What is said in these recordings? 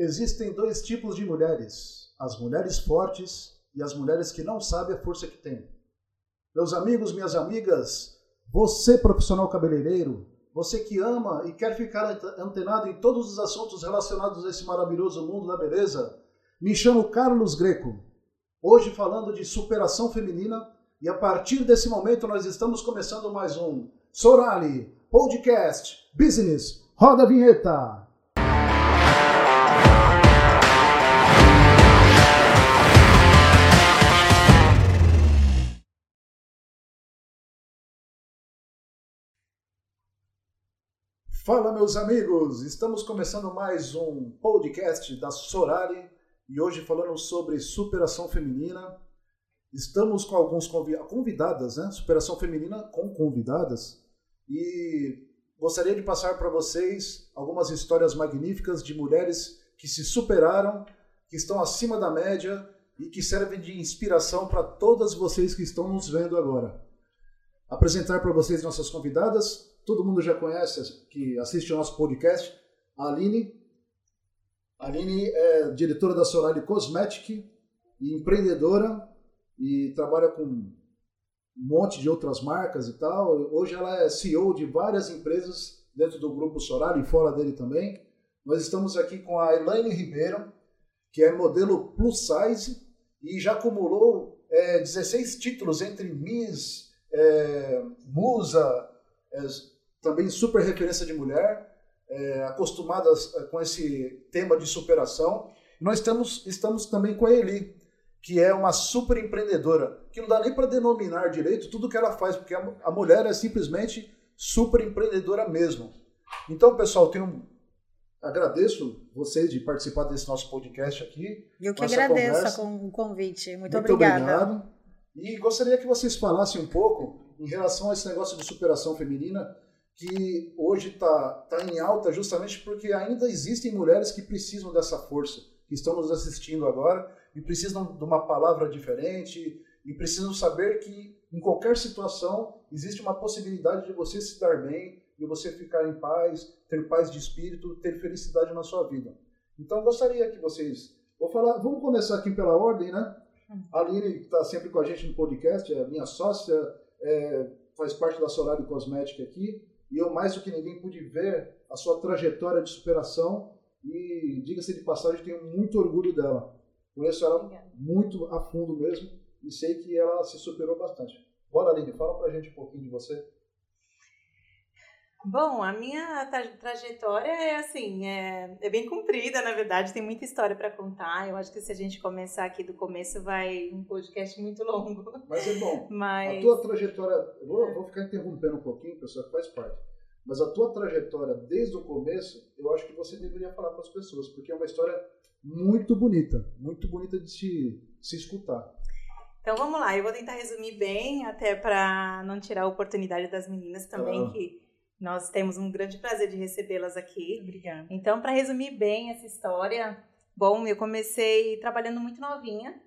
Existem dois tipos de mulheres: as mulheres fortes e as mulheres que não sabem a força que têm. Meus amigos, minhas amigas, você profissional cabeleireiro, você que ama e quer ficar antenado em todos os assuntos relacionados a esse maravilhoso mundo da beleza, me chamo Carlos Greco. Hoje falando de superação feminina e a partir desse momento nós estamos começando mais um Sorali Podcast Business. Roda a vinheta! Fala, meus amigos! Estamos começando mais um podcast da Sorari e hoje falando sobre superação feminina. Estamos com alguns convidadas, né? Superação feminina com convidadas e gostaria de passar para vocês algumas histórias magníficas de mulheres que se superaram, que estão acima da média e que servem de inspiração para todas vocês que estão nos vendo agora. Apresentar para vocês nossas convidadas, todo mundo já conhece, que assiste ao nosso podcast, a Aline. A Aline é diretora da Solari Cosmetic e empreendedora e trabalha com um monte de outras marcas e tal. Hoje ela é CEO de várias empresas dentro do grupo Solari e fora dele também. Nós estamos aqui com a Elaine Ribeiro, que é modelo plus size e já acumulou é, 16 títulos entre Miss, é, Musa, é, também super referência de mulher, é, acostumadas é, com esse tema de superação. Nós estamos, estamos também com a Eli, que é uma super empreendedora, que não dá nem para denominar direito tudo que ela faz, porque a, a, mulher é simplesmente super empreendedora mesmo. Então, pessoal, tenho, agradeço vocês de participar desse nosso podcast aqui. Eu que agradeço o convite. Muito, Muito obrigada. Obrigado. E gostaria que vocês falassem um pouco em relação a esse negócio de superação feminina que hoje está tá em alta justamente porque ainda existem mulheres que precisam dessa força, que estão nos assistindo agora e precisam de uma palavra diferente e precisam saber que em qualquer situação existe uma possibilidade de você se dar bem, de você ficar em paz, ter paz de espírito, ter felicidade na sua vida. Então gostaria que vocês, vou falar, vamos começar aqui pela ordem, né? Hum. A Aline está sempre com a gente no podcast, é minha sócia, é, faz parte da Solar Cosmética aqui. E eu, mais do que ninguém, pude ver a sua trajetória de superação e, diga-se de passagem, tenho muito orgulho dela. Conheço ela Obrigada. muito a fundo mesmo e sei que ela se superou bastante. Bora, Aline, fala pra gente um pouquinho de você. Bom, a minha trajetória é assim, é, é, bem comprida, na verdade, tem muita história para contar. Eu acho que se a gente começar aqui do começo, vai um podcast muito longo. Mas é bom. Mas... A tua trajetória, vou, vou ficar interrompendo um pouquinho, pessoal, que faz parte. Mas a tua trajetória desde o começo, eu acho que você deveria falar para as pessoas, porque é uma história muito bonita, muito bonita de se, se escutar. Então vamos lá, eu vou tentar resumir bem, até para não tirar a oportunidade das meninas também, ah. que nós temos um grande prazer de recebê-las aqui. Obrigada. Então, para resumir bem essa história, bom, eu comecei trabalhando muito novinha.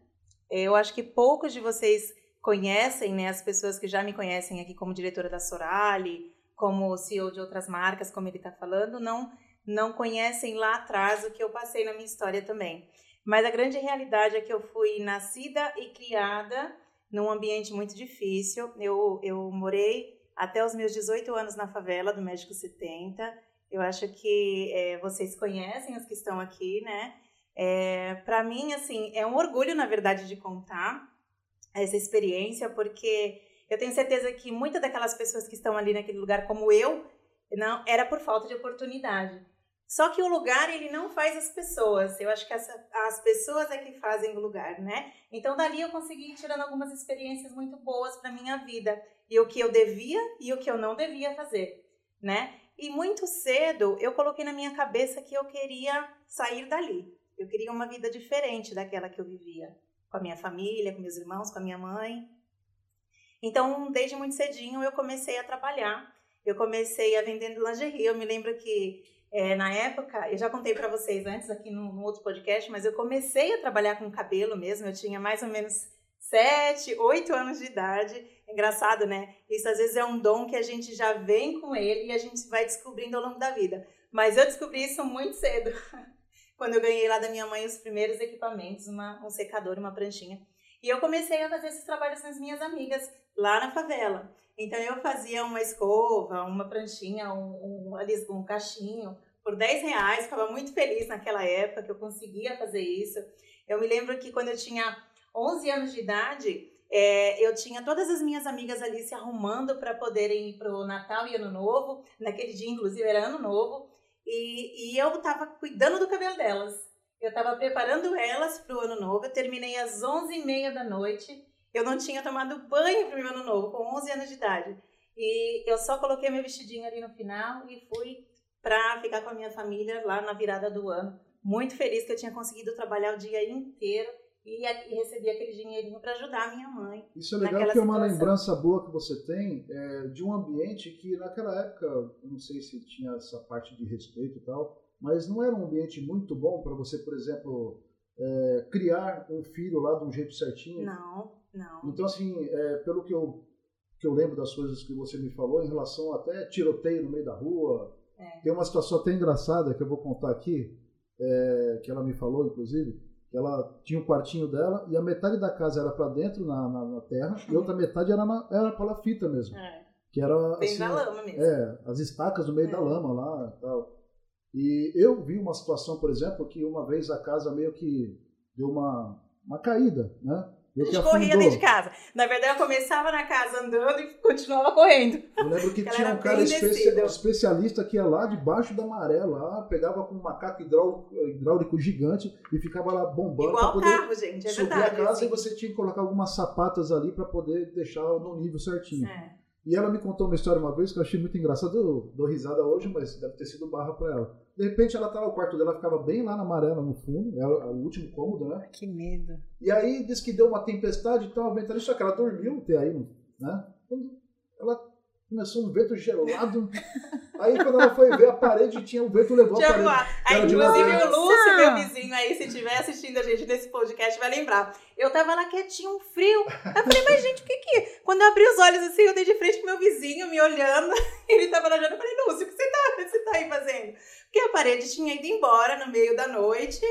Eu acho que poucos de vocês conhecem, né, as pessoas que já me conhecem aqui como diretora da Sorali, como CEO de outras marcas, como ele está falando, não não conhecem lá atrás o que eu passei na minha história também. Mas a grande realidade é que eu fui nascida e criada num ambiente muito difícil. Eu, eu morei até os meus 18 anos na favela do México 70. Eu acho que é, vocês conhecem os que estão aqui, né? É, para mim, assim, é um orgulho, na verdade, de contar essa experiência, porque eu tenho certeza que muitas daquelas pessoas que estão ali naquele lugar, como eu, não era por falta de oportunidade. Só que o lugar ele não faz as pessoas. Eu acho que essa, as pessoas é que fazem o lugar, né? Então dali eu consegui ir tirando algumas experiências muito boas para minha vida e o que eu devia e o que eu não devia fazer, né? E muito cedo eu coloquei na minha cabeça que eu queria sair dali. Eu queria uma vida diferente daquela que eu vivia, com a minha família, com meus irmãos, com a minha mãe. Então, desde muito cedinho eu comecei a trabalhar. Eu comecei a vender lingerie. Eu me lembro que é, na época, eu já contei para vocês antes aqui no, no, outro podcast, mas eu comecei a trabalhar com cabelo mesmo, eu tinha mais ou menos sete, oito anos de idade. Engraçado, né? Isso às vezes é um dom que a gente já vem com ele e a gente vai descobrindo ao longo da vida. Mas eu descobri isso muito cedo. quando eu ganhei lá da minha mãe os primeiros equipamentos, uma, um secador, uma pranchinha. E eu comecei a fazer esses trabalhos com as minhas amigas lá na favela. Então eu fazia uma escova, uma pranchinha, um, um, um cachinho por 10 reais. Ficava muito feliz naquela época que eu conseguia fazer isso. Eu me lembro que quando eu tinha 11 anos de idade, é, eu tinha todas as minhas amigas ali se arrumando para poderem ir para o Natal e Ano Novo. Naquele dia, inclusive, era Ano Novo. E, e eu estava cuidando do cabelo delas. Eu estava preparando elas para o Ano Novo. Eu terminei às 11h30 da noite. Eu não tinha tomado banho para o meu Ano Novo, com 11 anos de idade. E eu só coloquei meu vestidinho ali no final e fui para ficar com a minha família lá na virada do ano. Muito feliz que eu tinha conseguido trabalhar o dia inteiro e, e recebi aquele dinheirinho para ajudar a minha mãe. Isso é legal porque é uma lembrança boa que você tem é, de um ambiente que naquela época, não sei se tinha essa parte de respeito e tal, mas não era um ambiente muito bom para você, por exemplo, é, criar um filho lá de um jeito certinho. Não, não. Então, assim, é, pelo que eu, que eu lembro das coisas que você me falou em relação até tiroteio no meio da rua, é. tem uma situação até engraçada que eu vou contar aqui, é, que ela me falou, inclusive ela tinha o um quartinho dela e a metade da casa era para dentro na, na, na, terra e outra metade era, na, era pela fita mesmo. É. Que era, Bem assim, na lama mesmo. É, as estacas no meio é. da lama lá e tal. E eu vi uma situação, por exemplo, que uma vez a casa meio que deu uma, uma caída, né? A gente corria dentro de casa. Na verdade, eu começava na casa andando e continuava correndo. Eu lembro que tinha um cara especia, especialista que ia lá debaixo da maré, lá, pegava com um macaco hidráulico, hidráulico gigante e ficava lá bombando. Igual poder carro, gente, é subir verdade. a casa assim. e você tinha que colocar algumas sapatas ali para poder deixar no nível certinho. É. E ela me contou uma história uma vez que eu achei muito engraçada. Eu dou risada hoje, mas deve ter sido barra para ela. De repente ela tava, o quarto dela ficava bem lá na amarela, no fundo, era o último cômodo, né? Que medo. E aí diz que deu uma tempestade e tal, ventania, só que ela dormiu até aí, né? Ela começou um vento gelado. Aí quando ela foi ver a parede, tinha o um vento levou tinha a parede. Aí, inclusive o Lúcio, meu vizinho aí, se estiver assistindo a gente nesse podcast, vai lembrar. Eu tava lá quietinho, um frio. Eu falei, mas gente, o que que é? Quando eu abri os olhos assim, eu dei de frente pro meu vizinho, me olhando. Ele tava lá olhando, eu falei, Lúcio, o que você tá, você tá aí fazendo? Porque a parede tinha ido embora no meio da noite.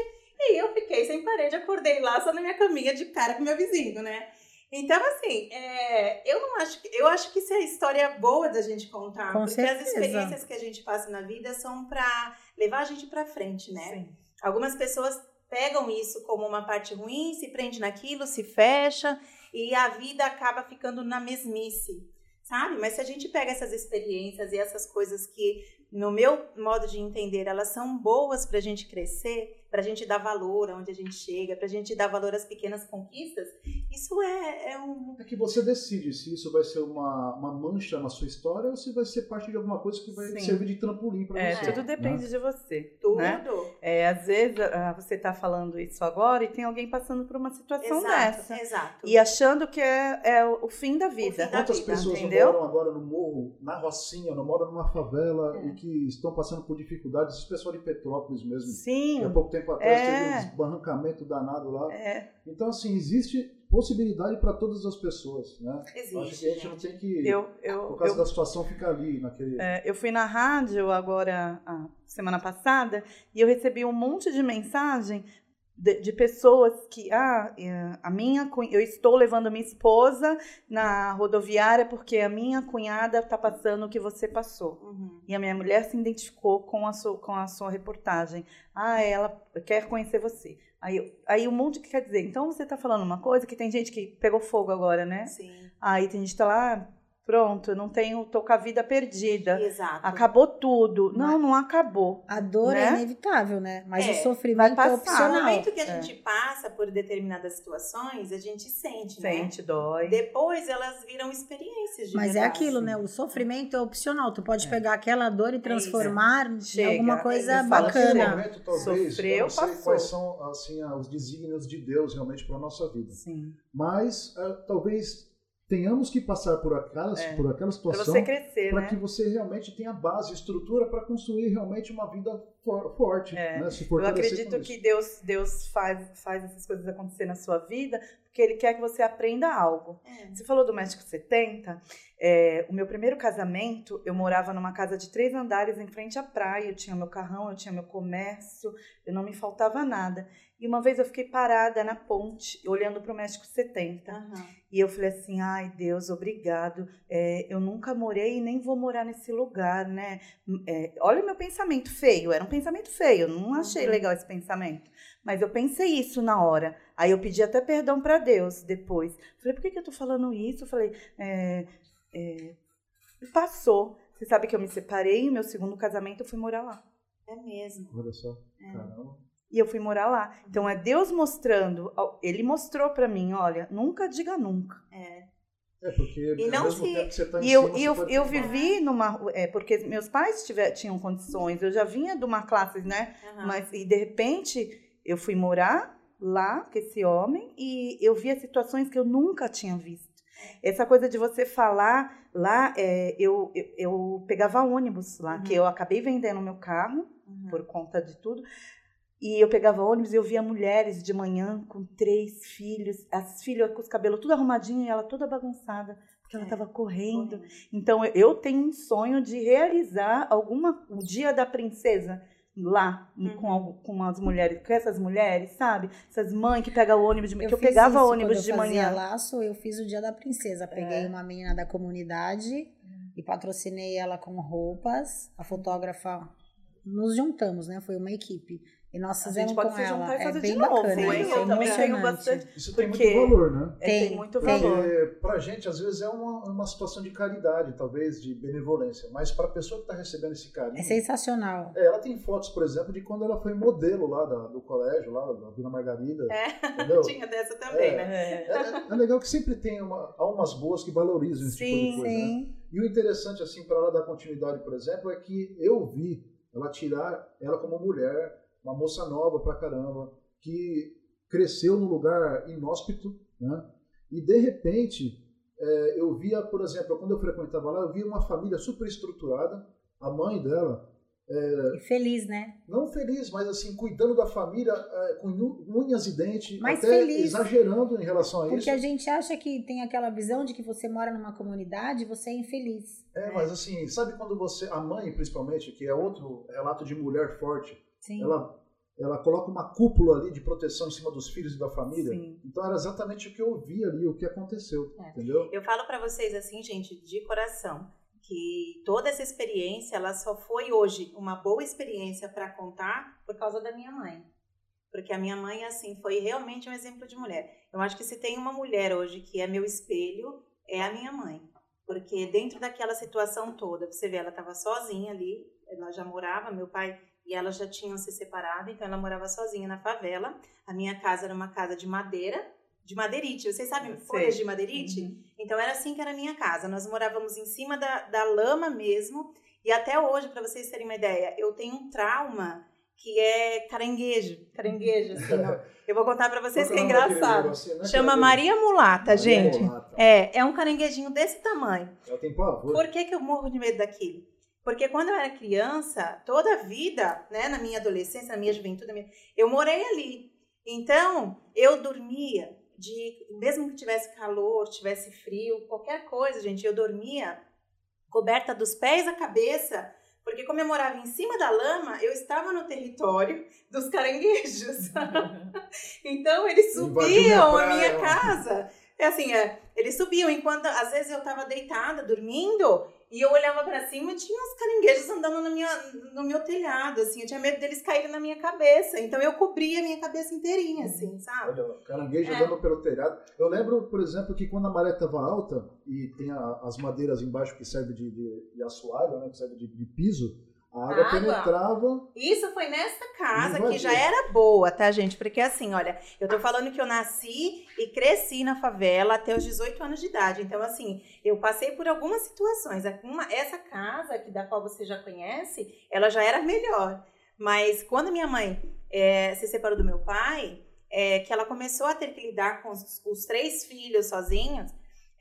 E eu fiquei sem parede, acordei lá só na minha caminha de cara com meu vizinho, né? Então, assim, é, eu não acho que. Eu acho que isso é história boa da gente contar. Com porque certeza. as experiências que a gente passa na vida são para levar a gente para frente, né? Sim. Algumas pessoas pegam isso como uma parte ruim, se prende naquilo, se fecha e a vida acaba ficando na mesmice, sabe? Mas se a gente pega essas experiências e essas coisas que, no meu modo de entender, elas são boas para a gente crescer, para a gente dar valor aonde a gente chega, para a gente dar valor às pequenas conquistas, isso é, é um. É que você decide se isso vai ser uma, uma mancha na sua história ou se vai ser parte de alguma coisa que vai Sim. servir de trampolim para é, você. Tudo depende né? de você. Tudo. Né? É, às vezes uh, você está falando isso agora e tem alguém passando por uma situação exato, dessa. Exato. E achando que é, é o fim da vida. Fim da Quantas vida, pessoas entendeu? moram agora no morro, na Rocinha, não moram numa favela é. e que estão passando por dificuldades, esse pessoal de Petrópolis mesmo. Sim. Que há pouco tempo atrás é. teve um barrancamento danado lá. É. Então, assim, existe possibilidade para todas as pessoas, né? Existe. Acho que a gente não tem que, eu, eu, por causa eu, da situação, ficar ali naquele... É, eu fui na rádio agora, a semana passada, e eu recebi um monte de mensagem de, de, pessoas que ah, é, a minha eu estou levando minha esposa na rodoviária porque a minha cunhada está passando o que você passou. Uhum. e a minha mulher se identificou com a sua, com a sua reportagem. Ah ela quer conhecer você. Aí aí um monte que quer dizer então você está falando uma coisa que tem gente que pegou fogo agora né? Sim. Aí tem gente que está lá Pronto, eu não tenho, tô com a vida perdida. Exato. Acabou tudo. Não, não acabou. A dor né? é inevitável, né? Mas É, o sofrimento vai é opcional. No momento que a É. gente passa por determinadas situações, a gente sente, né? Sente, dói. Depois elas viram experiências de Mas é verdade. aquilo, né? O sofrimento é opcional. Tu pode É. pegar aquela dor e transformar em alguma coisa bacana. momento, talvez, Sofreu, eu não sei passou. quais são assim, os desígnios de Deus realmente para a nossa vida. Sim. Mas eh, talvez tenhamos que passar por aquela, É. por aquela situação você crescer, para né? que você realmente tenha base, estrutura para construir realmente uma vida for- forte, É. né? Se Eu acredito que Deus, Deus faz, faz essas coisas acontecer na sua vida porque Ele quer que você aprenda algo. É. Você falou do México 70. é, o meu primeiro casamento, eu morava numa casa de três andares em frente à praia. Eu tinha meu carrão, eu tinha meu comércio, eu não me faltava nada. E uma vez eu fiquei parada na ponte, olhando para o México 70. Aham. E eu falei assim, ai Deus, obrigado. É, eu nunca morei e nem vou morar nesse lugar, né? É, olha o meu pensamento feio, era um pensamento feio, eu não achei Uhum. legal esse pensamento. Mas eu pensei isso na hora. Aí eu pedi até perdão para Deus depois. Falei, por que, que eu tô falando isso? Eu falei, é, é, passou. Você sabe que eu me separei, meu segundo casamento eu fui morar lá. É mesmo. Olha só, É. caramba. E eu fui morar lá. Então é Deus mostrando, ele mostrou para mim, olha, nunca diga nunca. É. É porque E ao não se- tempo que você tá em E eu, cima, e eu, eu tomar. vivi numa. É, porque meus pais tiver, tinham condições, eu já vinha de uma classe, né? Aham. Mas, e de repente, eu fui morar lá com esse homem e eu via situações que eu nunca tinha visto. Essa coisa de você falar lá, é, eu, eu, eu pegava ônibus lá, Uhum. que eu acabei vendendo meu carro Uhum. por conta de tudo. E eu pegava ônibus e eu via mulheres de manhã com três filhos, as filhas com os cabelos tudo arrumadinho e ela toda bagunçada, porque ela É, estava correndo. Correndo. Então eu tenho um sonho de realizar alguma o dia da princesa lá Uhum. com, com as mulheres, com essas mulheres, sabe? Essas mães que pegam o ônibus de manhã, que eu fiz pegava isso ônibus quando de eu manhã. fazia laço, eu fiz o dia da princesa. Peguei É. uma menina da comunidade e patrocinei ela com roupas. A fotógrafa nos juntamos, né? Foi uma equipe. E nós A fizemos gente pode com se ela. e é fazer bem de novo, bacana, hein? é Eu também tenho bastante- Isso tem Porque- muito valor, né? É, tem, Tem, muito valor. Porque pra gente, às vezes, é uma, uma situação de caridade, talvez, de benevolência. Mas pra pessoa que tá recebendo esse carinho. É sensacional. É, ela tem fotos, por exemplo, de quando ela foi modelo lá da- do colégio, lá da Vila Margarida. É. Entendeu? Tinha dessa também, É. né? É. É, é legal que sempre tem uma, almas boas que valorizam esse Sim, tipo de coisa. né? Sim. E o interessante, assim, para ela dar continuidade, por exemplo, é que eu vi ela tirar ela como mulher, uma moça nova pra caramba, que cresceu num lugar inóspito, né? E de repente, é, eu via, por exemplo, quando eu frequentava lá, eu via uma família super estruturada, a mãe dela, E feliz, né? não feliz, mas assim, cuidando da família é, com unhas e dentes, Mas até feliz. exagerando em relação a Porque isso. a gente acha que tem aquela visão de que você mora numa comunidade e você é infeliz. É, mas assim, sabe quando você, a mãe principalmente, que é outro relato de mulher forte, Sim. ela, ela coloca uma cúpula ali de proteção em cima dos filhos e da família. Sim. Então era exatamente o que eu vi ali, o que aconteceu, É. entendeu? Eu falo pra vocês assim, gente, de coração, que toda essa experiência, ela só foi hoje uma boa experiência pra contar por causa da minha mãe. Porque a minha mãe, assim, foi realmente um exemplo de mulher. Eu acho que se tem uma mulher hoje que é meu espelho, é a minha mãe. Porque dentro daquela situação toda, você vê, ela estava sozinha ali, ela já morava, meu pai e ela já tinham se separado, então ela morava sozinha na favela. A minha casa era uma casa de madeira, de madeirite. Vocês sabem folhas de madeirite? Uhum. Então era assim que era a minha casa. Nós morávamos em cima da, da lama mesmo. E até hoje, para vocês terem uma ideia, eu tenho um trauma que é caranguejo. Caranguejo, assim, ó. Eu vou contar para vocês que é daquele engraçado. né, Chama Maria Mulata, tem? gente. Maria Mulata. É, é um caranguejinho desse tamanho. Ela tem pavor. Por que, que eu morro de medo daquilo? Porque quando eu era criança, toda a vida, né, na minha adolescência, na minha juventude, eu morei ali. Então, eu dormia de, mesmo que tivesse calor, tivesse frio, qualquer coisa, gente, eu dormia coberta dos pés à cabeça, porque como eu morava em cima da lama, eu estava no território dos caranguejos. Então eles subiam a minha casa. É assim, é, eles subiam enquanto às vezes eu estava deitada, dormindo, e eu olhava para cima e tinha uns caranguejos andando na minha, no meu telhado, assim, eu tinha medo deles caírem na minha cabeça. Então eu cobria a minha cabeça inteirinha, assim, sabe? Olha, caranguejo É. andando pelo telhado. Eu lembro, por exemplo, que quando a maré estava alta e tem a- as madeiras embaixo que serve de, de, de assoalho, né, que serve de, de piso, a água, Água. penetrava. Isso foi nessa casa que já era boa, tá, gente? Porque assim, olha, eu tô falando que eu nasci e cresci na favela até os 18 anos de idade. Então, assim, eu passei por algumas situações. Uma- essa casa, que da qual você já conhece, ela já era melhor. Mas quando minha mãe eh, se separou do meu pai, eh, que ela começou a ter que lidar com os, os três filhos sozinhas,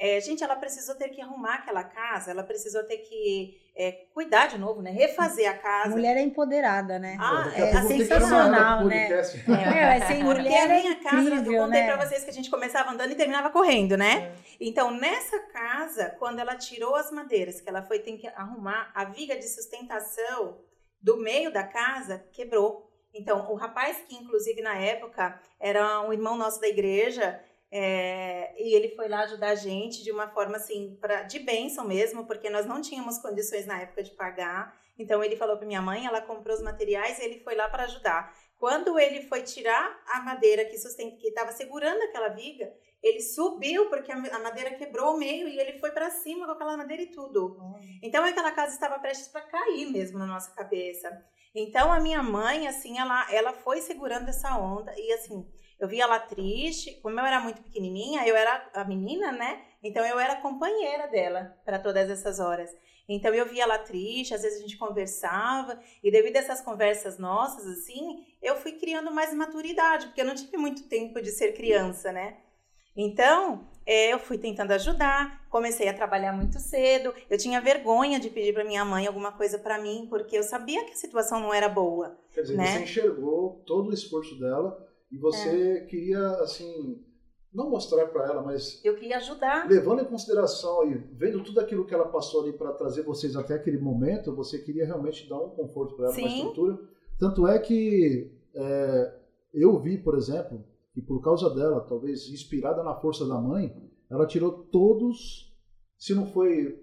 É, gente, ela precisou ter que arrumar aquela casa, ela precisou ter que é, cuidar de novo, né? Refazer a casa. Mulher é empoderada, né? Ah, é ela sensacional, né? podcast. É, assim, Porque mulher a é minha casa, eu incrível, contei né? pra vocês que a gente começava andando e terminava correndo, né? É. Então, nessa casa, quando ela tirou as madeiras, que ela foi ter que arrumar, a viga de sustentação do meio da casa quebrou. Então, o rapaz que, inclusive, na época, era um irmão nosso da igreja, é, e ele foi lá ajudar a gente de uma forma, assim, pra, de bênção mesmo, porque nós não tínhamos condições na época de pagar. Então, ele falou para minha mãe, ela comprou os materiais e ele foi lá para ajudar. Quando ele foi tirar a madeira que estava segurando aquela viga, ele subiu porque a a madeira quebrou o meio e ele foi para cima com aquela madeira e tudo. Então aquela casa estava prestes para cair mesmo na nossa cabeça. Então a minha mãe, assim, ela, ela foi segurando essa onda e assim, eu via ela triste, como eu era muito pequenininha, eu era a menina, né? Então eu era companheira dela para todas essas horas. Então eu via ela triste, às vezes a gente conversava, e devido a essas conversas nossas, assim, eu fui criando mais maturidade, porque eu não tive muito tempo de ser criança, né? Então, é, eu fui tentando ajudar, comecei a trabalhar muito cedo. Eu tinha vergonha de pedir para minha mãe alguma coisa para mim, porque eu sabia que a situação não era boa. Quer dizer, né? você enxergou todo o esforço dela e você queria, assim, não mostrar para ela, mas Eu queria ajudar. levando em consideração e vendo tudo aquilo que ela passou ali para trazer vocês até aquele momento, você queria realmente dar um conforto para ela, uma Sim. estrutura. Tanto é que é, eu vi, por exemplo, que por causa dela, talvez inspirada na força da mãe, ela tirou todos, se não foi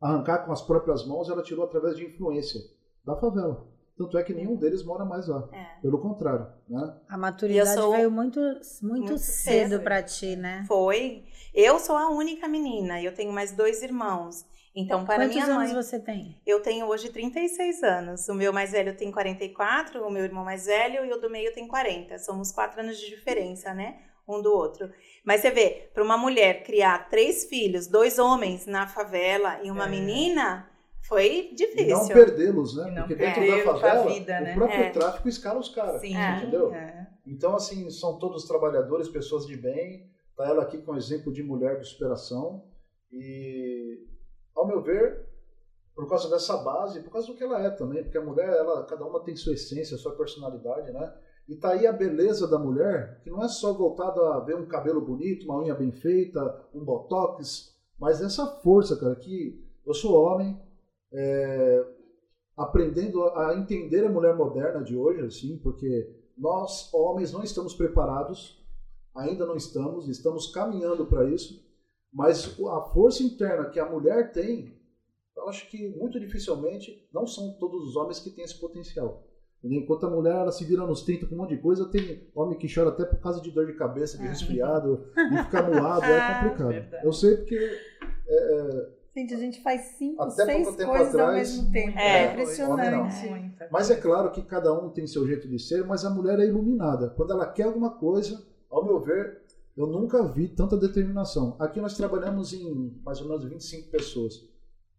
arrancar com as próprias mãos, ela tirou através de influência da favela. Tanto é que nenhum deles mora mais lá. É. Pelo contrário, né? A maturidade sou- veio muito, muito, Muito cedo cedo. pra ti, né? Foi. Eu sou a única menina, eu tenho mais dois irmãos. Então, para Quantos minha anos mãe, você tem? eu tenho hoje 36 anos. O meu mais velho tem 44, o meu irmão mais velho e o do meio tem 40. Somos quatro anos de diferença, né? Um do outro. Mas você vê, para uma mulher criar três filhos, dois homens na favela e uma É. menina, foi E não difícil. perdê-los, né? Não Porque dentro da favela, vida, né? o próprio É. tráfico escala os caras. Sim, É. Entendeu? é. Então, assim, são todos trabalhadores, pessoas de bem. Tá ela aqui com um exemplo de mulher de superação. E, ao meu ver, por causa dessa base, por causa do que ela é também, porque a mulher, ela, cada uma tem sua essência, sua personalidade, né? E tá aí a beleza da mulher, que não é só voltada a ver um cabelo bonito, uma unha bem feita, um botox, mas essa força, cara, que eu sou homem, é, aprendendo a entender a mulher moderna de hoje, assim, porque nós, homens, não estamos preparados, ainda não estamos, estamos caminhando para isso, mas a força interna que a mulher tem, eu acho que muito dificilmente não são todos os homens que têm esse potencial. Entendeu? Enquanto a mulher ela se vira nos 30 com um monte de coisa, tem homem que chora até por causa de dor de cabeça, de Ah. resfriado, e ficar moado, é complicado. Verdade. Eu sei porque Gente, a gente faz cinco, Até seis coisas ao atrás, mesmo tempo. É. É, impressionante. Mas é claro que cada um tem seu jeito de ser, mas a mulher é iluminada. Quando ela quer alguma coisa, ao meu ver, eu nunca vi tanta determinação. Aqui nós trabalhamos em mais ou menos 25 pessoas.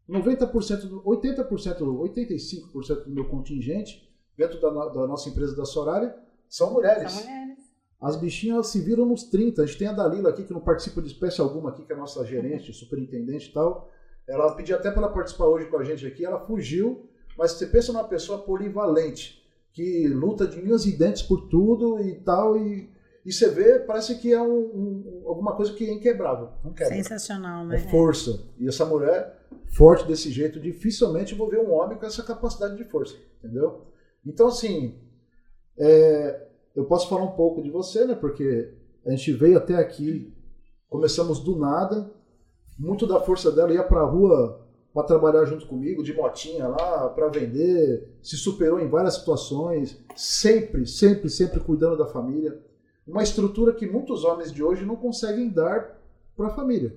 90%, do- 80%, 85% do meu contingente, dentro da, da nossa empresa da Sorária, são mulheres. São mulheres. As bichinhas se viram nos 30. A gente tem a Dalila aqui, que não participa de espécie alguma aqui, que é a nossa gerente, superintendente e tal. Ela pediu até para participar hoje com a gente aqui, ela fugiu, mas você pensa numa pessoa polivalente, que luta de unhas e dentes por tudo e tal, e, e você vê, parece que é um, um- alguma coisa que é inquebrável. Não quebra. Sensacional, É né? força. E essa mulher, forte desse jeito, dificilmente vou ver um homem com essa capacidade de força, entendeu? Então, assim, é, eu posso falar um pouco de você, né? Porque a gente veio até aqui, começamos do nada, muito da força dela ia pra rua para trabalhar junto comigo, de motinha lá, para vender, se superou em várias situações, sempre, sempre, sempre cuidando da família. Uma estrutura que muitos homens de hoje não conseguem dar para a família.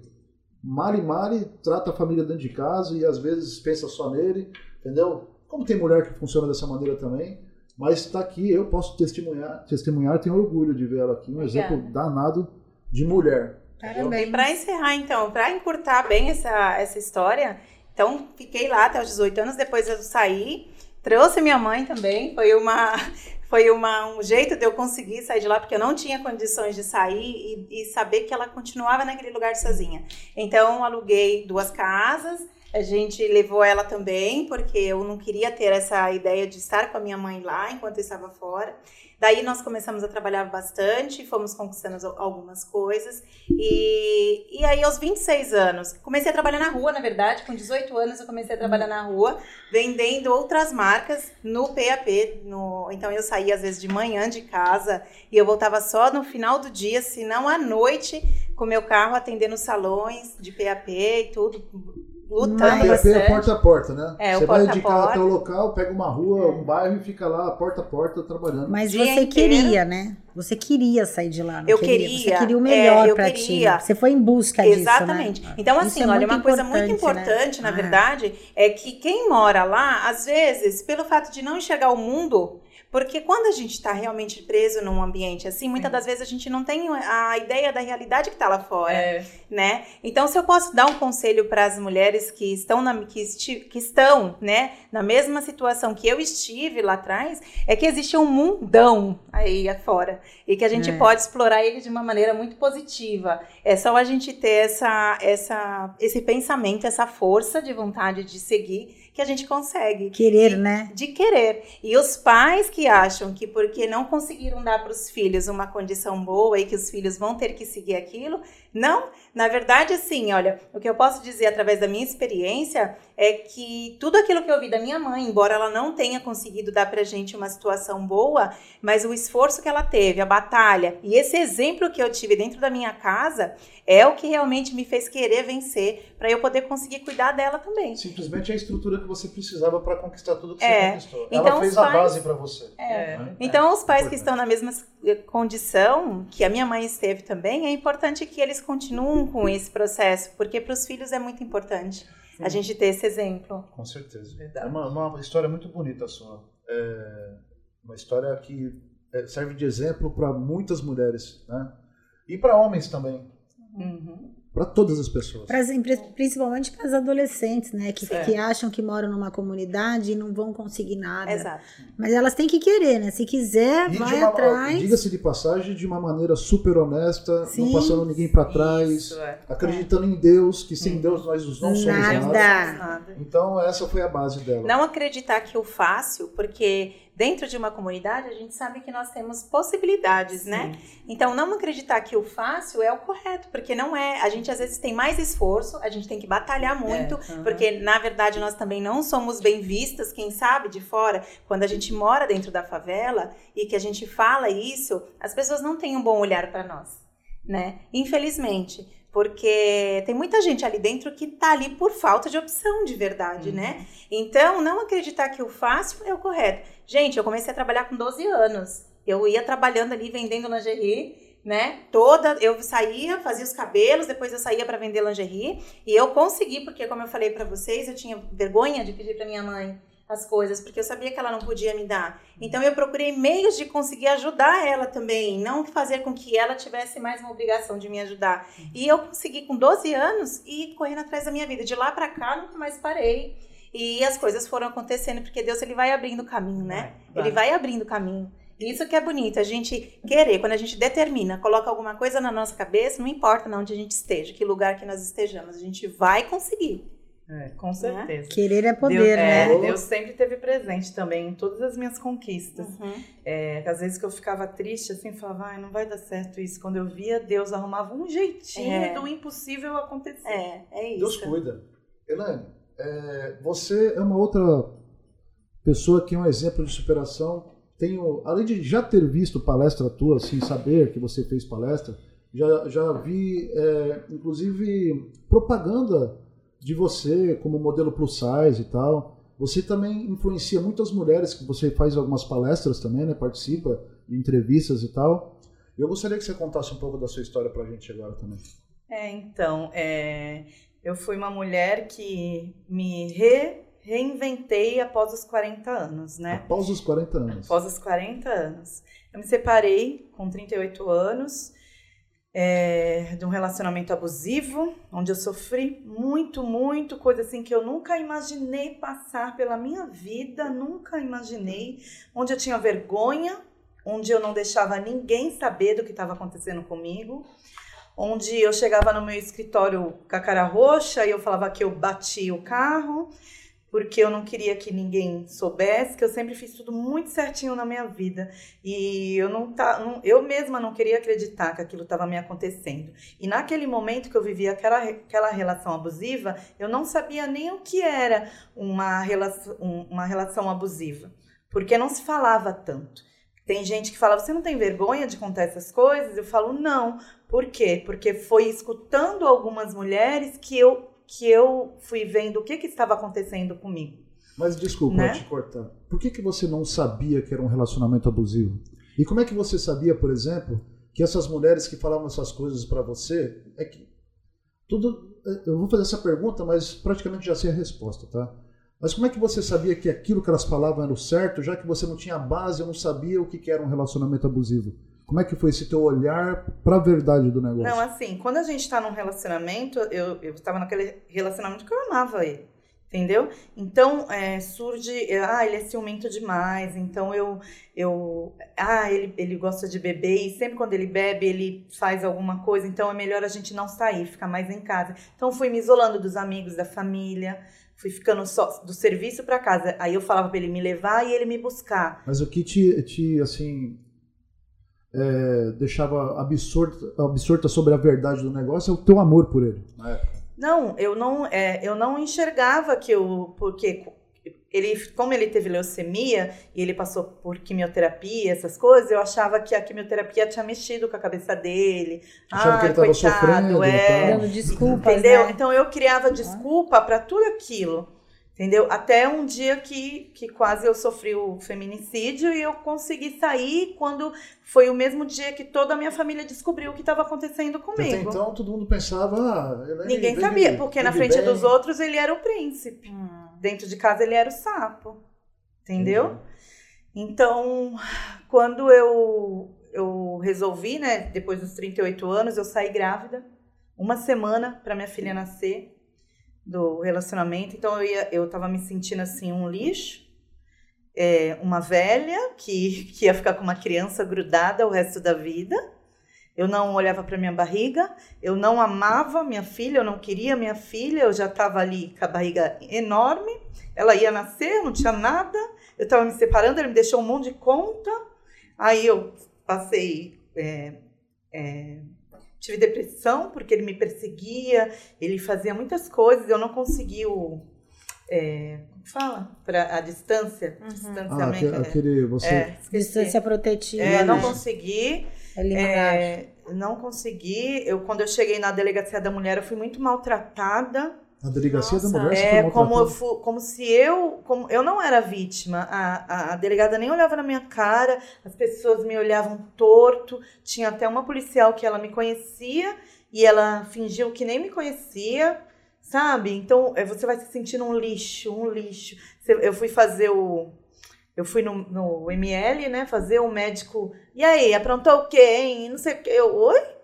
Mari Mari trata a família dentro de casa e às vezes pensa só nele, entendeu? Como tem mulher que funciona dessa maneira também, mas está aqui, eu posso testemunhar, testemunhar, tenho orgulho de ver ela aqui, um Obrigada. exemplo danado de mulher. Parabéns. E para encerrar, então, para encurtar bem essa, essa história, então fiquei lá até os 18 anos, depois eu saí, trouxe minha mãe também, foi uma foi uma, um jeito de eu conseguir sair de lá, porque eu não tinha condições de sair e, e saber que ela continuava naquele lugar sozinha. Então, aluguei duas casas, a gente levou ela também, porque eu não queria ter essa ideia de estar com a minha mãe lá enquanto eu estava fora. Daí nós começamos a trabalhar bastante, fomos conquistando algumas coisas. E, e aí, aos 26 anos, comecei a trabalhar na rua, na verdade. Com 18 anos, eu comecei a trabalhar na rua, vendendo outras marcas no PAP. No, então, eu saía às vezes de manhã de casa e eu voltava só no final do dia, se não à noite, com meu carro atendendo salões de PAP e tudo lutando PAP bastante. é porta a porta, né? É, o Você vai porta. até o local, pega uma rua, um bairro e fica lá porta a porta trabalhando. Mas Dia você inteiro. queria, né? Você queria sair de lá. não Eu queria. queria, Você queria o é, melhor eu pra queria. ti. Você foi em busca disso, Exatamente. né? Então, assim, é olha, uma coisa muito importante, né? na Ah. verdade, é que quem mora lá, às vezes, pelo fato de não enxergar o mundo, porque quando a gente está realmente preso num ambiente assim, muitas das vezes a gente não tem a ideia da realidade que está lá fora, É, né? Então, se eu posso dar um conselho para as mulheres que estão na que, esti- que estão, né, na mesma situação que eu estive lá atrás, é que existe um mundão aí afora e que a gente É. pode explorar ele de uma maneira muito positiva. É só a gente ter essa, essa, esse pensamento, essa força de vontade de seguir que a gente consegue Querer, né? de querer. E os pais que acham que porque não conseguiram dar para os filhos uma condição boa e que os filhos vão ter que seguir aquilo, não. Na verdade, assim, olha, o que eu posso dizer através da minha experiência é que tudo aquilo que eu vi da minha mãe, embora ela não tenha conseguido dar pra gente uma situação boa, mas o esforço que ela teve, a batalha e esse exemplo que eu tive dentro da minha casa é o que realmente me fez querer vencer para eu poder conseguir cuidar dela também. Simplesmente a estrutura que você precisava para conquistar tudo que É. você conquistou. Então, Ela fez os a pais- base para você. É. né? Então, os pais que estão na mesma condição que a minha mãe esteve também, é importante que eles continuem com esse processo, porque para os filhos é muito importante a gente ter esse exemplo. Com certeza. É Verdade. uma, uma história muito bonita a sua. É uma história que é, serve de exemplo para muitas mulheres, né? E para homens também. Uhum. Para todas as pessoas. Principalmente para as adolescentes, né? Que, que acham que moram numa comunidade e não vão conseguir nada. Exato. Mas elas têm que querer, né? Se quiser, E vai uma- atrás. Diga-se de passagem, de uma maneira super honesta, não Sim. passando ninguém para trás, Isso, é. acreditando em Deus, que sem. Deus nós não somos. Nada. Nada. Então essa foi a base dela. Não acreditar que o fácil, porque dentro de uma comunidade a gente sabe que nós temos possibilidades, né? Então, não acreditar que o fácil é o correto, porque não é. A gente às vezes tem mais esforço, a gente tem que batalhar muito, É, porque na verdade nós também não somos bem vistas, quem sabe, de fora. Quando a gente mora dentro da favela e que a gente fala isso, as pessoas não têm um bom olhar para nós, né? Infelizmente. Porque tem muita gente ali dentro que tá ali por falta de opção de verdade, né? Então, não acreditar que o fácil é o correto. Gente, eu comecei a trabalhar com 12 anos. Eu ia trabalhando ali vendendo lingerie, né? Toda, eu saía, fazia os cabelos, depois eu saía para vender lingerie, e eu consegui, porque como eu falei para vocês, eu tinha vergonha de pedir para minha mãe as coisas, porque eu sabia que ela não podia me dar. Então eu procurei meios de conseguir ajudar ela também, não fazer com que ela tivesse mais uma obrigação de me ajudar. E eu consegui com 12 anos ir correndo atrás da minha vida. De lá para cá nunca mais parei. E as coisas foram acontecendo porque Deus ele vai abrindo o caminho, né? Vai, Ele vai abrindo o caminho. Isso que é bonito, a gente querer, quando a gente determina, coloca alguma coisa na nossa cabeça, não importa onde a gente esteja, que lugar que nós estejamos, a gente vai conseguir. É, com certeza. Querer é poder, Deus, né? é, Deus sempre teve presente também em todas as minhas conquistas. Uhum. É, às vezes que eu ficava triste, assim, falava, ai, não vai dar certo isso. Quando eu via, Deus arrumava um jeitinho É. do impossível acontecer. É, é isso. Deus cuida. Elaine, é, você é uma outra pessoa que é um exemplo de superação. Tenho, além de já ter visto palestra tua, assim, saber que você fez palestra, já, já vi, é, inclusive, propaganda de você como modelo plus size e tal. Você também influencia muitas mulheres, que você faz algumas palestras também, né? Participa de entrevistas e tal. Eu gostaria que você contasse um pouco da sua história pra gente agora também. É, então, é, eu fui uma mulher que me re- reinventei após os 40 anos, né? Após os 40 anos. Após os 40 anos. Eu me separei com 38 anos. É, de um relacionamento abusivo, onde eu sofri muito, muito, coisa assim que eu nunca imaginei passar pela minha vida, nunca imaginei, onde eu tinha vergonha, onde eu não deixava ninguém saber do que estava acontecendo comigo, onde eu chegava no meu escritório com a cara roxa e eu falava que eu bati o carro, porque eu não queria que ninguém soubesse, que eu sempre fiz tudo muito certinho na minha vida. E eu não tá, não, eu mesma não queria acreditar que aquilo estava me acontecendo. E naquele momento que eu vivia aquela, aquela relação abusiva, eu não sabia nem o que era uma relação, uma relação abusiva, porque não se falava tanto. Tem gente que fala, você não tem vergonha de contar essas coisas? Eu falo, não. Por quê? Porque foi escutando algumas mulheres que eu que eu fui vendo o que, que estava acontecendo comigo. Mas desculpa né? te cortar. Por que, que você não sabia que era um relacionamento abusivo? E como é que você sabia, por exemplo, que essas mulheres que falavam essas coisas para você é que tudo é, eu vou fazer essa pergunta, mas praticamente já sei a resposta, tá? Mas como é que você sabia que aquilo que elas falavam era o certo, já que você não tinha base, eu não sabia o que era um relacionamento abusivo? Como é que foi esse teu olhar para a verdade do negócio? Não, assim, quando a gente está num relacionamento, eu estava naquele relacionamento que eu amava ele, entendeu? Então, é, surge, ah, ele é ciumento demais, então eu, eu, ah, ele, ele gosta de beber e sempre quando ele bebe, ele faz alguma coisa, então é melhor a gente não sair, ficar mais em casa. Então, fui me isolando dos amigos, da família, fui ficando só do serviço para casa. Aí eu falava para ele me levar e ele me buscar. Mas o que te, te assim, é, deixava absorta, absorta sobre a verdade do negócio é o teu amor por ele. Não, eu não, é, eu não enxergava que eu, porque ele, como ele teve leucemia e ele passou por quimioterapia, essas coisas, eu achava que a quimioterapia tinha mexido com a cabeça dele. Achava ah, que ele estava sofrendo, é, dando desculpas, entendeu? Né? Então eu criava desculpa para tudo aquilo. Entendeu? Até um dia que, que quase eu sofri o feminicídio e eu consegui sair quando foi o mesmo dia que toda a minha família descobriu o que estava acontecendo comigo. Até então todo mundo pensava. Ah, é Ninguém sabia, porque na frente bem. dos outros ele era o príncipe. Hum. Dentro de casa ele era o sapo. Entendeu? Então, quando eu, eu resolvi, né, depois dos 38 anos, eu saí grávida, uma semana para minha filha nascer do relacionamento. Então eu, ia, eu tava me sentindo assim um lixo, é, uma velha que, que ia ficar com uma criança grudada o resto da vida. Eu não olhava para minha barriga, eu não amava minha filha, eu não queria minha filha, eu já estava ali com a barriga enorme. Ela ia nascer, não tinha nada. Eu estava me separando, ele me deixou um monte de conta. Aí eu passei é, é, tive depressão porque ele me perseguia, ele fazia muitas coisas, eu não conseguia o. É, como fala? Para a distância. Uhum. Distanciamento. Ah, aquele, é, você... É, distância protetiva. É, não consegui. É, não consegui. Eu, quando eu cheguei na delegacia da mulher, eu fui muito maltratada. A delegacia Nossa. da mulher é como eu como se eu como eu não era vítima. A, a, a, delegada nem olhava na minha cara as pessoas me olhavam torto. Tinha até uma policial que ela me conhecia e ela fingiu que nem me conhecia sabe? Então é, você vai se sentindo um lixo um lixo. Eu fui fazer o eu fui no, no ML né fazer o médico e aí aprontou o quê hein? Não sei o que eu oi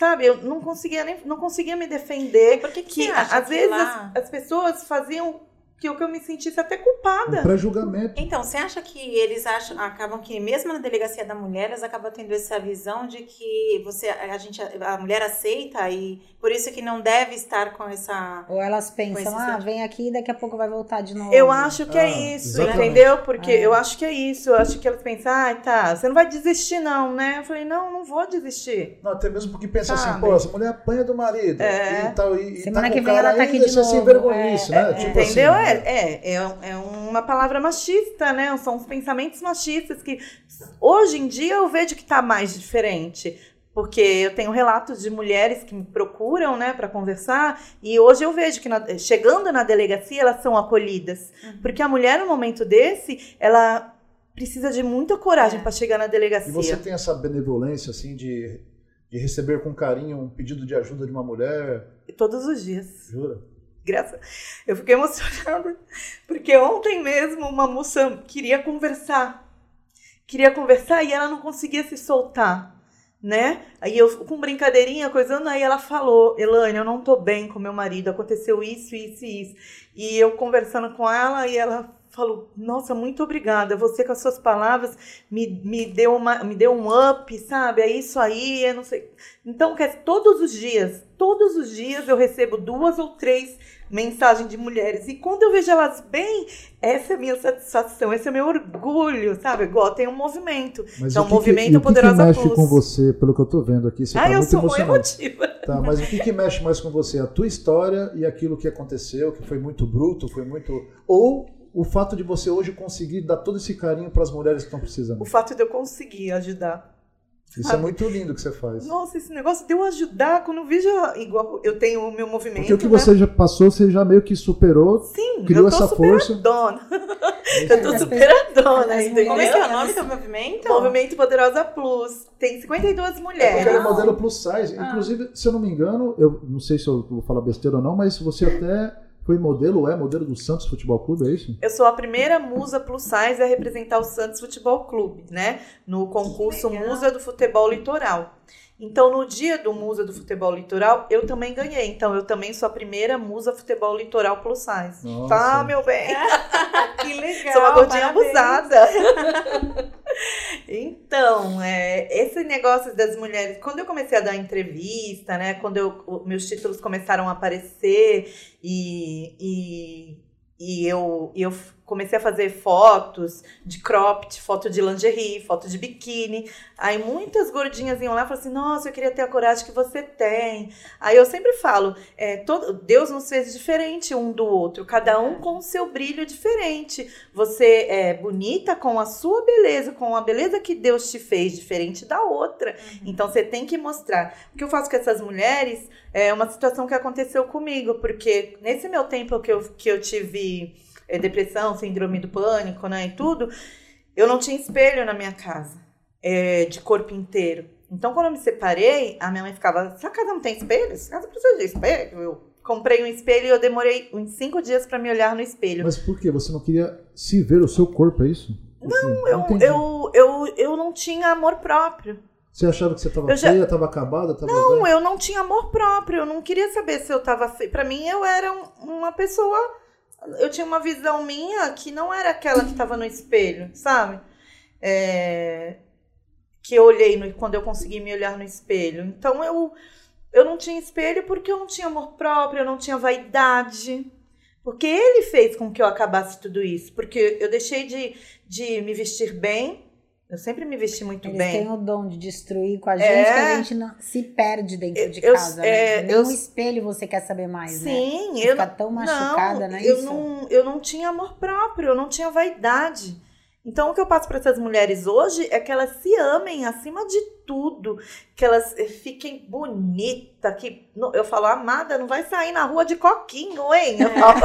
Sabe, eu não conseguia nem não conseguia me defender. Por que, que, às vezes as, as, pessoas faziam que eu, que eu me sentisse até culpada. Para julgamento. Então, você acha que eles acham, acabam que, mesmo na delegacia da mulher, elas acabam tendo essa visão de que você, a, gente, a mulher aceita e por isso que não deve estar com essa. Ou elas pensam, ah, vem aqui e daqui a pouco vai voltar de novo. Eu acho que é ah, é isso, exatamente. entendeu? Porque é. eu acho que é isso. Eu acho que elas pensam, ah, tá, você não vai desistir, não, né? Eu falei, não, não vou desistir. Não, até mesmo porque pensa assim, Sabe? assim, pô, essa mulher apanha do marido. É. E tal, e, Semana tá que vem ela tá aqui de novo. Sem é. né? Tipo entendeu? Assim, é, é, é é uma palavra machista, né? São os pensamentos machistas que hoje em dia eu vejo que está mais diferente. Porque eu tenho relatos de mulheres que me procuram, né, para conversar, e hoje eu vejo que na, chegando na delegacia elas são acolhidas. Uhum. Porque a mulher, no momento desse, ela precisa de muita coragem é. para chegar na delegacia. E você tem essa benevolência, assim, de, de receber com carinho um pedido de ajuda de uma mulher? Todos os dias. Jura? Graça. Eu fiquei emocionada, porque ontem mesmo uma moça queria conversar. Queria conversar e ela não conseguia se soltar. né? Aí eu com brincadeirinha, coisando, aí ela falou, Elaine, eu não tô bem com meu marido, aconteceu isso, isso e isso. E eu conversando com ela, e ela falou, nossa, muito obrigada, você com as suas palavras me, me, deu, uma, me deu um up, sabe? É isso aí, é não sei. Então, quer todos os dias, todos os dias eu recebo duas ou três mensagem de mulheres. E quando eu vejo elas bem, essa é a minha satisfação, esse é o meu orgulho, sabe? Igual tem um movimento. Mas então, o que movimento que, o que Poderosa que mexe Plus. com você, pelo que eu tô vendo aqui? Você ah, tá eu muito sou emotiva. Tá, mas o que, que mexe mais com você? A tua história e aquilo que aconteceu, que foi muito bruto, foi muito. Ou o fato de você hoje conseguir dar todo esse carinho para as mulheres que estão precisando? O fato de eu conseguir ajudar. Isso é muito lindo que você faz. Nossa, esse negócio de eu ajudar, quando eu vejo, igual eu tenho o meu movimento. Porque o que né? você já passou, você já meio que superou. Sim, criou eu tô essa força. superadona. eu tô superadona, entendeu? Como é que é o nome do movimento? Movimento Poderosa Plus. Tem 52 Porque mulheres. ele é modelo plus size. Ah. Inclusive, se eu não me engano, eu não sei se eu vou falar besteira ou não, mas você até foi modelo, é modelo do Santos Futebol Clube, é isso? Eu sou a primeira musa plus size a representar o Santos Futebol Clube, né? No concurso. Musa do Futebol Litoral. Então, no dia do Musa do Futebol Litoral, eu também ganhei. Então, eu também sou a primeira musa futebol litoral plus size. Nossa. Tá, meu bem? Que legal. Sou uma gordinha parabéns. abusada. então, é, esse negócio das mulheres, quando eu comecei a dar entrevista, né? Quando eu, meus títulos começaram a aparecer e, e, e eu, eu comecei a fazer fotos de cropped, foto de lingerie, foto de biquíni. Aí muitas gordinhas iam lá e falaram assim: Nossa, eu queria ter a coragem que você tem. Aí eu sempre falo: é, todo, Deus nos fez diferente um do outro, cada um com o seu brilho diferente. Você é bonita com a sua beleza, com a beleza que Deus te fez, diferente da outra. Então você tem que mostrar. O que eu faço com essas mulheres é uma situação que aconteceu comigo, porque nesse meu tempo que eu, que eu tive é, depressão, síndrome do pânico, né, e tudo, eu não tinha espelho na minha casa, é, de corpo inteiro. Então, quando eu me separei, a minha mãe ficava, sua casa não tem espelho? Essa casa precisa de espelho? Eu comprei um espelho e eu demorei uns cinco dias para me olhar no espelho. Mas por quê? Você não queria se ver o seu corpo, é isso? Não, Eu, eu, eu, eu não tinha amor próprio. Você achava que você estava Eu já- feia, estava acabada? Tava Não, velha? eu não tinha amor próprio. Eu não queria saber se eu tava feia. Pra mim, eu era um- uma pessoa. Eu tinha uma visão minha que não era aquela que tava no espelho, sabe? É, Que eu olhei no- quando eu consegui me olhar no espelho. Então eu, eu não tinha espelho porque eu não tinha amor próprio, eu não tinha vaidade. Porque ele fez com que eu acabasse tudo isso. Porque eu deixei de, de me vestir bem. Eu sempre me vesti muito Eles bem. têm o dom de destruir com a gente, É. que a gente não, se perde dentro de Eu- casa. é, né? Nem eu- espelho você quer saber mais, né? Sim, eu fica tão machucada, não, né? Eu isso? não, eu não tinha amor próprio, eu não tinha vaidade. Então, o que eu passo para essas mulheres hoje é que elas se amem acima de tudo, que elas eh, fiquem bonitas, que eu falo, amada, não vai sair na rua de coquinho, hein? Eu falo,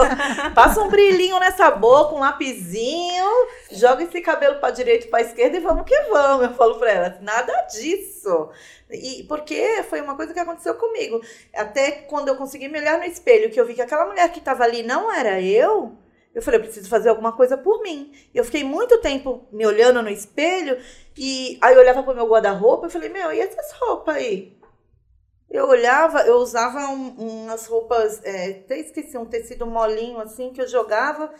Passa um brilhinho nessa boca, um lapisinho, joga esse cabelo para direita e para esquerda e vamos que vamos. Eu falo para elas, nada disso. E porque foi uma coisa que aconteceu comigo. Até quando eu consegui me olhar no espelho, que eu vi que aquela mulher que estava ali não era eu, eu falei, eu preciso fazer alguma coisa por mim. Eu fiquei muito tempo me olhando no espelho e aí eu olhava pro meu guarda-roupa e falei, meu, e essas roupas aí? Eu olhava, eu usava um- umas roupas, é, até esqueci, um tecido molinho assim que eu jogava,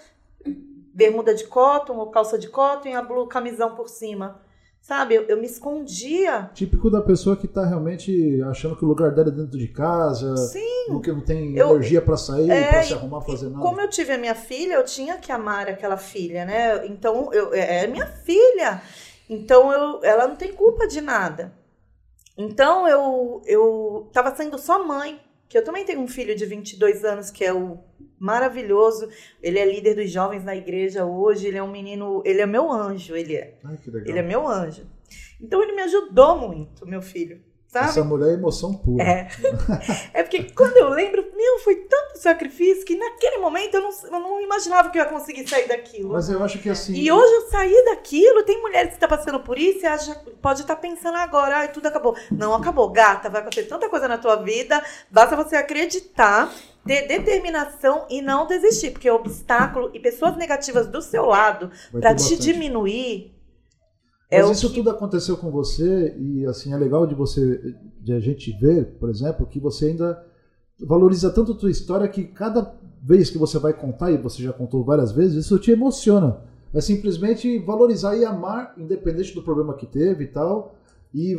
bermuda de cotton ou calça de cotton e a blue camisão por cima. Sabe, eu, eu me escondia. Típico da pessoa que tá realmente achando que o lugar dela é dentro de casa, Sim. não que não tem Eu- energia para sair, É, para se arrumar, fazer nada. Como eu tive a minha filha, eu tinha que amar aquela filha, né? Então, eu, é minha filha. Então, eu, ela não tem culpa de nada. Então, eu, eu tava sendo só mãe. Que eu também tenho um filho de 22 anos, que é o maravilhoso. Ele é líder dos jovens na igreja hoje. Ele é um menino, ele é meu anjo, ele é. Ai, que legal. Ele é meu anjo. Então, ele me ajudou muito, meu filho. Sabe? Essa mulher é emoção pura. É. É porque quando eu lembro, meu, foi tanto sacrifício que naquele momento eu não, eu não imaginava que eu ia conseguir sair daquilo. Mas eu acho que assim. E hoje eu saí daquilo, tem mulheres que estão passando por isso e acha, pode estar pensando agora, ai, tudo acabou. Não acabou, gata, vai acontecer tanta coisa na tua vida, basta você acreditar, ter determinação e não desistir, porque obstáculo e pessoas negativas do seu lado para te bastante. diminuir É Mas isso que- tudo aconteceu com você e assim é legal de você de a gente ver, por exemplo, que você ainda valoriza tanto a tua história que cada vez que você vai contar e você já contou várias vezes, isso te emociona. É simplesmente valorizar e amar, independente do problema que teve e tal, e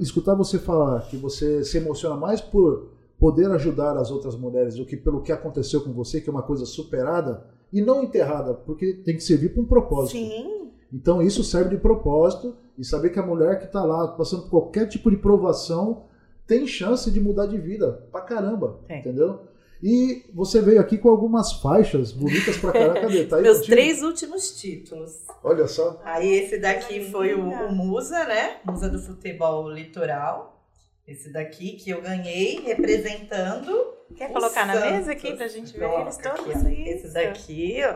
escutar você falar que você se emociona mais por poder ajudar as outras mulheres do que pelo que aconteceu com você, que é uma coisa superada e não enterrada, porque tem que servir para um propósito. Sim, Então isso serve de propósito e saber que a mulher que está lá passando por qualquer tipo de provação tem chance de mudar de vida pra caramba, Tem. entendeu? E você veio aqui com algumas faixas bonitas pra caramba. Cadê? Tá aí meus contigo? três últimos títulos. Olha só. Aí esse daqui foi o, o Musa, né? Musa do futebol litoral. Esse daqui que eu ganhei representando. Quer colocar na Santos. mesa aqui pra gente ver Coloca eles aqui, todos? Isso. Esse daqui, ó.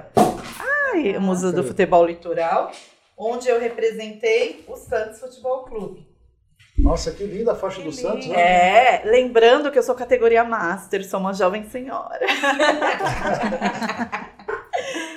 Ai, o Musa do futebol litoral. Onde eu representei o Santos Futebol Clube. Nossa, que linda a faixa Que do Santos. linda. né? É, lembrando que eu sou categoria Master, sou uma jovem senhora.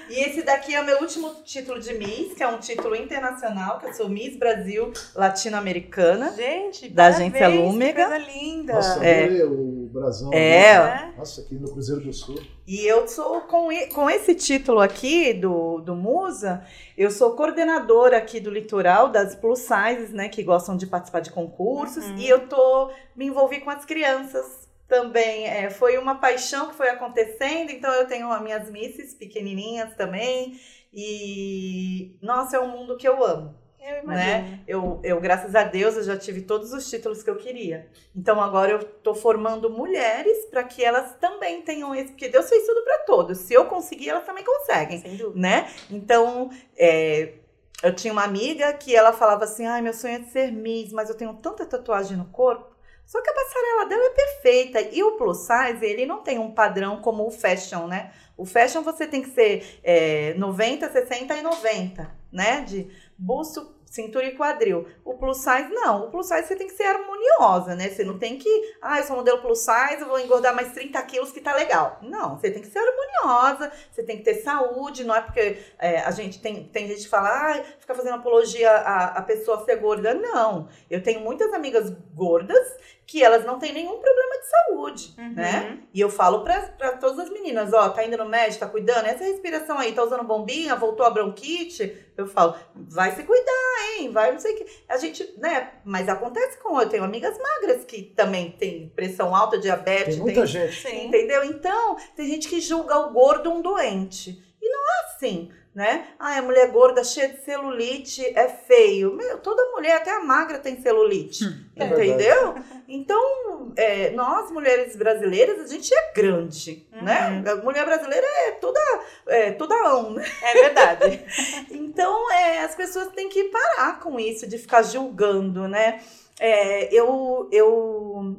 e esse daqui é o meu último título de Miss, que é um título internacional, que eu sou Miss Brasil Latino-Americana. Gente, Da parabéns, agência que Lúmega. Coisa linda. Nossa, É. o brasão. É. Né? Nossa, aqui no Cruzeiro do Sul. E eu sou, com, com esse título aqui do, do Musa, eu sou coordenadora aqui do Litoral, das plus sizes, né, que gostam de participar de concursos. Uhum. E eu tô me envolvi com as crianças também. É, foi uma paixão que foi acontecendo, então eu tenho as minhas misses pequenininhas também. E, nossa, é um mundo que eu amo. Eu imagino. Né? Eu, eu, graças a Deus, eu já tive todos os títulos que eu queria. Então agora eu tô formando mulheres para que elas também tenham esse, porque Deus fez tudo para todos. Se eu conseguir, elas também conseguem, Sem dúvida. né? Então, é, eu tinha uma amiga que ela falava assim: "Ai, meu sonho é de ser Miss, mas eu tenho tanta tatuagem no corpo". Só que a passarela dela é perfeita. E o plus size, ele não tem um padrão como o fashion, né? O fashion você tem que ser é, 90, 60 e 90, né? De busto, cintura e quadril. O plus size, não. O plus size você tem que ser harmoniosa, né? Você não tem que, ah, eu sou modelo plus size, vou engordar mais 30 quilos que tá legal. Não, você tem que ser harmoniosa, você tem que ter saúde, não é porque é, a gente tem, tem gente que fala, ah, fica fazendo apologia a, a pessoa ser gorda. Não. Eu tenho muitas amigas gordas que elas não têm nenhum problema de saúde, Uhum. né? E eu falo pra, pra todas as meninas, ó, tá indo no médico, tá cuidando, essa respiração aí, tá usando bombinha, voltou a bronquite, eu falo, vai se cuidar, hein, vai não sei o que. A gente, né, mas acontece com, eu tenho amigas magras que também tem pressão alta, diabetes, Tem muita tem- gente. Sim. Entendeu? Então, tem gente que julga o gordo um doente. E não é assim, né? Ah, a mulher gorda cheia de celulite é feio. Meu, toda mulher, até a magra, tem celulite. é entendeu? Então, é, nós, mulheres brasileiras, a gente é grande, Uhum. né? A mulher brasileira é toda, é, toda ão, né? É verdade. Então, é, as pessoas têm que parar com isso de ficar julgando, né? É, eu, eu,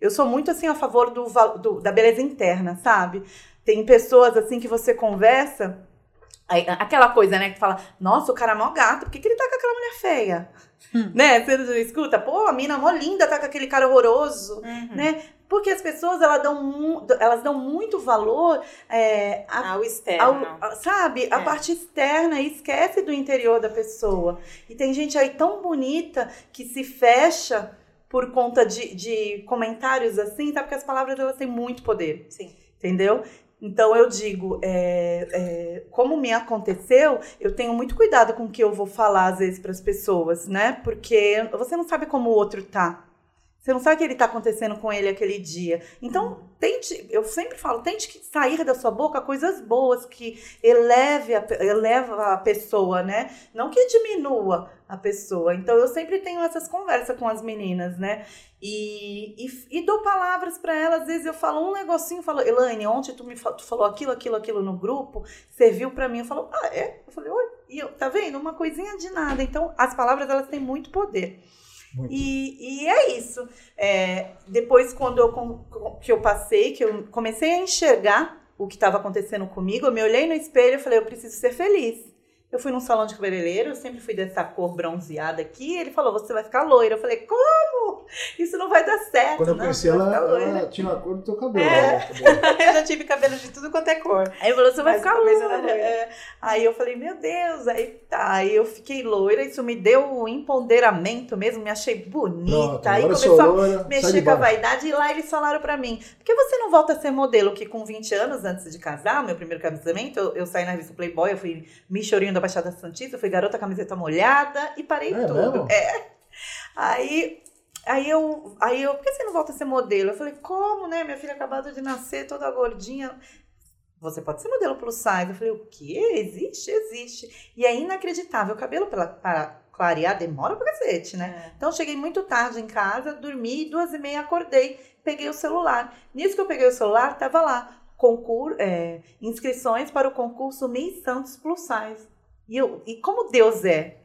eu sou muito assim a favor do, do- da beleza interna, sabe? Tem pessoas assim que você conversa, aquela coisa, né, que fala, nossa, o cara é mó gato, por que, que ele tá com aquela mulher feia? Né? Você não escuta, pô, a mina mó linda tá com aquele cara horroroso, Uhum. né? Porque as pessoas, elas dão, elas dão muito valor é, a Ao externo. ao- a- sabe, a É. parte externa e esquece do interior da pessoa. E tem gente aí tão bonita que se fecha por conta de, de comentários assim, sabe? Porque as palavras elas têm muito poder, Sim. entendeu? Então eu digo, é, é, como me aconteceu, eu tenho muito cuidado com o que eu vou falar às vezes para as pessoas, né? Porque você não sabe como o outro tá. Você não sabe o que ele tá acontecendo com ele aquele dia. Então, tente, eu sempre falo, tente que sair da sua boca coisas boas que eleve a, eleva a pessoa, né? Não que diminua a pessoa. Então, eu sempre tenho essas conversas com as meninas, né? E, e, e dou palavras para elas. Às vezes eu falo um negocinho, falo, Elaine, ontem tu me tu falou aquilo, aquilo, aquilo no grupo, serviu para mim. Eu falo, ah, é? Eu falei, oi. E eu, tá vendo? Uma coisinha de nada. Então, as palavras, elas têm muito poder. E, e é isso. É, depois, quando eu, que eu passei, que eu comecei a enxergar o que estava acontecendo comigo, eu me olhei no espelho e falei, eu preciso ser feliz. Eu fui num salão de cabeleireiro, eu sempre fui dessa cor bronzeada aqui. Ele falou: você vai ficar loira. Eu falei: como? Isso não vai dar certo. Quando eu não, conheci ela, ficar loira." ela tinha a cor do teu cabelo. É. né? Eu já tive cabelo de tudo quanto é cor. Aí ele falou, você vai Mas ficar loira. loira. É. Aí eu falei, meu Deus, aí tá. Aí eu fiquei loira, isso me deu um empoderamento mesmo, me achei bonita. Pronto, aí começou a loira, de mexer com a vaidade e lá eles falaram pra mim, por que você não volta a ser modelo? Que com 20 anos, antes de casar, meu primeiro casamento, eu, eu saí na revista Playboy, eu fui Michorinho da Baixada Santista, eu fui garota camiseta molhada e parei É tudo. mesmo? É. Aí, aí eu, aí eu, por que você não volta a ser modelo? Eu falei, como, né? Minha filha acabada de nascer, toda gordinha. Você pode ser modelo plus size. Eu falei, o quê? Existe? Existe. E é inacreditável. O cabelo pra, para clarear demora pra cacete, né? Então, eu cheguei muito tarde em casa, dormi, duas e meia acordei, peguei o celular. Nisso que eu peguei o celular, tava lá, concur, é, inscrições para o concurso Miss Santos Plus Size. E, eu, e como Deus é?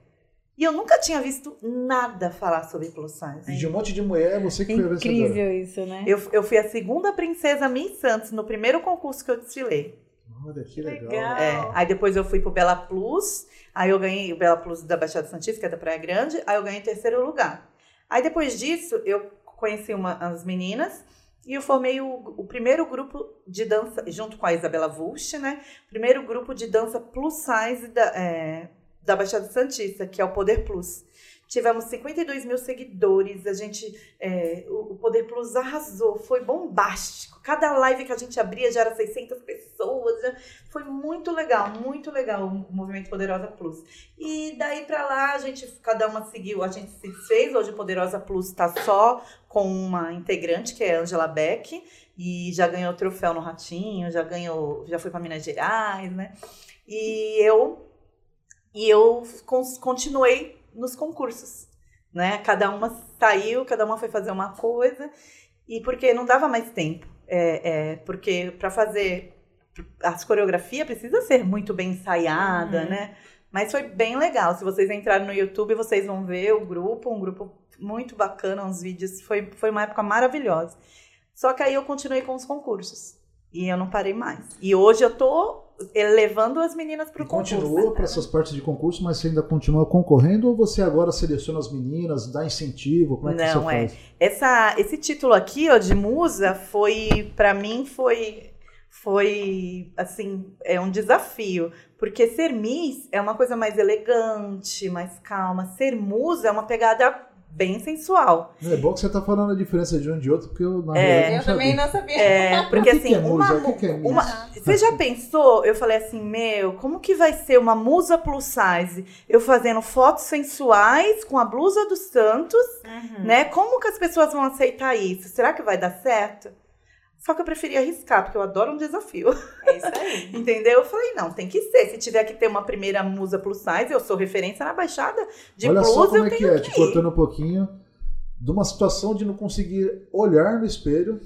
E eu nunca tinha visto nada falar sobre plus size. E de um monte de mulher, você que foi a vencedora. Incrível isso, né? Eu, eu fui a segunda princesa Miss Santos no primeiro concurso que eu desfilei. Olha que legal. Legal. É, aí depois eu fui pro Bela Plus, aí eu ganhei o Bela Plus da Baixada Santista, que é da Praia Grande, aí eu ganhei terceiro lugar. Aí depois disso, eu conheci uma, as meninas e eu formei o, o primeiro grupo de dança, junto com a Isabela Wulst, né? Primeiro grupo de dança plus size da, é, da Baixada Santista, que é o Poder Plus. Tivemos 52 mil seguidores, a gente, é, o, o Poder Plus arrasou, foi bombástico. Cada live que a gente abria já era 600 pessoas, já- foi muito legal, muito legal o Movimento Poderosa Plus. E daí pra lá a gente, cada uma seguiu, a gente se desfez. Hoje o Poderosa Plus tá só com uma integrante, que é a Angela Beck, e já ganhou troféu no Ratinho, já ganhou, já foi pra Minas Gerais, né? E eu e eu con- continuei nos concursos, né? Cada uma saiu, cada uma foi fazer uma coisa e porque não dava mais tempo, é, é, porque para fazer as coreografias precisa ser muito bem ensaiada, Uhum. né? Mas foi bem legal. Se vocês entrarem no YouTube, vocês vão ver o grupo, um grupo muito bacana, uns vídeos. Foi, foi uma época maravilhosa. Só que aí eu continuei com os concursos. E eu não parei mais. E hoje eu tô levando as meninas pro E concurso. continua para essas partes de concurso, mas você ainda continua concorrendo ou você agora seleciona as meninas, dá incentivo? Como é que Não, você é. faz? Essa, esse título aqui, ó, de musa, foi, pra mim, foi, foi, assim, é um desafio. Porque ser Miss é uma coisa mais elegante, mais calma. Ser musa é uma pegada bem sensual. É bom que você está falando a diferença de um e de outro, porque eu, na É. verdade, Eu não também sabia. não sabia. É, O porque que assim, que é uma, musa? O que que é Miss? uma- Você já pensou? Eu falei assim, meu, como que vai ser uma musa plus size? Eu fazendo fotos sensuais com a blusa dos Santos, Uhum. né? Como que as pessoas vão aceitar isso? Será que vai dar certo? Só que eu preferi arriscar, porque eu adoro um desafio. É isso aí. Entendeu? Eu falei, não, tem que ser. Se tiver que ter uma primeira musa plus size, eu sou referência na baixada de Olha plus, só como eu é que tenho é, que te ir. cortando um pouquinho, de uma situação de não conseguir olhar no espelho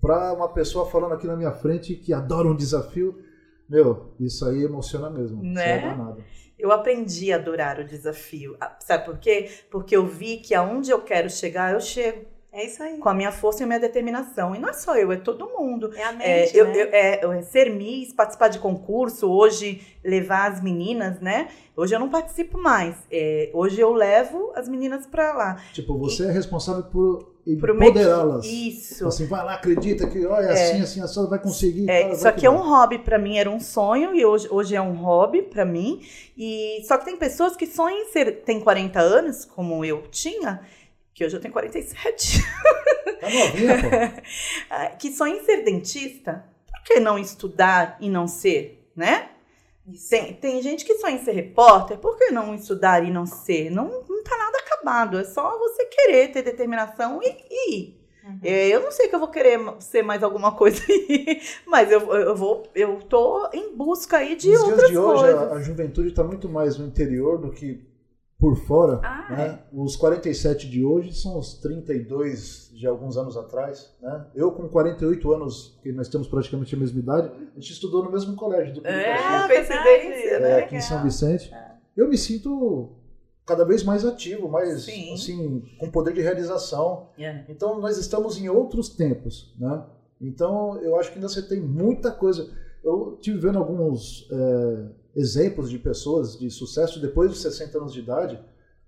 para uma pessoa falando aqui na minha frente que adora um desafio. Meu, isso aí emociona mesmo. Isso Né? é danado. Eu aprendi a adorar o desafio. Ah, Sabe por quê? Porque eu vi que aonde eu quero chegar, eu chego. É isso aí. Com a minha força e a minha determinação. E não é só eu, é todo mundo. É a É, mente, eu, né? eu- é, eu- é ser Miss, participar de concurso, hoje levar as meninas, né? Hoje eu não participo mais. É, hoje eu levo as meninas pra lá. Tipo, você é responsável por empoderá-las. Isso. Tipo assim, vai lá, acredita que, olha, É. assim, assim, assim, vai conseguir. É, cara, isso vai aqui que é um hobby pra mim, era um sonho e hoje, hoje é um hobby pra mim. E só que tem pessoas que sonham em ser, tem 40 anos, como eu tinha, que hoje eu tenho 47, Tá novinha, pô. ah, que sonham em ser dentista. Por que não estudar e não ser, né? Tem, tem gente que sonha em ser repórter, por que não estudar e não ser? Não, não tá nada acabado, é só você querer ter determinação e, e ir. Uhum. É, Eu não sei que eu vou querer ser mais alguma coisa aí, mas eu, eu vou, eu tô em busca aí de Nos outras dias de hoje, coisas. a, a juventude está muito mais no interior do que por fora. Ah, né? Os 47 de hoje são os 32 de alguns anos atrás. Né? Eu, com 48 anos, que nós temos praticamente a mesma idade, a gente estudou no mesmo colégio do É, Ah, coincidência, verdade. né? é, aqui em São Vicente. Eu me sinto cada vez mais ativo, mais Sim. assim, com poder de realização. É. Então nós estamos em outros tempos, né? Então eu acho que ainda você tem muita coisa. Eu tive vendo alguns é, exemplos de pessoas de sucesso depois dos 60 anos de idade.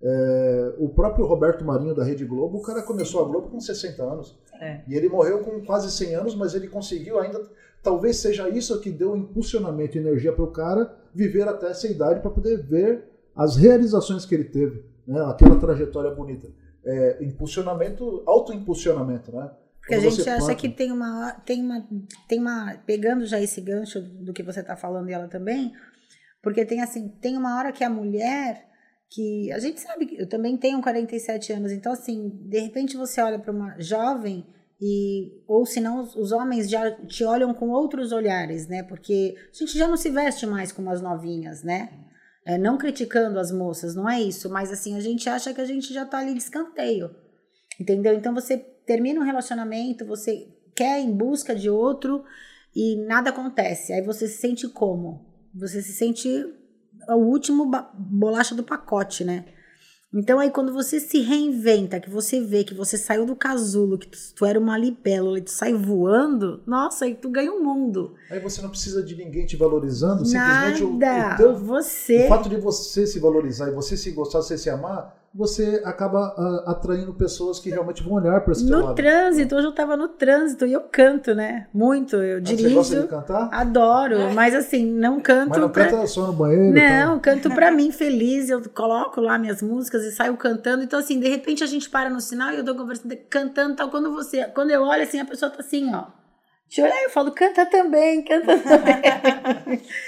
É, o próprio Roberto Marinho da Rede Globo, o cara começou a Globo com 60 anos. É. E ele morreu com quase 100 anos, mas ele conseguiu ainda. Talvez seja isso que deu impulsionamento e energia para o cara viver até essa idade para poder ver as realizações que ele teve, né? aquela trajetória bonita. É, impulsionamento, autoimpulsionamento, né? Porque a Quando gente você acha que tem uma, tem uma, tem uma, pegando já esse gancho do que você está falando e ela também, porque tem assim, tem uma hora que a mulher, que a gente sabe que eu também tenho 47 anos, então assim, de repente você olha para uma jovem e ou senão os, os homens já te olham com outros olhares, né? Porque a gente já não se veste mais como as novinhas, né? É, não criticando as moças, não é isso, mas assim, a gente acha que a gente já tá ali de escanteio. Entendeu? Então você termina um relacionamento, você quer em busca de outro e nada acontece. Aí você se sente como? Você se sente o último bolacha do pacote, né? Então aí quando você se reinventa, que você vê que você saiu do casulo, que tu, tu era uma libélula e tu sai voando, nossa, aí tu ganha o mundo. Aí você não precisa de ninguém te valorizando, simplesmente o, Nada. o teu você O fato de você se valorizar e você se gostar, você se amar, você acaba ah, atraindo pessoas que realmente vão olhar para esse no lado. trânsito, hoje eu tava no trânsito e eu canto, né? Muito, eu Ah, Você gosta de dirijo. cantar? Adoro, mas assim, não canto Mas não pra- canta só no banheiro? tá? Não, canto pra mim feliz, eu coloco lá minhas músicas e saio cantando. Então, assim, de repente a gente para no sinal e eu tô conversando, cantando tal. Quando você, quando eu olho assim, a pessoa tá assim, ó. Deixa eu olhar, eu falo, canta também, canta também.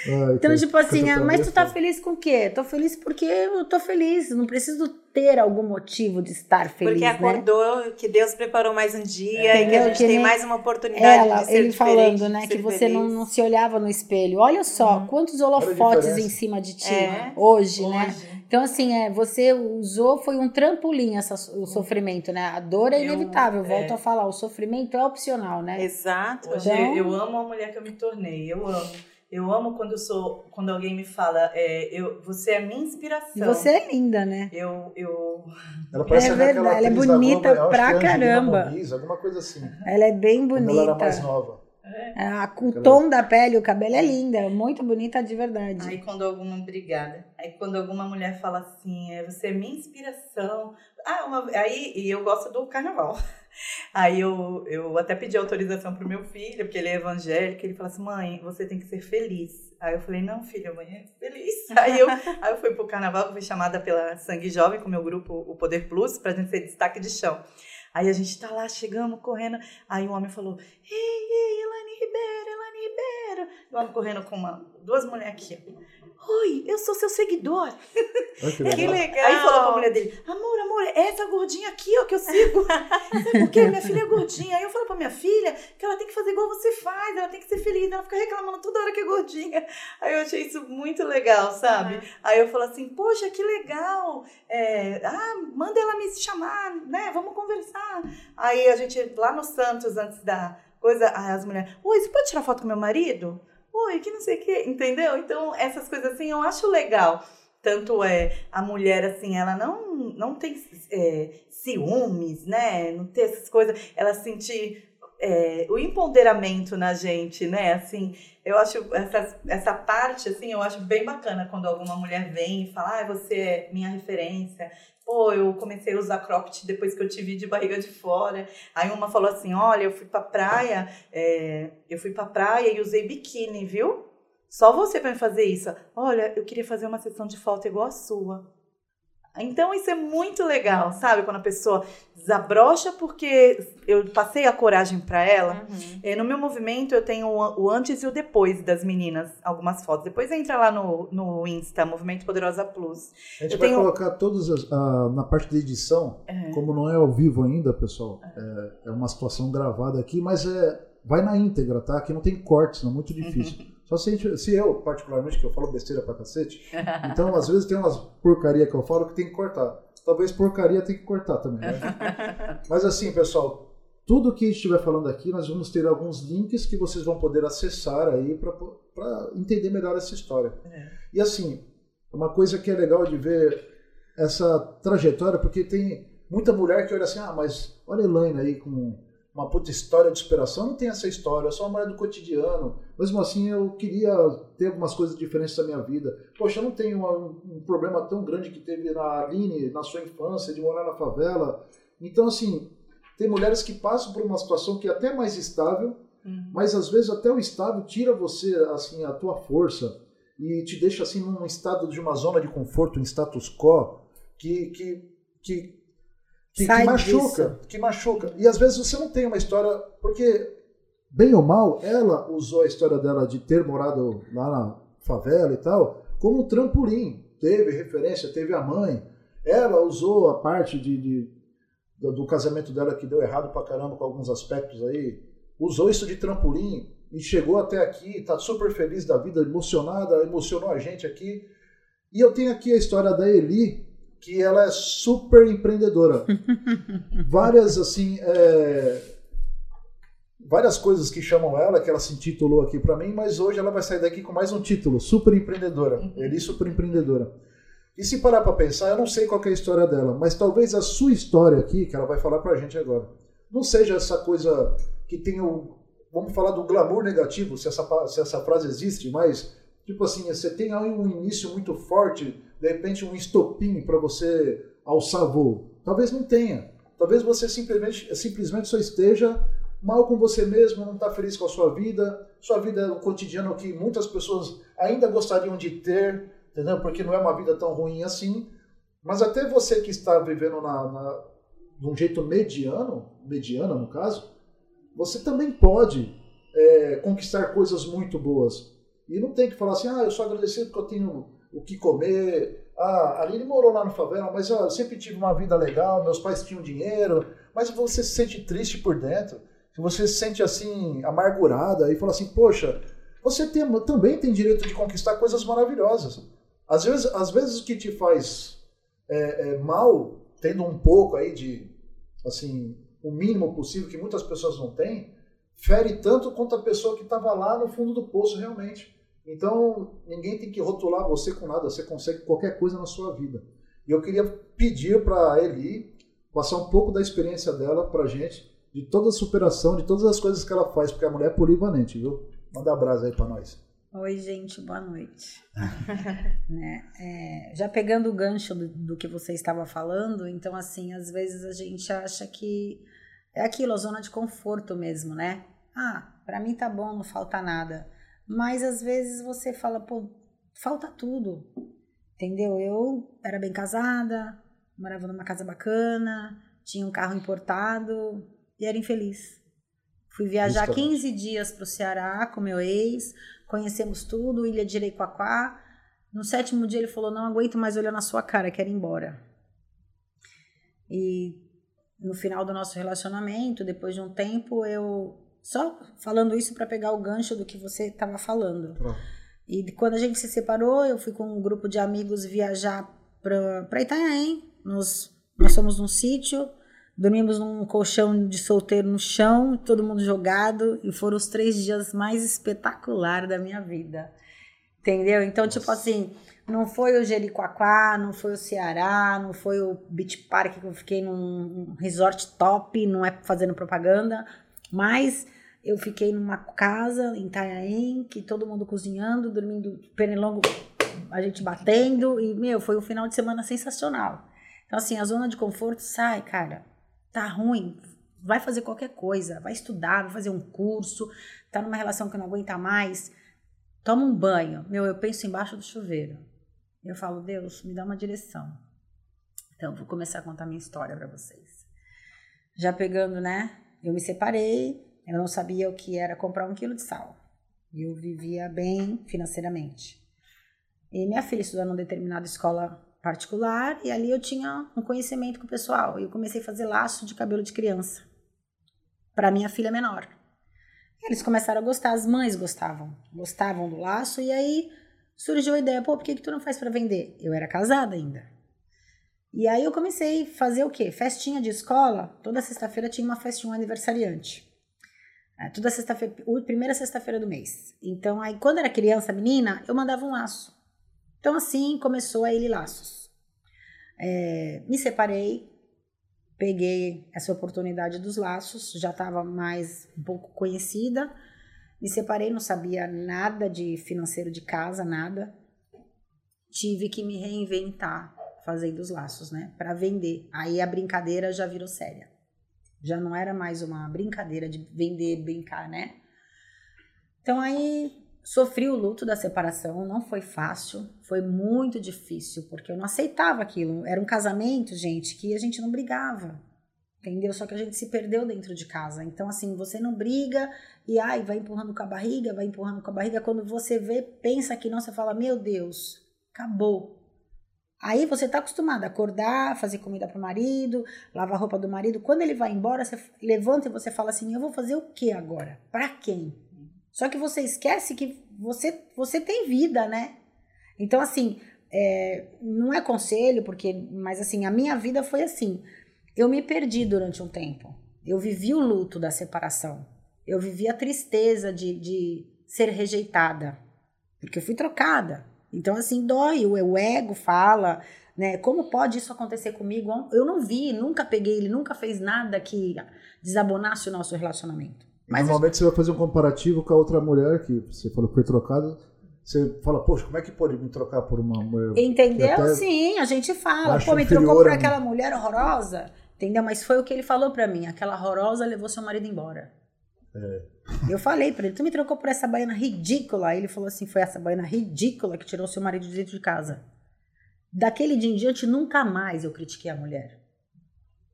Ai, Então, tipo assim, ah, mas é tu tá foda. feliz com o quê? Tô feliz porque eu tô feliz. Não preciso ter algum motivo de estar feliz, Porque né? acordou que Deus preparou mais um dia e que a gente Que tem mais uma oportunidade Ela, de ser ele falando, né, que você não, não se olhava no espelho. Olha só, Uhum. quantos holofotes em cima de ti É. hoje, né? Hoje. Então, assim, é, você usou, foi um trampolim essa, o sofrimento, né? A dor é Eu- inevitável, volto é. a falar, o sofrimento é opcional, né? Exato. Hoje Então- eu amo a mulher que eu me tornei. Eu amo. Eu amo quando eu sou, quando alguém me fala, é, eu, você é minha inspiração. E você é linda, né? Eu, eu, Ela parece É verdade, ela é bonita Globo, acho pra é caramba. Moniz, alguma coisa assim. Ela é bem Quando ela era bonita. mais nova. A- o tom da pele, o cabelo é linda, muito bonita de verdade. Aí quando alguma, obrigada. Aí quando alguma mulher fala assim, é, você é minha inspiração. Ah, uma- aí e eu gosto do carnaval. Aí eu, eu até pedi autorização pro meu filho, porque ele é evangélico, ele fala assim, mãe, você tem que ser feliz. Aí eu falei, não, filho, mãe é feliz. Aí eu, aí eu fui pro carnaval, fui chamada pela Sangue Jovem, com o meu grupo, o Poder Plus, pra gente ser destaque de chão. Aí a gente tá lá, chegamos, correndo. Aí um homem falou, ei, ei, Elaine Ribeiro, Ribeiro. E o homem correndo com uma, duas mulheres aqui. Oi, eu sou seu seguidor. Olha que Que legal. legal. Aí falou pra mulher dele, amor, amor, é essa gordinha aqui, ó, que eu sigo. Sabe por quê? Minha filha é gordinha. Aí eu falo pra minha filha que ela tem que fazer igual você faz, ela tem que ser feliz. Ela fica reclamando toda hora que é gordinha. Aí eu achei isso muito legal, sabe? Aí eu falo assim, poxa, que legal. É, ah, manda ela me chamar, né? Vamos conversar. Aí a gente, lá no Santos, antes da coisa, aí as mulheres, oi, você pode tirar foto com meu marido? Oi, que não sei o quê, entendeu? Então, essas coisas assim eu acho legal. Tanto é a mulher, assim, ela não, não tem é, ciúmes, né? Não ter essas coisas. Ela sentir é, o empoderamento na gente, né? Assim, eu acho essa, essa parte, assim, eu acho bem bacana quando alguma mulher vem e fala, ah, você é minha referência. Pô, eu comecei a usar cropped depois que eu te vi de barriga de fora. Aí uma falou assim, olha, eu fui pra praia, é, eu fui pra praia e usei biquíni, viu? Só você vai fazer isso. Olha, eu queria fazer uma sessão de foto igual a sua. Então isso é muito legal, sabe? Quando a pessoa desabrocha porque eu passei a coragem para ela. Uhum. É, no meu movimento eu tenho o antes e o depois das meninas, algumas fotos. Depois entra lá no, no Insta, Movimento Poderosa Plus. A gente Eu vai tenho- colocar todas as, ah, na parte de edição, É. como não é ao vivo ainda, pessoal, é, é uma situação gravada aqui, mas é, vai na íntegra, tá? Aqui não tem cortes, não é muito difícil. Só se, a gente- se eu, particularmente, que eu falo besteira pra cacete, então às vezes tem umas porcaria que eu falo que tem que cortar. Talvez porcaria tem que cortar também, né? Mas assim, pessoal, tudo que estiver falando aqui, nós vamos ter alguns links que vocês vão poder acessar aí para entender melhor essa história. É. E assim, uma coisa que é legal de ver essa trajetória, porque tem muita mulher que olha assim, ah, mas olha a Elaine aí com uma puta história de superação. Não tem essa história, eu sou uma mulher do cotidiano. Mesmo assim, eu queria ter algumas coisas diferentes da minha vida. Poxa, eu não tenho uma, um problema tão grande que teve na Aline, na sua infância, de morar na favela. Então, assim, tem mulheres que passam por uma situação que é até mais estável, uhum. mas às vezes até o estável tira você, assim, a tua força e te deixa, assim, num estado de uma zona de conforto, em status quo, que, que, que que, machuca, disso. que machuca. E às vezes você não tem uma história, porque bem ou mal, ela usou a história dela de ter morado lá na favela e tal, como um trampolim. Teve referência, teve a mãe. Ela usou a parte de, de do, do, casamento dela que deu errado pra caramba com alguns aspectos aí. Usou isso de trampolim e chegou até aqui, tá super feliz da vida, emocionada, emocionou a gente aqui. E eu tenho aqui a história da Eli, que ela é super empreendedora. Várias, assim, é... várias coisas que chamam ela, que ela se intitulou aqui para mim, mas hoje ela vai sair daqui com mais um título, super empreendedora. Uhum. Eli super empreendedora. E se parar para pensar, eu não sei qual é a história dela, mas talvez a sua história aqui, que ela vai falar pra gente agora, não seja essa coisa que tem o, vamos falar do glamour negativo, se essa, se essa frase existe, mas tipo assim, você tem aí um início muito forte de repente um estopim para você alçar voo. Talvez não tenha. Talvez você simplesmente, simplesmente só esteja mal com você mesmo, não está feliz com a sua vida. Sua vida é um cotidiano que muitas pessoas ainda gostariam de ter, entendeu? Porque não é uma vida tão ruim assim. Mas até você que está vivendo na, na, de um jeito mediano, mediana no caso, você também pode é, conquistar coisas muito boas. E não tem que falar assim, ah, eu sou agradecido porque eu tenho o que comer. Ah, a Aline morou lá no favela, mas eu sempre tive uma vida legal, meus pais tinham dinheiro. Mas você se sente triste por dentro, você se sente assim, amargurada e fala assim, poxa, você tem, também tem direito de conquistar coisas maravilhosas. Às vezes, às vezes o que te faz é, é, mal, tendo um pouco aí de, assim, o mínimo possível que muitas pessoas não têm, fere tanto quanto a pessoa que estava lá no fundo do poço realmente. Então, ninguém tem que rotular você com nada, você consegue qualquer coisa na sua vida. E eu queria pedir para Eli passar um pouco da experiência dela para gente, de toda a superação, de todas as coisas que ela faz, porque a mulher é polivalente, viu? Manda abraço aí para nós. Oi, gente, boa noite. né? é, já pegando o gancho do, do, que você estava falando, então, assim, às vezes a gente acha que é aquilo, a zona de conforto mesmo, né? Ah, para mim tá bom, não falta nada. Mas às vezes você fala, pô, falta tudo. Entendeu? Eu era bem casada, morava numa casa bacana, tinha um carro importado e era infeliz. Fui viajar Justamente. 15 dias para o Ceará com meu ex, conhecemos tudo, Ilha de Irequaquá. No sétimo dia ele falou: Não aguento mais olhar na sua cara, quero ir embora. E no final do nosso relacionamento, depois de um tempo, eu só falando isso para pegar o gancho do que você estava falando. Pronto. E quando a gente se separou, eu fui com um grupo de amigos viajar para Itanhaém. Nós, nós fomos num sítio, dormimos num colchão de solteiro no chão, todo mundo jogado, e foram os três dias mais espetaculares da minha vida. Entendeu? Então, tipo Nossa. tipo assim, não foi o Jericoacoara, não foi o Ceará, não foi o Beach Park que eu fiquei num resort top, não é fazendo propaganda, mas eu fiquei numa casa em Itanhaém, que todo mundo cozinhando, dormindo pernilongo, a gente batendo, e, meu, foi um final de semana sensacional. Então, assim, a zona de conforto sai, cara, tá ruim, vai fazer qualquer coisa, vai estudar, vai fazer um curso, tá numa relação que não aguenta mais, toma um banho. Meu, eu penso embaixo do chuveiro. Eu falo, Deus, me dá uma direção. Então, vou começar a contar minha história para vocês. Já pegando, né, eu me separei, eu não sabia o que era comprar um quilo de sal. Eu vivia bem financeiramente. E minha filha estudou numa determinada escola particular e ali eu tinha um conhecimento com o pessoal. Eu comecei a fazer laço de cabelo de criança para minha filha menor. Eles começaram a gostar, as mães gostavam, gostavam do laço e aí surgiu a ideia, pô, por que, que tu não faz para vender? Eu era casada ainda. E aí eu comecei a fazer o quê? Festinha de escola. Toda sexta-feira tinha uma festinha um aniversariante. É, toda sexta-feira, primeira sexta-feira do mês. Então, aí quando era criança, menina, eu mandava um laço. Então, assim começou a ele laços. É, me separei, peguei essa oportunidade dos laços, já estava mais um pouco conhecida. Me separei, não sabia nada de financeiro de casa, nada. Tive que me reinventar fazendo os laços, né, para vender. Aí a brincadeira já virou séria. Já não era mais uma brincadeira de vender, brincar, né? Então aí sofri o luto da separação, não foi fácil, foi muito difícil, porque eu não aceitava aquilo. Era um casamento, gente, que a gente não brigava. Entendeu? Só que a gente se perdeu dentro de casa. Então, assim, você não briga e ai, vai empurrando com a barriga, vai empurrando com a barriga. Quando você vê, pensa que não, você fala: Meu Deus, acabou. Aí você tá acostumado a acordar, fazer comida pro marido, lavar a roupa do marido. Quando ele vai embora, você levanta e você fala assim: Eu vou fazer o que agora? Para quem? Só que você esquece que você, você tem vida, né? Então, assim, é, não é conselho, porque, mas assim, a minha vida foi assim. Eu me perdi durante um tempo. Eu vivi o luto da separação. Eu vivi a tristeza de, de ser rejeitada, porque eu fui trocada. Então, assim, dói. O, ego fala, né? Como pode isso acontecer comigo? Eu não vi, nunca peguei ele, nunca fez nada que desabonasse o nosso relacionamento. Mas Normalmente você vai fazer um comparativo com a outra mulher que você falou que foi trocada. Você fala, poxa, como é que pode me trocar por uma mulher? Entendeu? Sim, a gente fala. Pô, me trocou por aquela mulher horrorosa. Entendeu? Mas foi o que ele falou para mim. Aquela horrorosa levou seu marido embora. É. Eu falei para ele, tu me trocou por essa baiana ridícula. Aí ele falou assim, foi essa baiana ridícula que tirou seu marido de dentro de casa. Daquele dia em diante, nunca mais eu critiquei a mulher.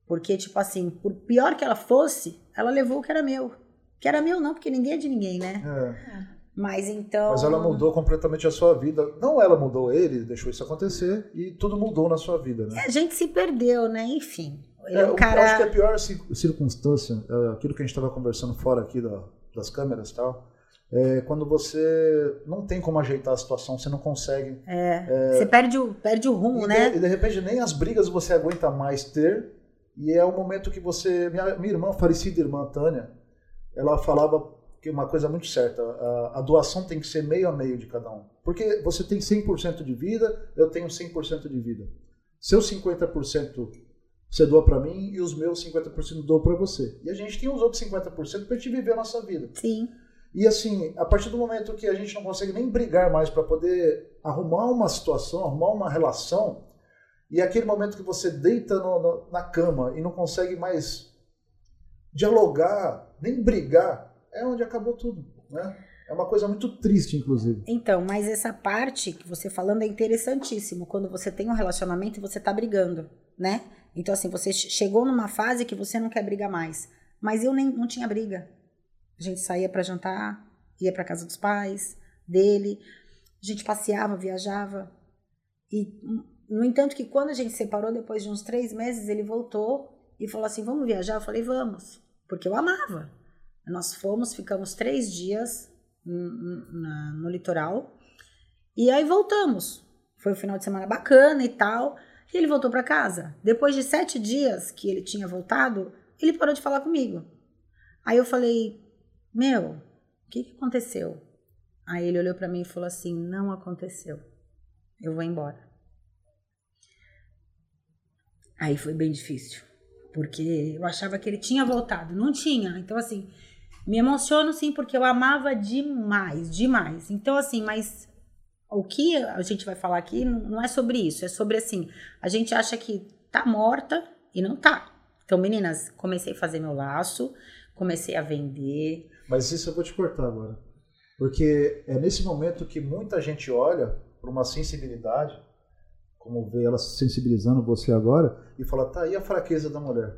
Porque, tipo assim, por pior que ela fosse, ela levou o que era meu. Que era meu não, porque ninguém é de ninguém, né? É. Mas então. Mas ela mudou completamente a sua vida. Não ela mudou ele, deixou isso acontecer e tudo mudou na sua vida, né? É, a gente se perdeu, né? Enfim. É, é cara... Eu acho que a pior circunstância, é, aquilo que a gente estava conversando fora aqui da, das câmeras e tal, é quando você não tem como ajeitar a situação, você não consegue. É, é você perde o, perde o rumo, e né? De, e de repente nem as brigas você aguenta mais ter. E é o momento que você. Minha, minha irmã, falecida irmã Tânia, ela falava que uma coisa muito certa, a, a, doação tem que ser meio a meio de cada um. Porque você tem 100% de vida, eu tenho 100% de vida. Seus 50% você doa para mim e os meus 50% dou para você. E a gente tem os outros 50% para gente viver a nossa vida. Sim. E assim, a partir do momento que a gente não consegue nem brigar mais para poder arrumar uma situação, arrumar uma relação, e aquele momento que você deita no, no, na cama e não consegue mais dialogar, nem brigar, é onde acabou tudo, né? É uma coisa muito triste, inclusive. Então, mas essa parte que você falando é interessantíssimo. Quando você tem um relacionamento e você tá brigando, né? Então, assim, você chegou numa fase que você não quer brigar mais. Mas eu nem não tinha briga. A gente saía para jantar, ia para casa dos pais, dele. A gente passeava, viajava. E, no entanto, que quando a gente separou, depois de uns três meses, ele voltou e falou assim: Vamos viajar? Eu falei: Vamos porque eu amava. Nós fomos, ficamos três dias no litoral e aí voltamos. Foi um final de semana bacana e tal. E ele voltou para casa. Depois de sete dias que ele tinha voltado, ele parou de falar comigo. Aí eu falei: Meu, o que, que aconteceu? Aí ele olhou para mim e falou assim: Não aconteceu. Eu vou embora. Aí foi bem difícil porque eu achava que ele tinha voltado, não tinha. Então, assim, me emociono sim, porque eu amava demais, demais. Então, assim, mas o que a gente vai falar aqui não é sobre isso, é sobre assim, a gente acha que tá morta e não tá. Então, meninas, comecei a fazer meu laço, comecei a vender. Mas isso eu vou te cortar agora. Porque é nesse momento que muita gente olha para uma sensibilidade como vê ela sensibilizando você agora, e fala, tá aí a fraqueza da mulher.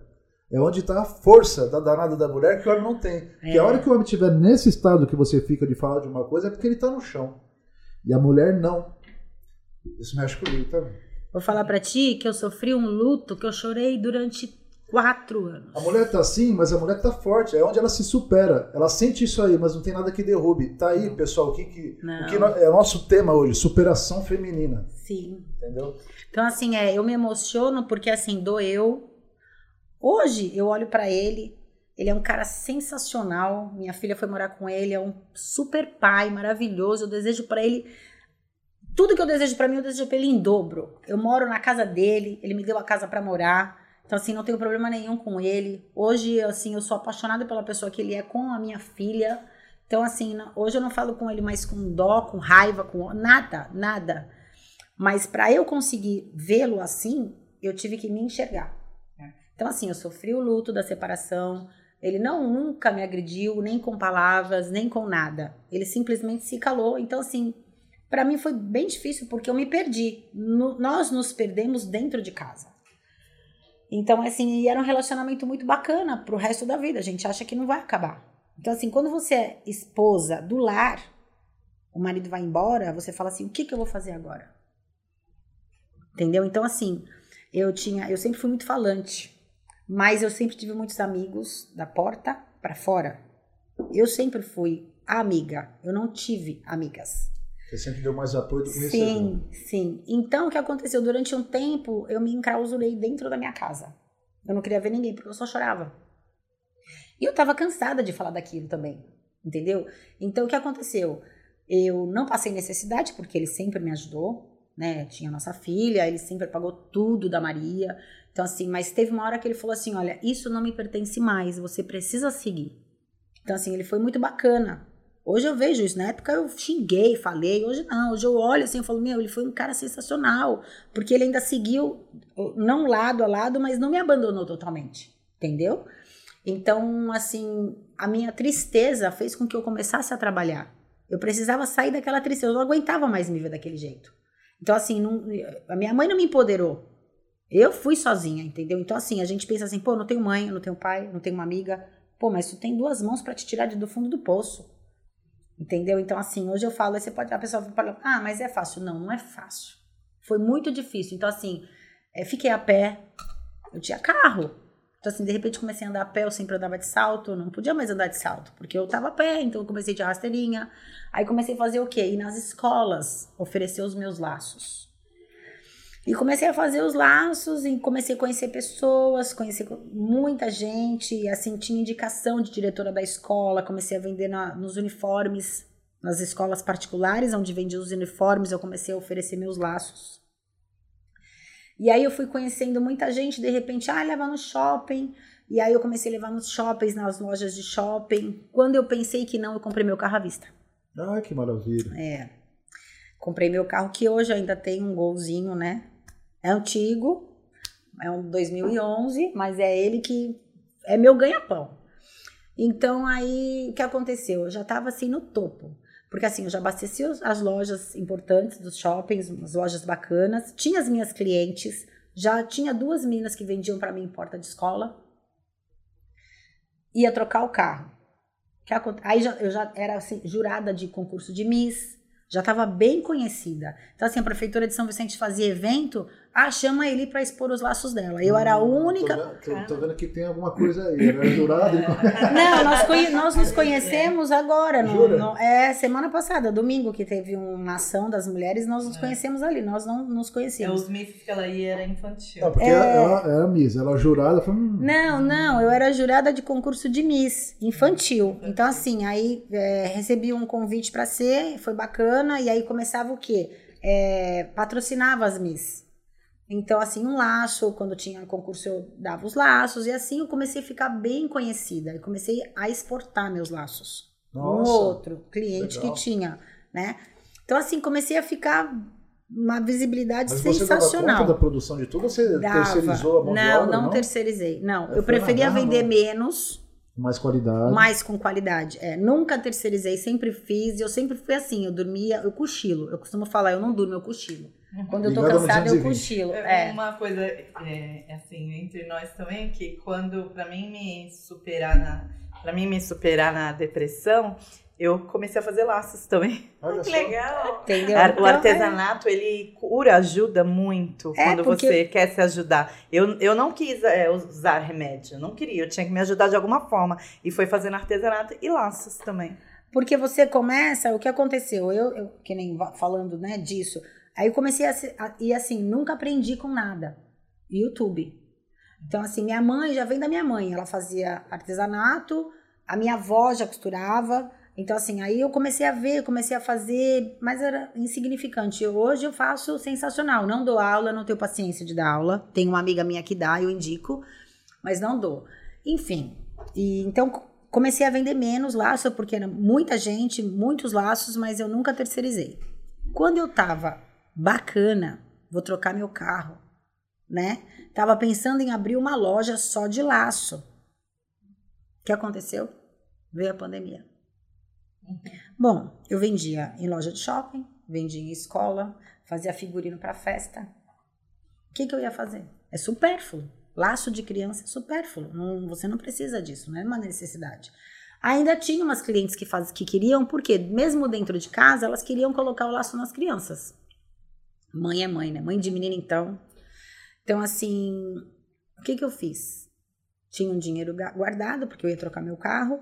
É onde está a força da danada da mulher que o homem não tem. É. Porque a hora que o homem estiver nesse estado que você fica de falar de uma coisa é porque ele está no chão. E a mulher não. Isso mexe comigo também. Vou falar para ti que eu sofri um luto que eu chorei durante quatro anos. A mulher tá assim, mas a mulher tá forte. É onde ela se supera. Ela sente isso aí, mas não tem nada que derrube. Tá aí, pessoal, o que, que, o que é o nosso tema hoje? Superação feminina. Sim. Entendeu? Então, assim, é, eu me emociono porque, assim, doeu. Hoje, eu olho para ele, ele é um cara sensacional. Minha filha foi morar com ele, é um super pai, maravilhoso. Eu desejo para ele tudo que eu desejo para mim, eu desejo para ele em dobro. Eu moro na casa dele, ele me deu a casa para morar. Então, assim, não tenho problema nenhum com ele. Hoje, assim, eu sou apaixonada pela pessoa que ele é com a minha filha. Então, assim, hoje eu não falo com ele mais com dó, com raiva, com nada, nada. Mas para eu conseguir vê-lo assim, eu tive que me enxergar. É. Então, assim, eu sofri o luto da separação. Ele não nunca me agrediu, nem com palavras, nem com nada. Ele simplesmente se calou. Então, assim, para mim foi bem difícil porque eu me perdi. No, nós nos perdemos dentro de casa. Então, assim, era um relacionamento muito bacana pro resto da vida. A gente acha que não vai acabar. Então, assim, quando você é esposa do lar, o marido vai embora, você fala assim: o que, que eu vou fazer agora? Entendeu? Então, assim, eu tinha, eu sempre fui muito falante, mas eu sempre tive muitos amigos da porta para fora. Eu sempre fui amiga, eu não tive amigas. Você sempre deu mais apoio do que recebeu. Sim, sim. Então, o que aconteceu? Durante um tempo, eu me enclausurei dentro da minha casa. Eu não queria ver ninguém, porque eu só chorava. E eu tava cansada de falar daquilo também, entendeu? Então, o que aconteceu? Eu não passei necessidade, porque ele sempre me ajudou, né? Tinha nossa filha, ele sempre pagou tudo da Maria. Então, assim, mas teve uma hora que ele falou assim: olha, isso não me pertence mais, você precisa seguir. Então, assim, ele foi muito bacana. Hoje eu vejo isso. Na época eu xinguei, falei. Hoje não. Hoje eu olho assim e falo: Meu, ele foi um cara sensacional. Porque ele ainda seguiu, não lado a lado, mas não me abandonou totalmente. Entendeu? Então, assim, a minha tristeza fez com que eu começasse a trabalhar. Eu precisava sair daquela tristeza. Eu não aguentava mais me ver daquele jeito. Então, assim, não, a minha mãe não me empoderou. Eu fui sozinha, entendeu? Então, assim, a gente pensa assim, pô, não tenho mãe, não tenho pai, não tenho uma amiga. Pô, mas tu tem duas mãos para te tirar do fundo do poço. Entendeu? Então, assim, hoje eu falo, você pode, a pessoa fala, ah, mas é fácil. Não, não é fácil. Foi muito difícil. Então, assim, é, fiquei a pé, eu tinha carro. Então, assim, de repente comecei a andar a pé, eu sempre andava de salto, não podia mais andar de salto, porque eu tava a pé, então eu comecei de rasteirinha. Aí comecei a fazer o quê? Ir nas escolas, oferecer os meus laços. E comecei a fazer os laços e comecei a conhecer pessoas, conhecer muita gente, assim, tinha indicação de diretora da escola, comecei a vender na, nos uniformes, nas escolas particulares, onde vendia os uniformes, eu comecei a oferecer meus laços. E aí eu fui conhecendo muita gente, de repente, ah, leva no shopping. E aí eu comecei a levar nos shoppings, nas lojas de shopping. Quando eu pensei que não, eu comprei meu carro à vista. Ah, que maravilha. É. Comprei meu carro, que hoje ainda tem um golzinho, né? É antigo, é um 2011, mas é ele que é meu ganha-pão. Então aí o que aconteceu? Eu já estava assim no topo. Porque assim, eu já abasteci as lojas importantes dos shoppings, as lojas bacanas, tinha as minhas clientes, já tinha duas meninas que vendiam para mim em porta de escola. Ia trocar o carro. Aí já, eu já era assim, jurada de concurso de Miss, já estava bem conhecida. Então, assim, a prefeitura de São Vicente fazia evento, ah, chama ele para expor os laços dela. Eu era a única. Tô vendo, tô, tô vendo que tem alguma coisa aí. Ele era jurado. Não, nós, conhe... nós nos conhecemos agora. No, no... É, semana passada, domingo, que teve uma ação das mulheres, nós nos é. conhecemos ali. Nós não nos conhecíamos. É, os misses que ela ia era infantil. Não, porque é... ela era Miss, ela jurada. Foi... Não, não, eu era jurada de concurso de Miss, infantil. Então, assim, aí é, recebi um convite para ser, foi bacana, e aí começava o quê? É, patrocinava as Miss. Então, assim, um laço, quando tinha concurso eu dava os laços, e assim eu comecei a ficar bem conhecida. Eu comecei a exportar meus laços. Nossa, um outro cliente legal. que tinha, né? Então, assim, comecei a ficar uma visibilidade Mas sensacional. Você dava da produção de tudo ou você dava. terceirizou a mão não, não, não terceirizei. Não, eu preferia vender menos. Mais qualidade. Mais com qualidade. É, nunca terceirizei, sempre fiz. Eu sempre fui assim, eu dormia, eu cochilo. Eu costumo falar, eu não durmo, eu cochilo. Quando eu tô cansada, eu cochilo. É. Uma coisa, é, assim, entre nós também, que quando, para mim me superar na, para mim me superar na depressão, eu comecei a fazer laços também. Olha que legal. Entendeu? O então, artesanato, é. ele cura, ajuda muito é, quando porque... você quer se ajudar. Eu, eu não quis é, usar remédio, não queria, eu tinha que me ajudar de alguma forma. E foi fazendo artesanato e laços também. Porque você começa, o que aconteceu? Eu, eu que nem falando né, disso, Aí eu comecei a, a e assim, nunca aprendi com nada. YouTube. Então, assim, minha mãe já vem da minha mãe. Ela fazia artesanato, a minha avó já costurava, Então, assim, aí eu comecei a ver, comecei a fazer, mas era insignificante. Hoje eu faço sensacional. Não dou aula, não tenho paciência de dar aula. Tem uma amiga minha que dá, eu indico, mas não dou. Enfim, e então comecei a vender menos laço, porque era muita gente, muitos laços, mas eu nunca terceirizei. Quando eu tava bacana, vou trocar meu carro, né? Tava pensando em abrir uma loja só de laço. O que aconteceu? Veio a pandemia. Bom, eu vendia em loja de shopping, vendia em escola, fazia figurino para festa. O que, que eu ia fazer? É supérfluo. Laço de criança é supérfluo. Não, você não precisa disso, não é uma necessidade. Ainda tinha umas clientes que, faz, que queriam, porque mesmo dentro de casa, elas queriam colocar o laço nas crianças. Mãe é mãe, né? Mãe de menina, então. Então, assim, o que, que eu fiz? Tinha um dinheiro guardado, porque eu ia trocar meu carro.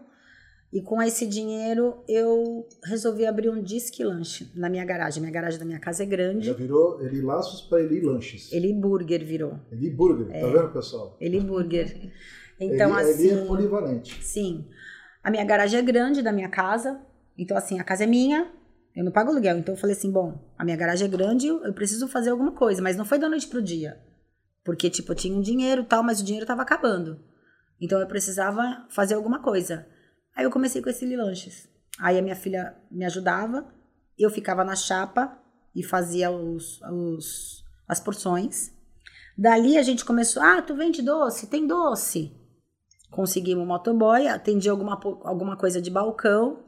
E com esse dinheiro eu resolvi abrir um disque lanche na minha garagem. Minha garagem da minha casa é grande. Já virou Eli Laços para Eli Lanches. Eli Burger virou. Eli Burger, tá é. tá vendo, pessoal? Eli Burger. Então, Eli, assim. Eli é polivalente. Sim. A minha garagem é grande da minha casa. Então, assim, a casa é minha, eu não pago aluguel. Então eu falei assim: bom, a minha garagem é grande, eu preciso fazer alguma coisa. Mas não foi da noite pro dia. Porque, tipo, eu tinha um dinheiro e tal, mas o dinheiro tava acabando. Então eu precisava fazer alguma coisa. Aí eu comecei com esse lanches. Aí a minha filha me ajudava, eu ficava na chapa e fazia os, os, as porções. Dali a gente começou, ah, tu vende doce? Tem doce. Conseguimos um motoboy, atendi alguma, alguma coisa de balcão,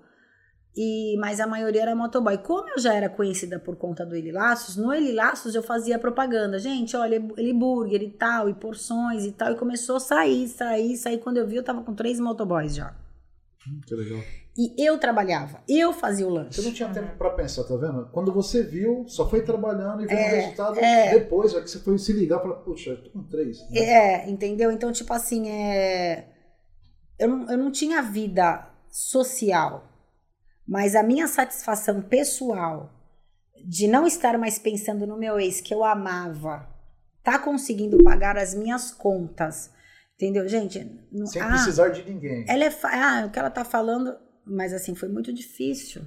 e mas a maioria era motoboy. Como eu já era conhecida por conta do Eli Laços, no Eli Laços eu fazia propaganda. Gente, olha, Eli Burger e tal, e porções e tal. E começou a sair, sair, sair. Quando eu vi, eu tava com três motoboys já. Hum, que legal. E eu trabalhava, eu fazia o lanche. Você não tinha tempo para pensar, tá vendo? Quando você viu, só foi trabalhando e viu é, o resultado é, depois, é que você foi se ligar e falar, puxa, eu tô com três. Né? É, entendeu? Então, tipo assim, é... eu, não, eu não tinha vida social, mas a minha satisfação pessoal de não estar mais pensando no meu ex que eu amava, tá conseguindo pagar as minhas contas Entendeu, gente? Não, Sem ah, precisar de ninguém. Ela é. Ah, o que ela tá falando. Mas assim, foi muito difícil.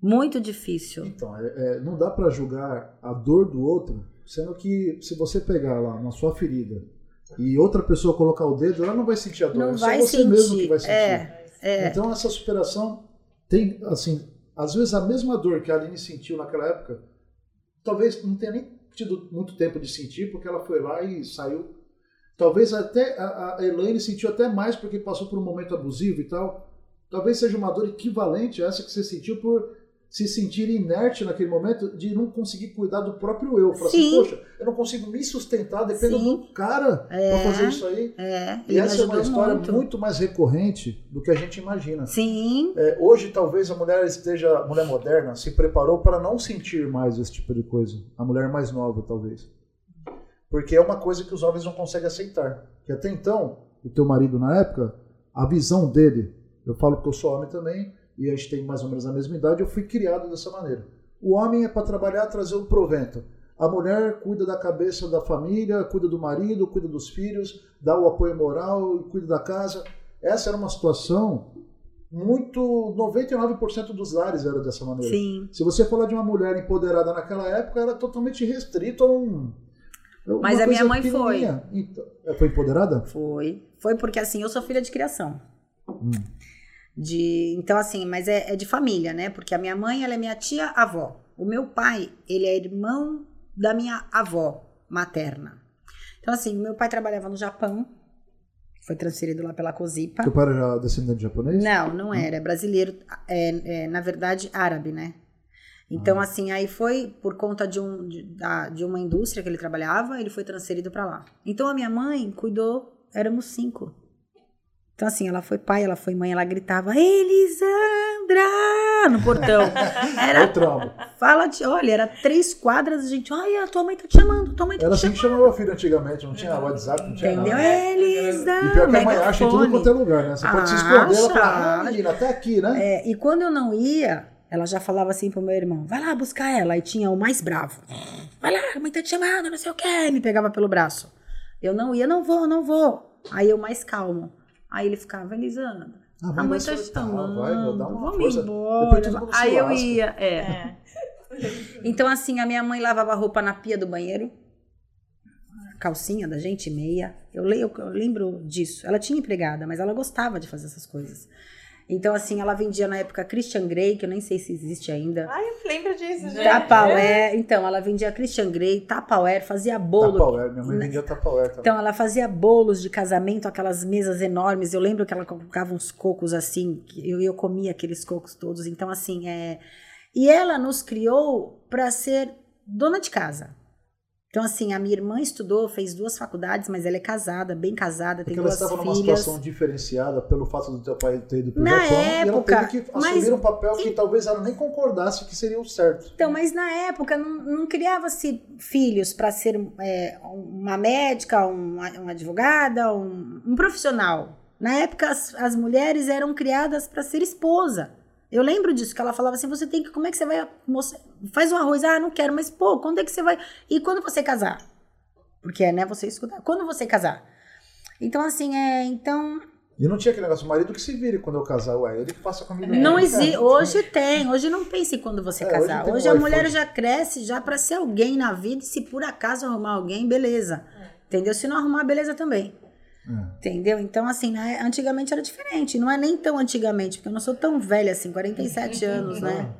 Muito difícil. Então, é, é, não dá para julgar a dor do outro, sendo que se você pegar lá na sua ferida e outra pessoa colocar o dedo, ela não vai sentir a dor. Não é vai só você sentir. mesmo que vai sentir. É, é. Então, essa superação tem, assim, às vezes a mesma dor que a Aline sentiu naquela época, talvez não tenha nem tido muito tempo de sentir, porque ela foi lá e saiu Talvez até a, a Elaine sentiu até mais porque passou por um momento abusivo e tal. Talvez seja uma dor equivalente a essa que você sentiu por se sentir inerte naquele momento de não conseguir cuidar do próprio eu. Falar assim, poxa, eu não consigo me sustentar, dependo do cara é, para fazer isso aí. É, e essa é uma história muito. muito. mais recorrente do que a gente imagina. Sim. É, hoje, talvez a mulher esteja, a mulher moderna, se preparou para não sentir mais esse tipo de coisa. A mulher mais nova, talvez. Porque é uma coisa que os homens não conseguem aceitar. Que até então, o teu marido na época, a visão dele, eu falo que eu sou homem também, e a gente tem mais ou menos a mesma idade, eu fui criado dessa maneira. O homem é para trabalhar, trazer o provento. A mulher cuida da cabeça da família, cuida do marido, cuida dos filhos, dá o apoio moral e cuida da casa. Essa era uma situação muito 99% dos lares era dessa maneira. Sim. Se você falar de uma mulher empoderada naquela época, era totalmente restrito a um mas a minha mãe foi. Então, foi empoderada? Foi. Foi porque, assim, eu sou filha de criação. Hum. De, então, assim, mas é, é, de família, né? Porque a minha mãe, ela é minha tia-avó. O meu pai, ele é irmão da minha avó materna. Então, assim, meu pai trabalhava no Japão. Foi transferido lá pela Cozipa. Teu pai era descendente de japonês? Não, não era. É brasileiro. É, é, na verdade, árabe, né? Então, ah. assim, aí foi por conta de, um, de, de uma indústria que ele trabalhava, ele foi transferido para lá. Então, a minha mãe cuidou, éramos cinco. Então, assim, ela foi pai, ela foi mãe, ela gritava, Elisandra! No portão. Era. Fala de. Olha, era três quadras, a gente. Olha, a tua mãe tá te chamando, tua mãe tá era te assim chamando. que chamava o filho antigamente, não tinha WhatsApp, não tinha Entendeu? nada. Elisandra! E pior que a mãe acha em tudo quanto é lugar, né? Você pode se esconder, ela fala, ah, menina, até aqui, né? É, e quando eu não ia, ela já falava assim pro meu irmão: vai lá buscar ela. Aí tinha o mais bravo: vai lá, a mãe tá te chamando, não sei o quê. Me pegava pelo braço. Eu não ia, não vou, não vou. Aí eu mais calmo. Aí ele ficava: Elisandra, Ah, A mãe tá soltar, chamando. vai, vou dar uma Vamos força. embora. Aí eu lasca. ia, é. É. Então, assim, a minha mãe lavava a roupa na pia do banheiro. Calcinha da gente, meia. Eu, le- eu, eu lembro disso. Ela tinha empregada, mas ela gostava de fazer essas coisas. Então, assim, ela vendia na época Christian Grey, que eu nem sei se existe ainda. Ai, eu lembro disso, gente. Tupperware. Então, ela vendia Christian Grey, Tupperware, fazia bolo. Tupperware, minha mãe vendia Tupperware também. Então, ela fazia bolos de casamento, aquelas mesas enormes. Eu lembro que ela colocava uns cocos assim, que eu, eu comia aqueles cocos todos. Então, assim, é. E ela nos criou para ser dona de casa. Então, assim, a minha irmã estudou, fez duas faculdades, mas ela é casada, bem casada, tem Porque ela duas estava numa filhas. situação diferenciada pelo fato do teu pai ter ido pro Na Japão época, e ela teve que mas- assumir um papel que talvez ela nem concordasse que seria o certo. Então, mas na época não, não criava-se filhos para ser é, uma médica, uma, uma advogada, um, um profissional. Na época, as, as mulheres eram criadas para ser esposa. Eu lembro disso, que ela falava assim: você tem que. Como é que você vai. Moça, faz um arroz, ah, não quero, mas pô, quando é que você vai. E quando você casar? Porque é, né, você escutar. Quando você casar? Então, assim, é. Então, E não tinha aquele negócio, o marido que se vire quando eu casar, ué, ele que passa a comida. Não existe. Hoje tem. Hoje não pense quando você É, casar. hoje Hoje, a mulher já cresce já para ser alguém na vida. E se por acaso arrumar alguém, beleza. Entendeu? Se não arrumar, beleza também. É. Entendeu? Então, assim, né, antigamente era diferente. Não é nem tão antigamente, porque eu não sou tão velha assim, 47 anos, né?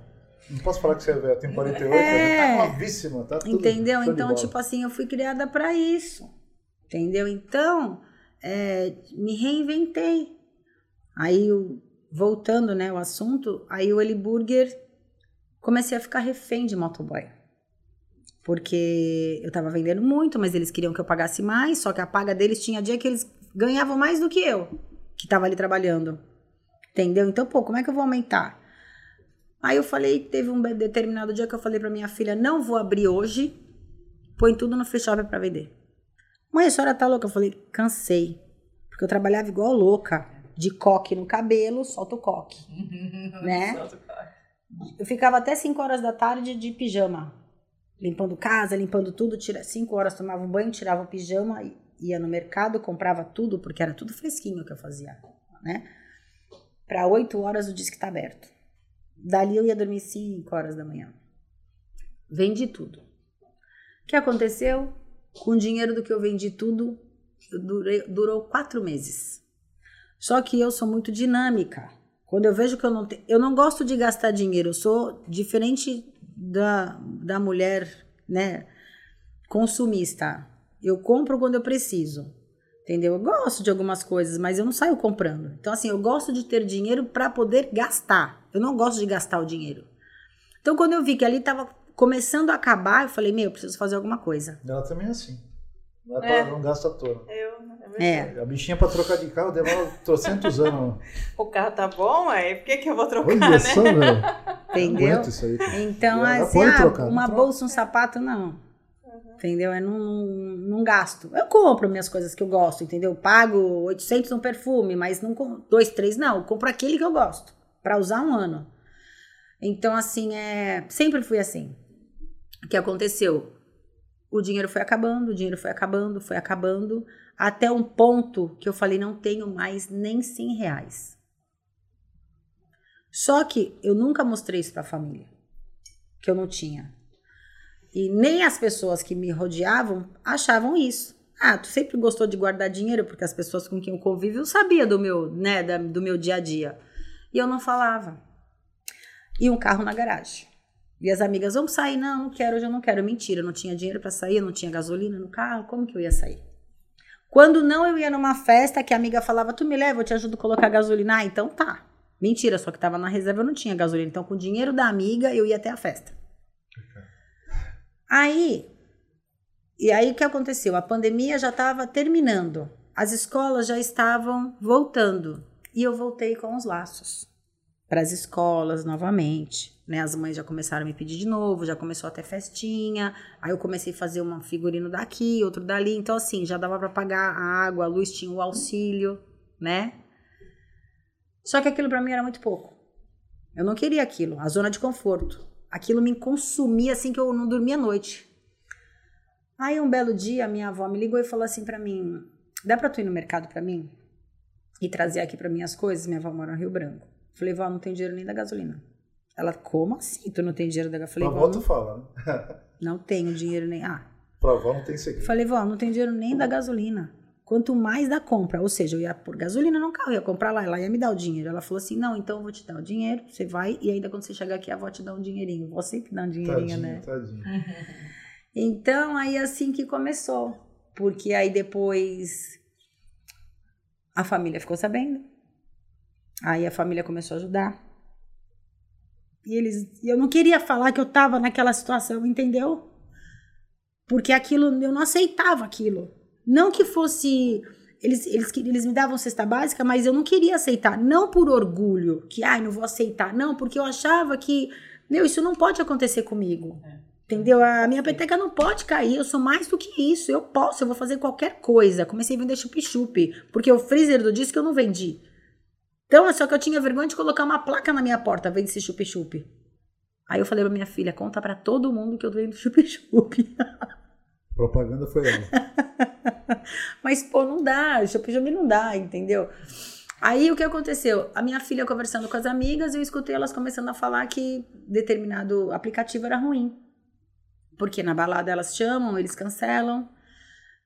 Não posso falar que você é velho, tem 48, É. é. tá novíssima, tá tudo Entendeu? de Então, tipo assim, eu fui criada para isso. Entendeu? Então, é, me reinventei. Aí, eu- voltando, né, o assunto, aí o Eliburger comecei a ficar refém de motoboy. Porque eu tava vendendo muito, mas eles queriam que eu pagasse mais, só que a paga deles tinha dia que eles ganhavam mais do que eu, que tava ali trabalhando. Entendeu? Então, pô, como é que eu vou aumentar? Aí eu falei, teve um determinado dia que eu falei pra minha filha, não vou abrir hoje, põe tudo no free shop pra vender. Mãe, a senhora tá louca? Eu falei, cansei. Porque eu trabalhava igual louca, de coque no cabelo, solta o coque, né? Eu ficava até 5 horas da tarde de pijama, limpando casa, limpando tudo, tira 5 horas tomava um banho, tirava o pijama, e- ia no mercado, comprava tudo, porque era tudo fresquinho que eu fazia, né? Para 8 horas o disque tá aberto. Dali eu ia dormir 5 horas da manhã. Vendi tudo. O que aconteceu? Com o dinheiro do que eu vendi tudo, eu durei- durou quatro meses. Só que eu sou muito dinâmica. Quando eu vejo que eu não tenho. Eu não gosto de gastar dinheiro. Eu sou diferente da, da mulher, né? Consumista. Eu compro quando eu preciso. Entendeu? Eu gosto de algumas coisas, mas eu não saio comprando. Então, assim, eu gosto de ter dinheiro para poder gastar. Eu não gosto de gastar o dinheiro. Então, quando eu vi que ali tava começando a acabar, eu falei, meu, eu preciso fazer alguma coisa. Ela também é assim. Não, é É. pra- não gasta à toa. Eu, É. A bichinha pra trocar de carro demora trocentos anos. O carro tá bom, aí por que, que eu vou trocar, Olha né? só. Entendeu? Aí. Então, assim, ah, trocar, uma troca. bolsa, um sapato, não. Entendeu? Eu não, não gasto. Eu compro minhas coisas que eu gosto, entendeu? Eu pago 800 no perfume, mas não dois, três, não. Eu compro aquele que eu gosto, para usar um ano. Então, assim, é, sempre fui assim. O que aconteceu? O dinheiro foi acabando, o dinheiro foi acabando, foi acabando, até um ponto que eu falei, não tenho mais nem 100 reais. Só que eu nunca mostrei isso para a família, que eu não tinha. E nem as pessoas que me rodeavam achavam isso. Ah, tu sempre gostou de guardar dinheiro porque as pessoas com quem eu convivo sabia do meu, né, do meu dia a dia. E eu não falava. E um carro na garagem. E as amigas, vamos sair? Não, não quero, hoje eu não quero. Mentira, eu não tinha dinheiro para sair, eu não tinha gasolina no carro, como que eu ia sair? Quando não, eu ia numa festa que a amiga falava, tu me leva, eu te ajudo a colocar gasolina. Ah, então tá. Mentira, só que tava na reserva, eu não tinha gasolina. Então, com o dinheiro da amiga, eu ia até a festa. Aí, e aí o que aconteceu? A pandemia já estava terminando. As escolas já estavam voltando. E eu voltei com os laços para as escolas novamente. Né? As mães já começaram a me pedir de novo, já começou até festinha. Aí eu comecei a fazer um figurino daqui, outro dali. Então, assim, já dava para pagar a água, a luz, tinha o auxílio, né? Só que aquilo para mim era muito pouco. Eu não queria aquilo, a zona de conforto. Aquilo me consumia assim que eu não dormia à noite. Aí um belo dia, minha avó me ligou e falou assim para mim: "Dá para tu ir no mercado para mim?" e trazer aqui para minhas coisas. Minha avó mora no Rio Branco. Falei, vó, não tem dinheiro nem da gasolina. Ela, como assim? Tu não tem dinheiro da gasolina? Falei, avó vó, tu fala, né? não, tenho dinheiro nem. Ah, Pra avó não tem segredo. Falei, vó, não tem dinheiro nem da gasolina. Quanto mais da compra, ou seja, eu ia pôr gasolina no carro, ia comprar lá, ela ia me dar o dinheiro. Ela falou assim: não, então eu vou te dar o dinheiro, você vai, e ainda quando você chegar aqui, a avó te dá um dinheirinho. Vó sempre dá um dinheirinho, Tadinho, né? tadinho. Então, aí assim que começou. Porque aí depois a família ficou sabendo. Aí a família começou a ajudar. E eles, eu não queria falar que eu tava naquela situação, entendeu? Porque aquilo, eu não aceitava aquilo. Não que fosse. Eles, eles, eles me davam cesta básica, mas eu não queria aceitar. Não por orgulho, que, ai, não vou aceitar. Não, porque eu achava que, meu, isso não pode acontecer comigo. Entendeu? A minha peteca não pode cair. Eu sou mais do que isso. Eu posso, eu vou fazer qualquer coisa. Comecei a vender chup-chup, porque o freezer do disco eu não vendi. Então, é só que eu tinha vergonha de colocar uma placa na minha porta, vende esse chup-chup. Aí eu falei pra minha filha, conta pra todo mundo que eu vendo chup-chup. Propaganda foi ela. Mas, pô, não dá, chup-chup não dá, entendeu? Aí o que aconteceu? A minha filha conversando com as amigas, eu escutei elas começando a falar que determinado aplicativo era ruim. Porque na balada elas chamam, eles cancelam.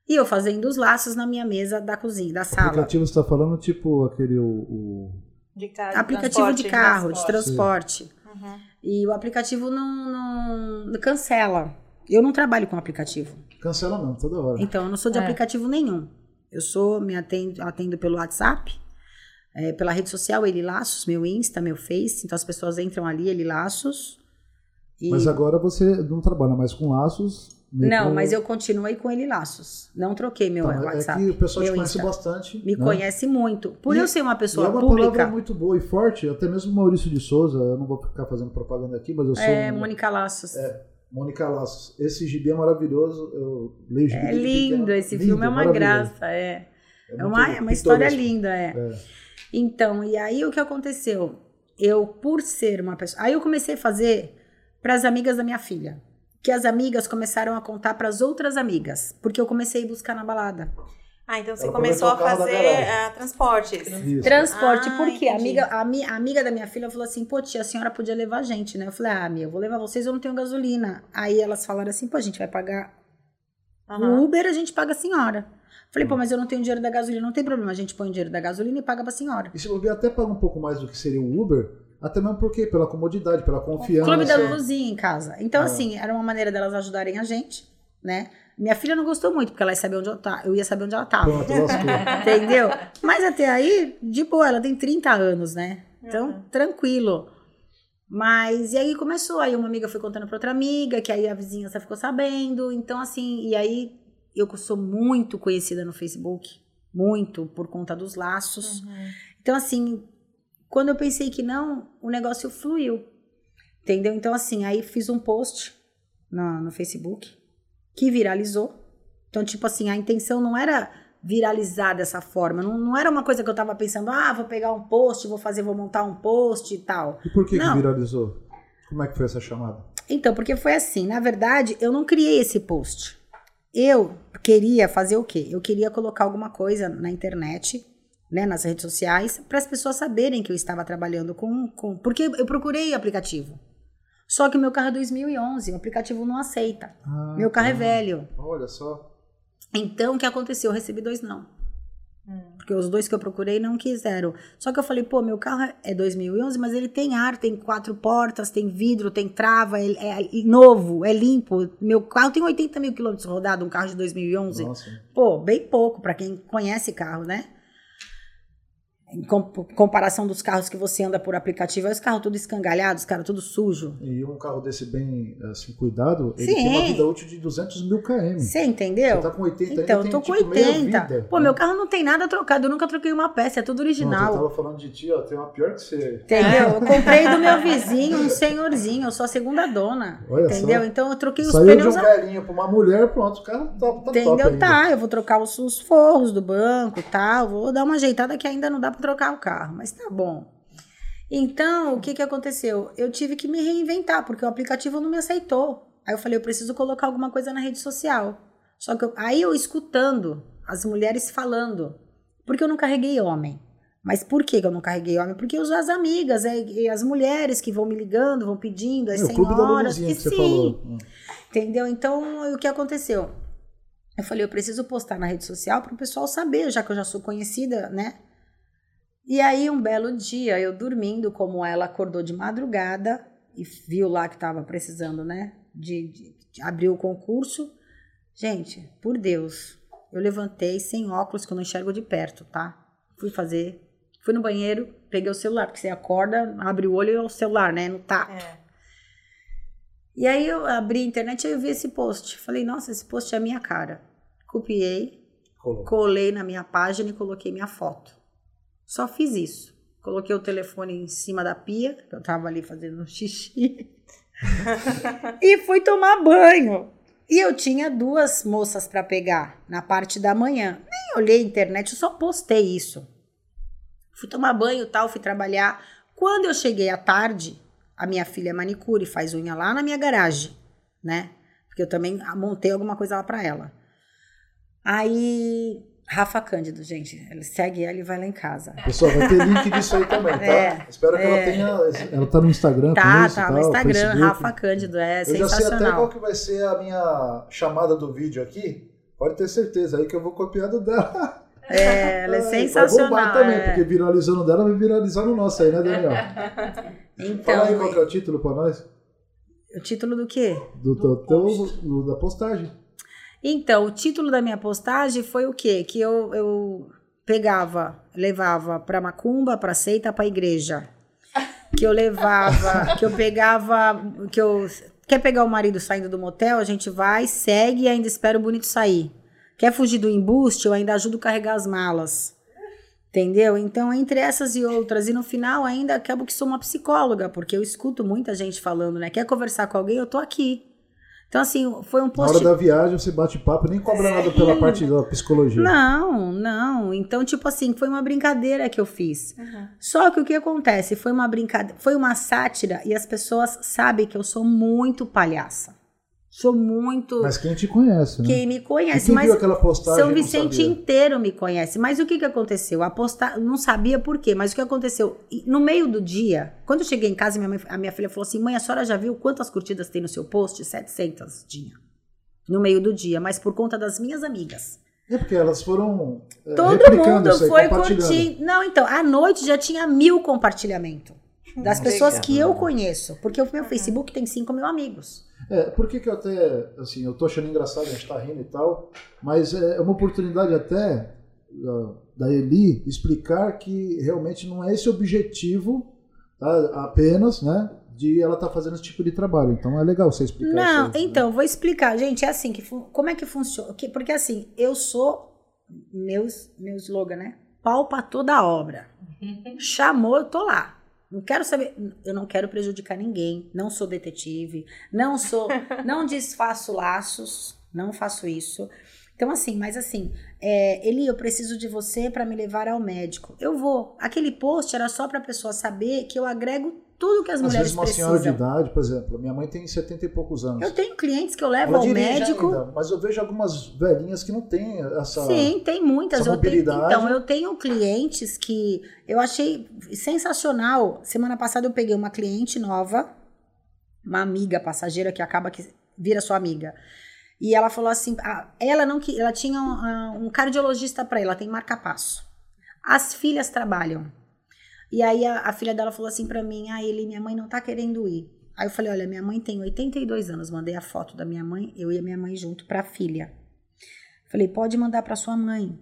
E eu fazendo os laços na minha mesa da cozinha, da sala. aplicativo você tá falando tipo aquele o, o- De carro, aplicativo de carro, de transporte. transporte. Uhum. E o aplicativo não, não cancela. Eu não trabalho com aplicativo. Cancela não, toda hora. Então, eu não sou de É. aplicativo nenhum. Eu sou, me atendo, atendo pelo WhatsApp, é, pela rede social, ele Laços, meu Insta, meu Face. Então, as pessoas entram ali, ele Laços. E... Mas agora você não trabalha mais com laços. Não, com- mas eu continuei com ele Laços. Não troquei meu Tá, é WhatsApp. que o pessoal te conhece Insta. bastante. Me né? conhece muito. Por E- eu ser uma pessoa é uma pública. palavra muito boa e forte, até mesmo Maurício de Souza, eu não vou ficar fazendo propaganda aqui, mas eu sou É, um- Mônica Laços. Mônica Laços. Esse gibi é maravilhoso, eu leio gibi É lindo, pequeno. esse Lindo, filme é uma graça, é. É muito uma, é uma história linda, é. É. Então, e aí o que aconteceu? Eu, por ser uma pessoa. Aí eu comecei a fazer para as amigas da minha filha. Que as amigas começaram a contar para as outras amigas. Porque eu comecei a buscar na balada. Ah, então você Ela começou a o fazer ah, transportes. Isso. Transporte, Ah, porque a amiga, a, mi- a amiga da minha filha falou assim: pô, tia, a senhora podia levar a gente, né? Eu falei: ah, minha, eu vou levar vocês, eu não tenho gasolina. Aí elas falaram assim: pô, a gente vai pagar o Uber, a gente paga a senhora. Falei, pô, mas eu não tenho dinheiro da gasolina. Não tem problema, a gente põe o dinheiro da gasolina e paga pra senhora. E se bobear, até paga um pouco mais do que seria o Uber, até mesmo porque pela comodidade, pela confiança. Clube da Luzinha em casa. Então, Ah. assim, era uma maneira delas ajudarem a gente, né? Minha filha não gostou muito, porque ela ia saber onde eu tava. Eu ia saber onde ela tava. Pronto. Entendeu? Mas até aí, de boa, ela tem 30 anos, né? Então, Uhum. tranquilo. Mas, e aí começou. Aí uma amiga foi contando pra outra amiga, que aí a vizinhança ficou sabendo. Então, assim, e aí eu sou muito conhecida no Facebook. Muito, por conta dos laços. Uhum. Então, assim, quando eu pensei que não, o negócio fluiu. Entendeu? Então, assim, aí fiz um post no, no Facebook que viralizou. Então, tipo assim, a intenção não era viralizar dessa forma. Não, não era uma coisa que eu tava pensando, ah, vou pegar um post, vou fazer, vou montar um post e tal. E por que, que viralizou? Como é que foi essa chamada? Então, porque foi assim, na verdade, eu não criei esse post. Eu queria fazer o quê? Eu queria colocar alguma coisa na internet, né, nas redes sociais, para as pessoas saberem que eu estava trabalhando com, com. Porque eu procurei aplicativo. Só que o meu carro é 2011, o aplicativo não aceita. Ah, meu carro é tá. velho. Olha só. Então, o que aconteceu? Eu recebi dois não. Hum. Porque os dois que eu procurei não quiseram. Só que eu falei, pô, meu carro é 2011, mas ele tem ar, tem quatro portas, tem vidro, tem trava, é, é novo, é limpo. Meu carro tem 80 mil quilômetros rodado, um carro de 2011. Nossa. Pô, bem pouco para quem conhece carro, né? Em com- comparação dos carros que você anda por aplicativo, é os carros tudo escangalhados, cara, tudo sujo. E um carro desse bem assim, cuidado, ele Sim. tem uma vida útil de 200 mil km. Você entendeu? Você tá com 80 ainda, Então, eu tem, tô com tipo, meia 80. vida, Pô, meu carro não tem nada trocado, eu nunca troquei uma peça, é tudo original. eu tava falando de ti, ó, tem uma pior que você. Entendeu? Eu comprei do meu vizinho, um senhorzinho, eu sou a segunda dona. Olha entendeu? só. Então eu troquei os Saiu de um pneus. a- velhinho pra uma mulher, pronto, o cara tá, tá top Entendeu? ainda. Tá, eu vou trocar os, os forros do banco e tal. Vou dar uma ajeitada que ainda não dá pra trocar o carro, mas tá bom. Então, o que que aconteceu? Eu tive que me reinventar, porque o aplicativo não me aceitou. Aí eu falei, eu preciso colocar alguma coisa na rede social. Só que eu- aí eu escutando as mulheres falando, porque eu não carreguei homem. Mas por que eu não carreguei homem? Porque os- as amigas, é, e as mulheres que vão me ligando, vão pedindo, as É, senhoras. Luluzinha E sim, falou. Entendeu? Então, o que aconteceu? Eu falei, eu preciso postar na rede social para o pessoal saber, já que eu já sou conhecida, né? E aí, um belo dia, eu dormindo, como ela acordou de madrugada e viu lá que estava precisando, né? De, de, de abrir o concurso. Gente, por Deus, eu levantei sem óculos, que eu não enxergo de perto, tá? Fui fazer, fui no banheiro, peguei o celular, porque você acorda, abre o olho e é o celular, né? No tato. É. E aí eu abri a internet e eu vi esse post. Falei, nossa, esse post é a minha cara. Copiei, Colou. colei na minha página e coloquei minha foto. Só fiz isso. Coloquei o telefone em cima da pia, que eu tava ali fazendo um xixi. e fui tomar banho. E eu tinha duas moças para pegar na parte da manhã. Nem olhei a internet, eu só postei isso. Fui tomar banho, tal, fui trabalhar. Quando eu cheguei à tarde, a minha filha é manicure, faz unha lá na minha garagem, né? Porque eu também montei alguma coisa lá para ela. Aí, Rafa Cândido, gente, ele segue ela e vai lá em casa. Pessoal, vai ter link disso aí também, tá? É, Espero que ela é. tenha. Ela tá no Instagram, Tá, isso, tá e no Instagram, Facebook. Rafa Cândido, é Eu já sei até sensacional. qual que vai ser a minha chamada do vídeo aqui. Pode ter certeza aí que eu vou copiar do dela. É, ela é Ai, Vai sensacional. bombar também, é. porque viralizando dela vai viralizar no nosso aí, né, Daniel? Fala aí qual que Então, é o título pra nós. o título do quê? Do, do, teu- do- da postagem. Então, o título da minha postagem foi o quê? Que eu, eu pegava, levava pra macumba, pra seita, pra igreja. Que eu levava, que eu pegava, que eu... Quer pegar o marido saindo do motel? A gente vai, segue e ainda espera o bonito sair. Quer fugir do embuste? Eu ainda ajudo a carregar as malas. Entendeu? Então, entre essas e outras, e no final ainda acabo que sou uma psicóloga, porque eu escuto muita gente falando, né? Quer conversar com alguém? Eu tô aqui. Então, assim, foi um Na post hora da viagem você bate papo, nem cobra nada pela parte da psicologia. não, não. Então, tipo assim, foi uma brincadeira que eu fiz. Uhum. Só que o que acontece? Foi uma brincadeira, foi uma sátira e as pessoas sabem que eu sou muito palhaça. Sou muito. Mas quem te conhece, né? Quem me E conhece, quem mas viu aquela postagem São Vicente inteiro me conhece. Mas o que que aconteceu? A posta... Não sabia por quê, mas o que aconteceu? No meio do dia, quando eu cheguei em casa, minha mãe- a minha filha falou assim: mãe, a senhora já viu quantas curtidas tem no seu post? 700 tinha. No meio do dia, mas por conta das minhas amigas. É porque elas foram é, Todo mundo isso aí, foi curtindo. Não, então, à noite já tinha mil compartilhamentos. Das Nossa, pessoas que eu conheço. Porque o meu Facebook tem 5 mil amigos. É, por que que eu até, assim, eu tô achando engraçado, a gente tá rindo e tal, mas é uma oportunidade até da, da Eli explicar que realmente não é esse o objetivo tá, apenas, né, de ela tá fazendo esse tipo de trabalho. Então é legal você explicar Não, isso aí, né? então, vou explicar. Gente, é assim, que como é que funciona? Que- Porque assim, eu sou, meus, meu slogan, né? Pau pra toda a obra. Chamou, eu tô lá. Não quero saber, eu não quero prejudicar ninguém, não sou detetive, não sou, não desfaço laços, não faço isso. Então, assim, mas assim, é, Eli, eu preciso de você para me levar ao médico. Eu vou. Aquele post era só pra pessoa saber que eu agrego tudo que as Às mulheres vezes uma senhora de precisam. idade, por exemplo, minha mãe tem 70 e poucos anos. Eu tenho clientes que eu levo Ela ao médico. ainda, mas eu vejo algumas velhinhas que não têm essa... Sim, tem muitas. Eu tenho, então, eu tenho clientes que eu achei sensacional. Semana passada eu peguei uma cliente nova, uma amiga passageira que acaba que vira sua amiga. E ela falou assim, ela não que ela tinha um, ah, um cardiologista para ela, tem marca-passo. As filhas trabalham. E aí a, a filha dela falou assim para mim, ah, ele minha mãe não tá querendo ir. Aí eu falei, olha, minha mãe tem 82 anos, mandei a foto da minha mãe, eu e a minha mãe junto para a filha. Falei, pode mandar para sua mãe.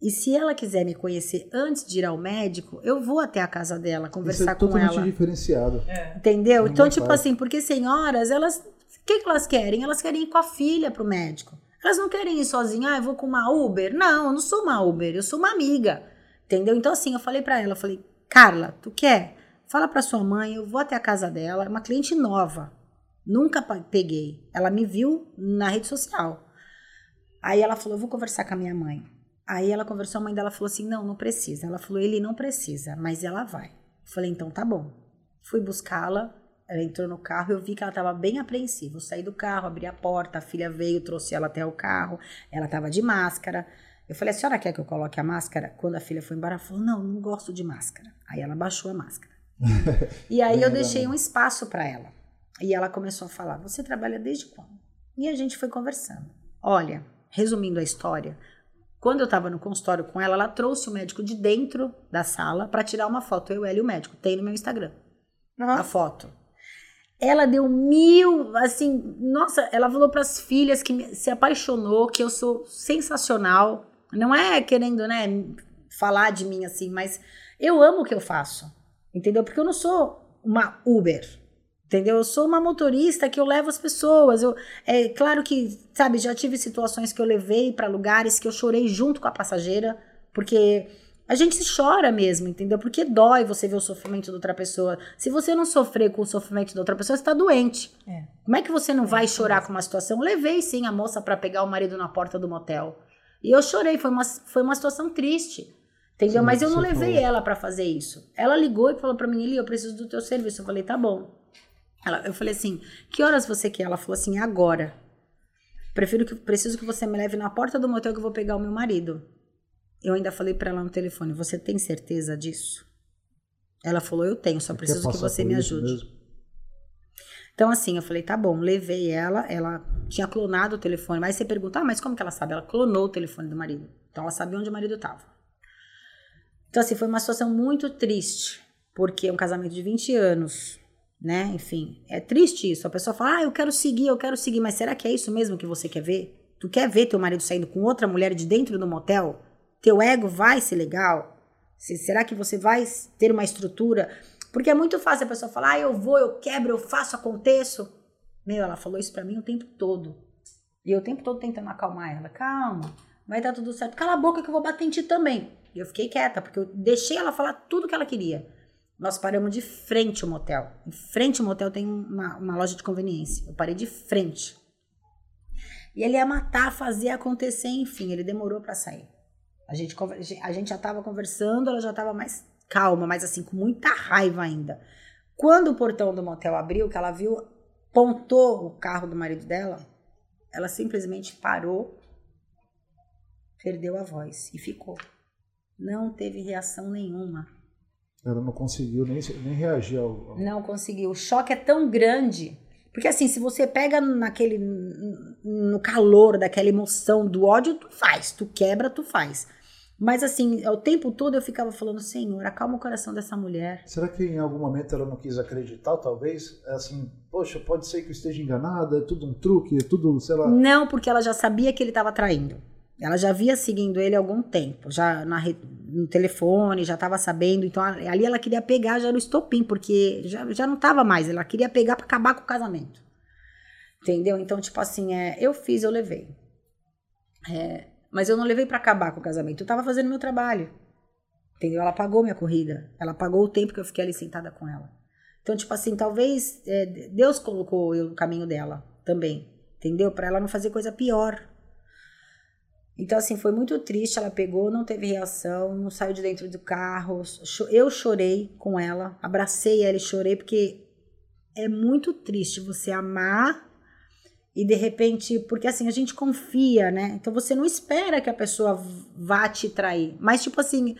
E se ela quiser me conhecer antes de ir ao médico, eu vou até a casa dela Isso é conversar com totalmente ela. diferenciado. Entendeu? Ninguém Então, tipo faz. assim, porque senhoras, elas. O que, que elas querem? Elas querem ir com a filha pro médico. Elas não querem ir sozinha, ah, eu vou com uma Uber. Não, eu não sou uma Uber, eu sou uma amiga. Entendeu? Então, assim, eu falei pra ela, eu falei, Carla, tu quer? Fala pra sua mãe, eu vou até a casa dela, é uma cliente nova. Nunca peguei. Ela me viu na rede social. Aí ela falou, eu vou conversar com a minha mãe. Aí ela conversou, a mãe dela falou assim, não, não precisa. Ela falou, ele não precisa, mas ela vai. Eu falei, então tá bom. Fui buscá-la, ela entrou no carro, eu vi que ela estava bem apreensiva. Eu saí do carro, abri a porta, a filha veio, trouxe ela até o carro, ela estava de máscara. Eu falei, a senhora quer que eu coloque a máscara? Quando a filha foi embora, ela falou, não, não gosto de máscara. Aí ela baixou a máscara. e aí eu deixei um espaço para ela. E ela começou a falar, você trabalha desde quando? E a gente foi conversando. Olha, resumindo a história, quando eu estava no consultório com ela, ela trouxe o médico de dentro da sala para tirar uma foto, eu, ela e o médico. Tem no meu Instagram a foto. Ela deu mil, assim, nossa, ela falou para as filhas que se apaixonou, que eu sou sensacional. Não é querendo, né, falar de mim assim, mas eu amo o que eu faço, entendeu? Porque eu não sou uma Uber, entendeu? Eu sou uma motorista que eu levo as pessoas. Eu, é claro que, sabe, já tive situações que eu levei para lugares que eu chorei junto com a passageira, porque a gente se chora mesmo, entendeu? Porque dói você ver o sofrimento da outra pessoa. Se você não sofrer com o sofrimento da outra pessoa, você tá doente. É. Como é que você não vai chorar com uma situação? Levei sim a moça para pegar o marido na porta do motel. E eu chorei, foi uma, foi uma situação triste. Entendeu? Sim, Mas eu não levei ela para fazer isso. Ela ligou e falou para mim, Eli, eu preciso do teu serviço. Eu falei, tá bom. Ela, eu falei assim, que horas você quer? Ela falou assim, agora. Prefiro que preciso que você me leve na porta do motel que eu vou pegar o meu marido. Eu ainda falei para ela no telefone, você tem certeza disso? Ela falou, eu tenho, só preciso que você me ajude. mesmo? Então, assim, eu falei, tá bom, levei ela, ela tinha clonado o telefone. Mas você pergunta, ah, mas como que ela sabe? Ela clonou o telefone do marido. Então, ela sabia onde o marido estava. Então, assim, foi uma situação muito triste, porque é um casamento de 20 anos, né? Enfim, é triste isso. A pessoa fala, ah, eu quero seguir, eu quero seguir, mas será que é isso mesmo que você quer ver? Tu quer ver teu marido saindo com outra mulher de dentro do motel? Teu ego vai ser legal? Se- Será que você vai ter uma estrutura? Porque é muito fácil a pessoa falar, ah, eu vou, eu quebro, eu faço, aconteço. Meu, ela falou isso pra mim o tempo todo. E eu o tempo todo tentando acalmar ela. Calma, vai dar tudo certo. Cala a boca que eu vou bater em ti também. E eu fiquei quieta, porque eu deixei ela falar tudo que ela queria. Nós paramos de frente ao motel. Em frente ao motel tem uma, uma loja de conveniência. Eu parei de frente. E ele ia matar, fazer acontecer, enfim, ele demorou pra sair. A gente, a gente já tava conversando, ela já tava mais calma, mas assim, com muita raiva ainda. Quando o portão do motel abriu, que ela viu, pontou o carro do marido dela, ela simplesmente parou, perdeu a voz e ficou. Não teve reação nenhuma. Ela não conseguiu nem, nem reagir ao. ao- Não conseguiu. O choque é tão grande. Porque assim, se você pega naquele no calor daquela emoção do ódio, tu faz, tu quebra, tu faz. Mas assim, o tempo todo eu ficava falando, Senhor, acalma o coração dessa mulher. Será que em algum momento ela não quis acreditar, talvez? É Assim, poxa, pode ser que eu esteja enganada, é tudo um truque, é tudo, sei lá. Não, porque ela já sabia que ele estava traindo. Ela já via seguindo ele há algum tempo, já na no telefone, já estava sabendo. Então a- ali ela queria pegar já no estopim, porque já, já não estava mais. Ela queria pegar para acabar com o casamento. Entendeu? Então, tipo assim, é, eu fiz, eu levei. É, mas eu não levei para acabar com o casamento. Eu estava fazendo meu trabalho. Entendeu? Ela pagou minha corrida. Ela pagou o tempo que eu fiquei ali sentada com ela. Então, tipo assim, talvez é, Deus colocou eu no caminho dela também. Entendeu? Para ela não fazer coisa pior. Então, assim, foi muito triste. Ela pegou, não teve reação, não saiu de dentro do carro. Eu chorei com ela, abracei ela e chorei, porque é muito triste você amar e de repente, porque assim, a gente confia, né? Então você não espera que a pessoa vá te trair. Mas, tipo assim,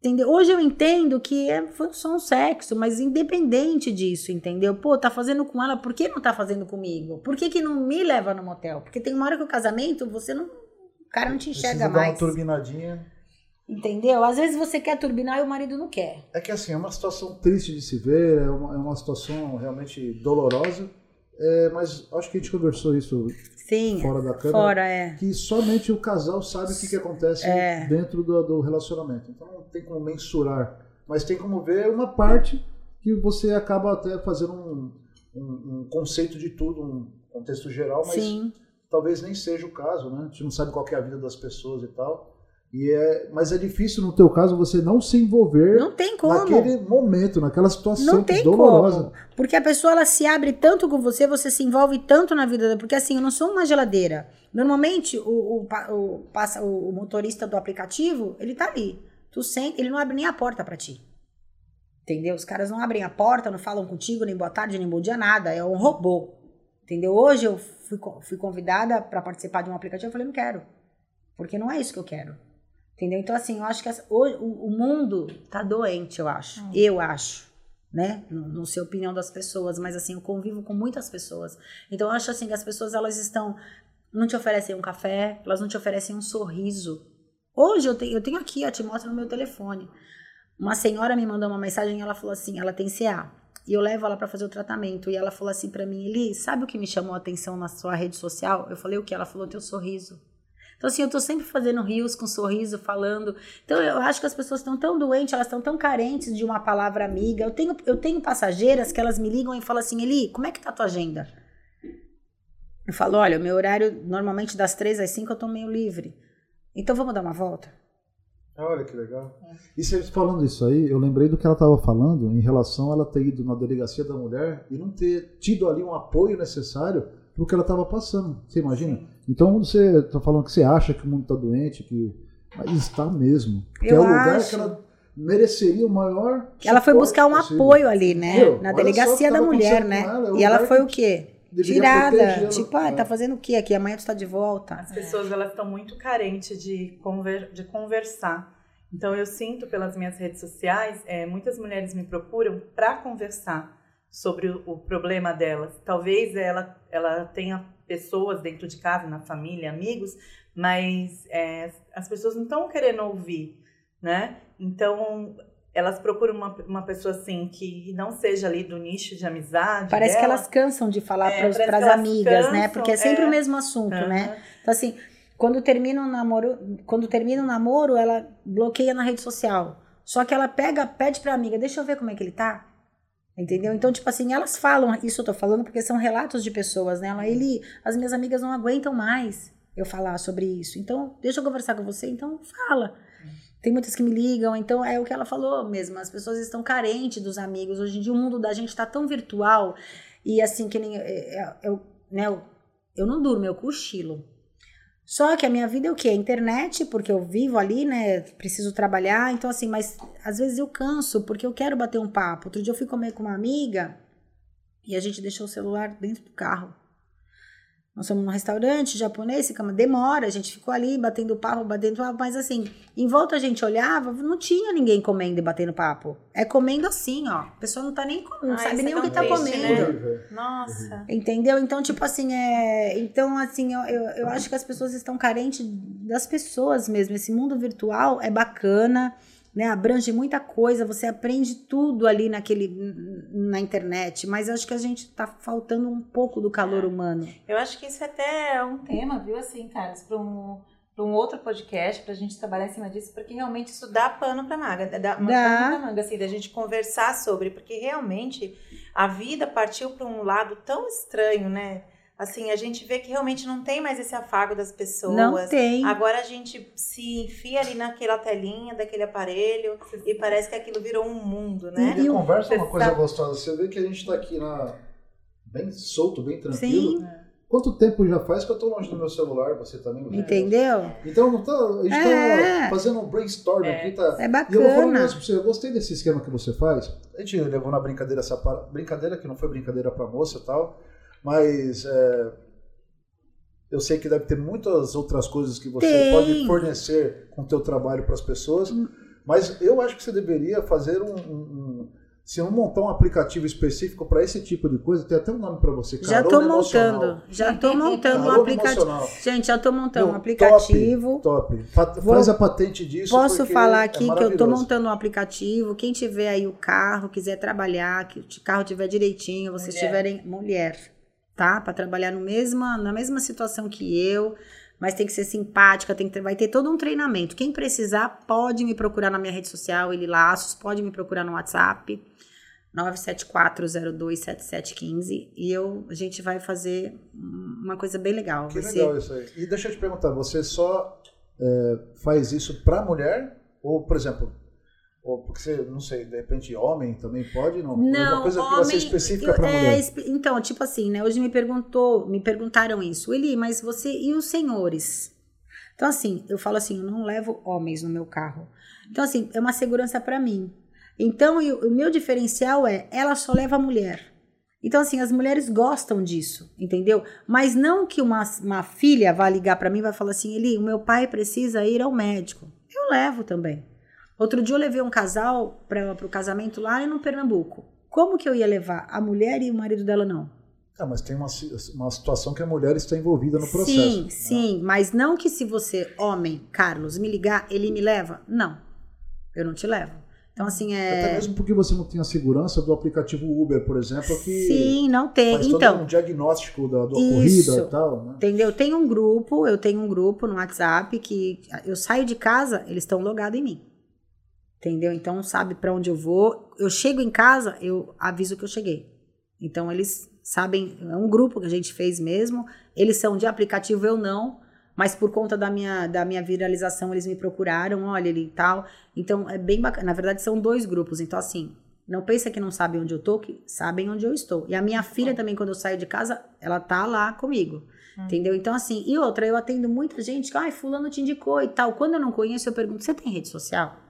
entendeu? Hoje eu entendo que é foi só um sexo, mas independente disso, entendeu? Pô, tá fazendo com ela, por que não tá fazendo comigo? Por que, que não me leva no motel? Porque tem uma hora que o casamento, você não. O cara não te Precisa enxerga dar uma mais. turbinadinha. Entendeu? Às vezes você quer turbinar e o marido não quer. É que assim, é uma situação triste de se ver, é uma, é uma situação realmente dolorosa, é, mas acho que a gente conversou isso Sim. fora da câmera. Fora, é. Que somente o casal sabe o que, que acontece É. dentro do, do relacionamento. Então não tem como mensurar, mas tem como ver uma parte que você acaba até fazendo um, um- um conceito de tudo, um contexto geral, mas Sim. talvez nem seja o caso, né? A gente não sabe qual é a vida das pessoas e tal. E é, mas é difícil no teu caso você não se envolver Não tem como. naquele momento, naquela situação Não tem dolorosa. como. Porque a pessoa ela se abre tanto com você, você se envolve tanto na vida dela. Porque assim, eu não sou uma geladeira. Normalmente, o, o, o, passa, o, motorista do aplicativo, ele tá ali. Tu sente, ele não abre nem a porta pra ti. Entendeu? Os caras não abrem a porta, não falam contigo, nem boa tarde, nem bom dia, nada. É um robô. Entendeu? Hoje eu fui, fui convidada para participar de um aplicativo, eu falei, não quero. Porque não é isso que eu quero. Entendeu? Então, assim, eu acho que essa, o, o, mundo tá doente, eu acho. Hum. Eu acho. Né? Não, não sei a opinião das pessoas, mas assim, eu convivo com muitas pessoas. Então, eu acho assim que as pessoas, elas estão. Não te oferecem um café, elas não te oferecem um sorriso. Hoje eu tenho, eu tenho aqui, eu te mostro no meu telefone. Uma senhora me mandou uma mensagem e ela falou assim: ela tem CA. E eu levo ela para fazer o tratamento. E ela falou assim para mim: Eli, sabe o que me chamou a atenção na sua rede social? Eu falei: o que? Ela falou: teu sorriso. Então, assim, eu tô sempre fazendo rios com sorriso, falando. Então, eu acho que as pessoas estão tão doentes, elas estão tão carentes de uma palavra amiga. Eu tenho, eu tenho passageiras que elas me ligam e falam assim: Eli, como é que tá a tua agenda? Eu falo: olha, meu horário normalmente das três às cinco eu tô meio livre. Então, vamos dar uma volta? Olha que legal. É. E você falando isso aí, eu lembrei do que ela estava falando em relação a ela ter ido na delegacia da mulher e não ter tido ali um apoio necessário para o que ela estava passando. Você imagina? Sim. Então você está falando que você acha que o mundo está doente, que mas está mesmo. Que é o lugar acho. que ela mereceria o maior. Ela foi buscar um possível. apoio ali, né? Meu, na delegacia da mulher, né? Ela, é e ela foi o quê? Tirada. Tipo, ah, tá fazendo o quê aqui? Amanhã tu está de volta. As pessoas, elas estão muito carentes de, conver de conversar. Então, eu sinto pelas minhas redes sociais, é, muitas mulheres me procuram para conversar sobre o, o, problema delas. Talvez ela, ela tenha pessoas dentro de casa, na família, amigos, mas é, as pessoas não estão querendo ouvir, né? Então, elas procuram uma, uma pessoa assim que não seja ali do nicho de amizade. Parece dela. que elas cansam de falar é, para as amigas, né? cansam, né? Porque é sempre é. o mesmo assunto, né? Então, assim, quando termina o namoro, quando termina o namoro, ela bloqueia na rede social. Só que ela pega, pede pra amiga, deixa eu ver como é que ele tá. Entendeu? Então, tipo assim, elas falam, isso eu tô falando porque são relatos de pessoas, né? Ela, ele, as minhas amigas não aguentam mais eu falar sobre isso. Então, deixa eu conversar com você, então fala. Tem muitas que me ligam, então é o que ela falou mesmo. As pessoas estão carentes dos amigos. Hoje em dia o mundo da gente está tão virtual e assim que nem é, é, eu, né, eu, eu não durmo, eu cochilo. Só que a minha vida é o quê? Internet, porque eu vivo ali, né? Preciso trabalhar. Então, assim, mas às vezes eu canso, porque eu quero bater um papo. Outro dia eu fui comer com uma amiga e a gente deixou o celular dentro do carro. Nós fomos num restaurante japonês, cama demora, a gente ficou ali batendo papo, batendo papo, mas assim, em volta a gente olhava, não tinha ninguém comendo e batendo papo. É comendo assim, ó. A pessoa não tá nem comendo, não sabe nem é o que tá triste, comendo. Né? Nossa. Entendeu? Então, tipo assim, é. Então, assim, eu, eu, eu acho que as pessoas estão carentes das pessoas mesmo. Esse mundo virtual é bacana né? Abrange muita coisa, você aprende tudo ali naquele na internet, mas acho que a gente tá faltando um pouco do calor é. humano. Eu acho que isso é até um tema, viu, assim, Thales, para um para um outro podcast para a gente trabalhar em cima disso, porque realmente isso dá pano para manga, dá dá. pano pra manga, assim, da gente conversar sobre, porque realmente a vida partiu para um lado tão estranho, né? Assim, a gente vê que realmente não tem mais esse afago das pessoas. Não tem. Agora a gente se enfia ali naquela telinha daquele aparelho e parece que aquilo virou um mundo, né? E a conversa é uma coisa gostosa. Você vê que a gente está aqui na bem solto, bem tranquilo. Sim. Quanto tempo já faz que eu tô longe do meu celular? Você também? Né? Entendeu? Então, não tá, a gente tá é. tá fazendo um brainstorm é. aqui. Tá, é bacana. E eu vou falar pra você. Eu gostei desse esquema que você faz. A gente levou na brincadeira essa brincadeira que não foi brincadeira pra moça e tal. Mas é, eu sei que deve ter muitas outras coisas que você Tem. pode fornecer com o teu trabalho para as pessoas. Hum. Mas eu acho que você deveria fazer um, um se não montar um aplicativo específico para esse tipo de coisa, tem até um nome para você. Já estou montando, já estou montando um aplicativo. Gente, já estou montando Meu, um aplicativo. Top. top. Vou, Faz a patente disso. Posso falar é aqui é que eu estou montando um aplicativo. Quem tiver aí o carro, quiser trabalhar, que o carro tiver direitinho, vocês mulher. tiverem mulher tá? Para trabalhar no mesma, na mesma situação que eu, mas tem que ser simpática, tem que ter, vai ter todo um treinamento. Quem precisar pode me procurar na minha rede social, ele Laços, pode me procurar no WhatsApp. 974027715 e eu a gente vai fazer uma coisa bem legal. Que legal ser... isso aí. E deixa eu te perguntar, você só é, faz isso para mulher ou, por exemplo, ou porque você, não sei, de repente homem também pode? Não, não uma coisa homem, que vai ser específica para mulher. É, então, tipo assim, né? Hoje me perguntou, me perguntaram isso. Eli, mas você e os senhores? Então, assim, eu falo assim, eu não levo homens no meu carro. Então, assim, é uma segurança para mim. Então, eu, o meu diferencial é, ela só leva mulher. Então, assim, as mulheres gostam disso, entendeu? Mas não que uma, uma filha vá ligar para mim e vai falar assim, Eli, o meu pai precisa ir ao médico. Eu levo também. Outro dia eu levei um casal para o casamento lá no Pernambuco. Como que eu ia levar a mulher e o marido dela não? Ah, mas tem uma, uma situação que a mulher está envolvida no processo. Sim, né? sim, mas não que se você, homem, Carlos, me ligar, ele me leva. Não, eu não te levo. Então, assim, é. Até mesmo porque você não tem a segurança do aplicativo Uber, por exemplo, que. Sim, não tem. Faz então. Um diagnóstico da, da Isso. corrida e tal, né? Entendeu? Tem um grupo, eu tenho um grupo no WhatsApp que eu saio de casa, eles estão logados em mim. Entendeu? Então sabe para onde eu vou. Eu chego em casa, eu aviso que eu cheguei. Então eles sabem, é um grupo que a gente fez mesmo. Eles são de aplicativo, eu não. Mas por conta da minha, da minha viralização, eles me procuraram, olha ele e tal. Então é bem bacana. Na verdade, são dois grupos. Então, assim, não pensa que não sabem onde eu tô, que sabem onde eu estou. E a minha filha também, quando eu saio de casa, ela tá lá comigo. Hum. Entendeu? Então, assim, e outra, eu atendo muita gente que, ai, fulano te indicou e tal. Quando eu não conheço, eu pergunto, você tem rede social?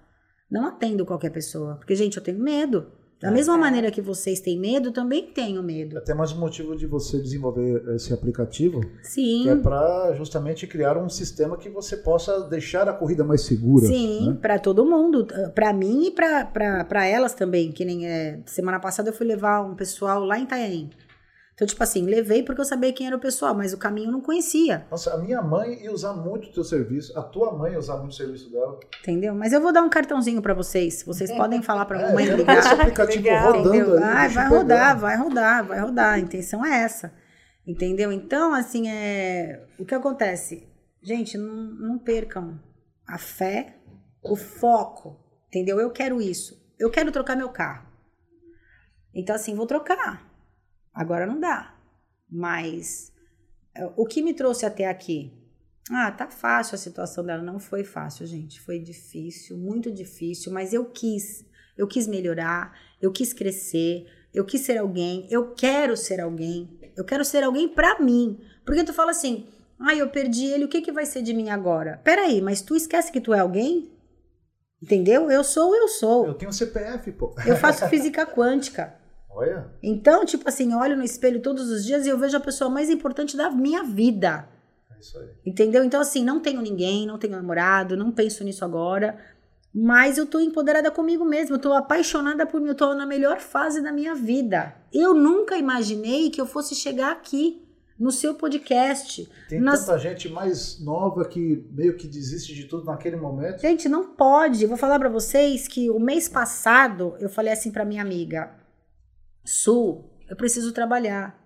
Não atendo qualquer pessoa. Porque, gente, eu tenho medo. Da É. mesma maneira que vocês têm medo, eu também tenho medo. Até mais um motivo de você desenvolver esse aplicativo, Sim. que é para justamente criar um sistema que você possa deixar a corrida mais segura. Sim, né? pra todo mundo, Pra mim e pra elas também, que nem é, semana passada eu fui levar um pessoal lá em Itanhaém. Então, tipo assim, levei porque eu sabia quem era o pessoal, mas o caminho eu não conhecia, Nossa, a minha mãe ia usar muito o teu serviço, a tua mãe ia usar muito o serviço dela. entendeu? Mas eu vou dar um cartãozinho pra vocês, vocês podem falar pra É, mamãe ligar. esse aplicativo Legal. rodando Entendeu? aí. Ai, vai rodar, vai rodar, vai rodar. A intenção é essa. Entendeu? Então, assim, é... o que acontece? Gente, não, não percam a fé, o foco. Entendeu? Eu quero isso. Eu quero trocar meu carro. Então, assim, vou trocar. Agora não dá. Mas é, o que me trouxe até aqui? Ah, tá fácil a situação dela. Não foi fácil, gente. Foi difícil, muito difícil, mas eu quis. Eu quis melhorar, eu quis crescer, eu quis ser alguém, eu quero ser alguém, eu quero ser alguém pra mim. Porque tu fala assim, ai, eu perdi ele, o que, que vai ser de mim agora? Peraí, mas tu esquece que tu é alguém? Entendeu? Eu sou, eu sou. Eu tenho CPF, pô. Eu faço física quântica. Olha, Então, tipo assim, eu olho no espelho todos os dias e eu vejo a pessoa mais importante da minha vida. é isso aí. Entendeu? Então, assim, não tenho ninguém, não tenho namorado, não penso nisso agora. Mas eu tô empoderada comigo mesma, eu tô apaixonada por mim, eu tô na melhor fase da minha vida. Eu nunca imaginei que eu fosse chegar aqui, no seu podcast. Tem Nas- tanta gente mais nova que meio que desiste de tudo naquele momento. Gente, não pode. Vou falar pra vocês que o mês passado eu falei assim pra minha amiga: Su, eu preciso trabalhar.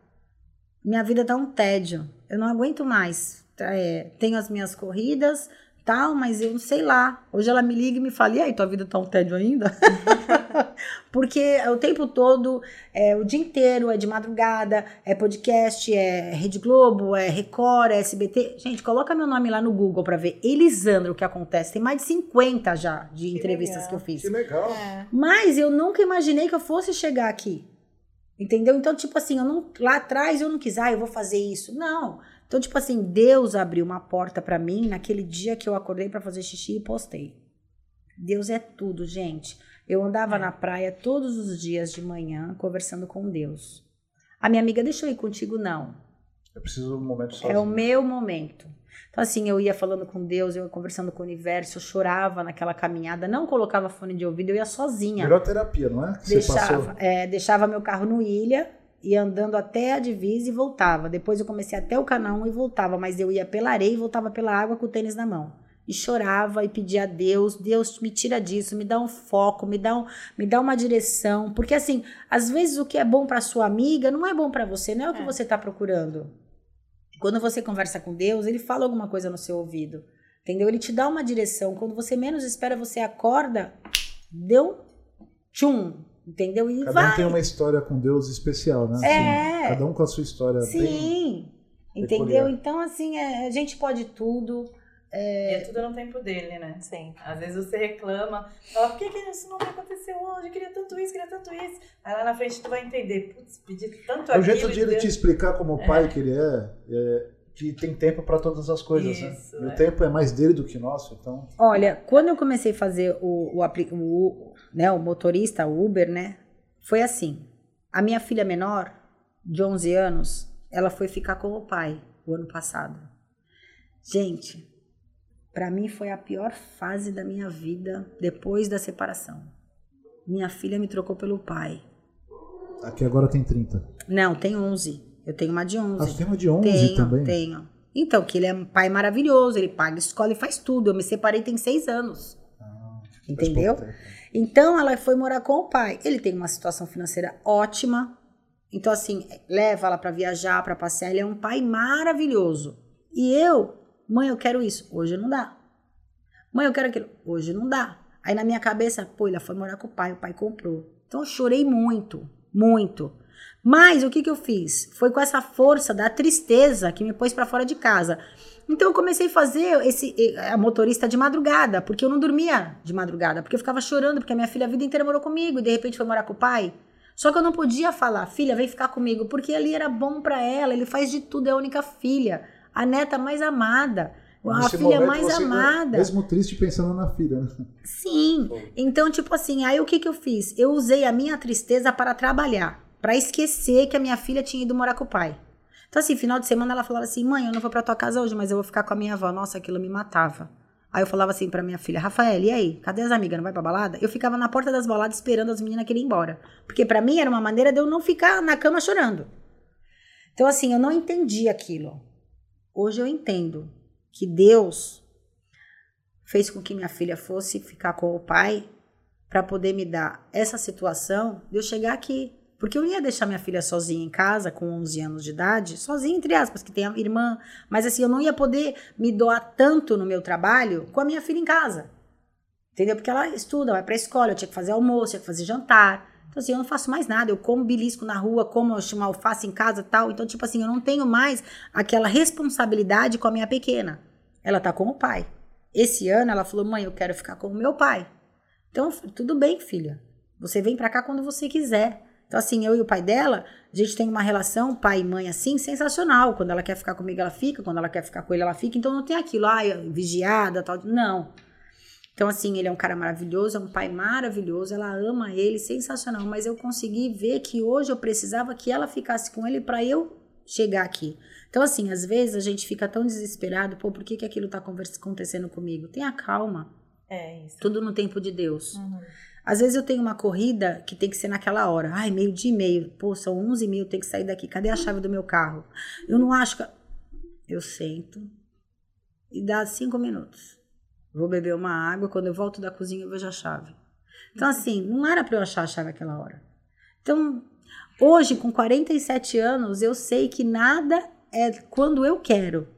Minha vida tá um tédio. Eu não aguento mais. É, tenho as minhas corridas, tal, mas eu não sei lá. Hoje ela me liga e me fala: e aí, tua vida tá um tédio ainda? Porque o tempo todo, é, o dia inteiro, é de madrugada, é podcast, é Rede Globo, é Record, é SBT. Gente, coloca meu nome lá no Google pra ver. Elisandro, o que acontece. Tem mais de 50 já de Que entrevistas legal. que eu fiz. Que legal. É. Mas eu nunca imaginei que eu fosse chegar aqui. Entendeu? Então, tipo assim, eu não, lá atrás eu não quis, ah, eu vou fazer isso. Não. Então, tipo assim, Deus abriu uma porta pra mim naquele dia que eu acordei pra fazer xixi e postei. Deus é tudo, gente. Eu andava É. na praia todos os dias de manhã conversando com Deus. A minha amiga, deixa eu ir contigo, não. Eu preciso de um momento sozinho. É o meu momento. Então, assim, eu ia falando com Deus, eu ia conversando com o universo, eu chorava naquela caminhada, não colocava fone de ouvido, eu ia sozinha. Melhor terapia, não é? Deixava, passou. é, deixava meu carro no ilha, ia andando até a divisa e voltava. Depois eu comecei até o canal e voltava, mas eu ia pela areia e voltava pela água com o tênis na mão. E chorava e pedia a Deus, Deus me tira disso, me dá um foco, me dá, um, me dá uma direção. Porque assim, às vezes o que é bom para sua amiga não é bom para você, não é o que É. você tá procurando. Quando você conversa com Deus, ele fala alguma coisa no seu ouvido. Entendeu? Ele te dá uma direção. Quando você menos espera, você acorda, deu tchum, entendeu? E Cada vai. um tem uma história com Deus especial, né? É. Assim, cada um com a sua história. Sim. Entendeu? peculiar. Então, assim, é, a gente pode tudo. E é tudo no tempo dele, né? Sim. Às vezes você reclama, fala, por que, que isso não aconteceu hoje? Eu queria tanto isso, queria tanto isso. Aí lá na frente tu vai entender, putz, pedi tanto É o aquilo. jeito de ele Deus- te explicar como pai que ele é, é, que tem tempo para todas as coisas, Isso, né? E é. o tempo é mais dele do que nosso, então... Olha, quando eu comecei a fazer o, o, o, né, o motorista, o Uber, né? Foi assim. A minha filha menor, de 11 anos, ela foi ficar com o pai o ano passado. Gente, para mim foi a pior fase da minha vida depois da separação. Minha filha me trocou pelo pai. Aqui agora tem 30. Não, tem 11. Eu tenho uma de 11. Ah, tem uma de 11 tenho, também? Tenho. Então, que ele é um pai maravilhoso, ele paga escola e faz tudo. Eu me separei tem seis anos. Ah, entendeu? Então, ela foi morar com o pai. Ele tem uma situação financeira ótima. Então, assim, leva ela para viajar, para passear. Ele é um pai maravilhoso. E eu, mãe, eu quero isso. Hoje não dá. Mãe, eu quero aquilo. Hoje não dá. Aí na minha cabeça, pô, ela foi morar com o pai, o pai comprou. Então eu chorei muito, muito. Mas o que que eu fiz? Foi com essa força da tristeza que me pôs para fora de casa. Então eu comecei a fazer esse a motorista de madrugada, porque eu não dormia de madrugada, porque eu ficava chorando, porque a minha filha a vida inteira morou comigo e de repente foi morar com o pai. Só que eu não podia falar, filha, vem ficar comigo, porque ali era bom para ela, ele faz de tudo, é a única filha, a neta mais amada, a filha mais você, amada. Mesmo triste pensando na filha, né? Sim. Então, tipo assim, aí o que que eu fiz? Eu usei a minha tristeza para trabalhar, para esquecer que a minha filha tinha ido morar com o pai. Então, assim, final de semana ela falava assim: mãe, eu não vou pra tua casa hoje, mas eu vou ficar com a minha avó. Nossa, aquilo me matava. Aí eu falava assim pra minha filha: Rafael, e aí? Cadê as amigas? Não vai pra balada? Eu ficava na porta das baladas esperando as meninas quererem ir embora. Porque pra mim era uma maneira de eu não ficar na cama chorando. Então, assim, eu não entendi aquilo. Hoje eu entendo que Deus fez com que minha filha fosse ficar com o pai para poder me dar essa situação de eu chegar aqui. Porque eu ia deixar minha filha sozinha em casa, com 11 anos de idade, sozinha, entre aspas, que tem a irmã. Mas assim, eu não ia poder me doar tanto no meu trabalho com a minha filha em casa. Entendeu? Porque ela estuda, vai pra escola, eu tinha que fazer almoço, tinha que fazer jantar. Então, assim, eu não faço mais nada. Eu como belisco na rua, como chamo alface em casa tal. Então, tipo assim, eu não tenho mais aquela responsabilidade com a minha pequena. Ela tá com o pai. Esse ano ela falou: mãe, eu quero ficar com o meu pai. Então, tudo bem, filha. Você vem pra cá quando você quiser. Então, assim, eu e o pai dela, a gente tem uma relação pai e mãe assim, sensacional. Quando ela quer ficar comigo, ela fica. Quando ela quer ficar com ele, ela fica. Então, não tem aquilo, ah, vigiada, tal. Não. Então, assim, ele é um cara maravilhoso, é um pai maravilhoso, ela ama ele, sensacional. Mas eu consegui ver que hoje eu precisava que ela ficasse com ele para eu chegar aqui. Então, assim, às vezes a gente fica tão desesperado, pô, por que, que aquilo tá acontecendo comigo? Tenha calma, É isso. tudo no tempo de Deus. Uhum. Às vezes eu tenho uma corrida que tem que ser naquela hora. Ai, meio dia e meio. Pô, são 11 mil, tem que sair daqui. Cadê a chave do meu carro? Eu não acho que. Eu sento e dá cinco minutos. Vou beber uma água. Quando eu volto da cozinha, eu vejo a chave. Então, assim, não era para eu achar a chave aquela hora. Então, hoje, com 47 anos, eu sei que nada é quando eu quero.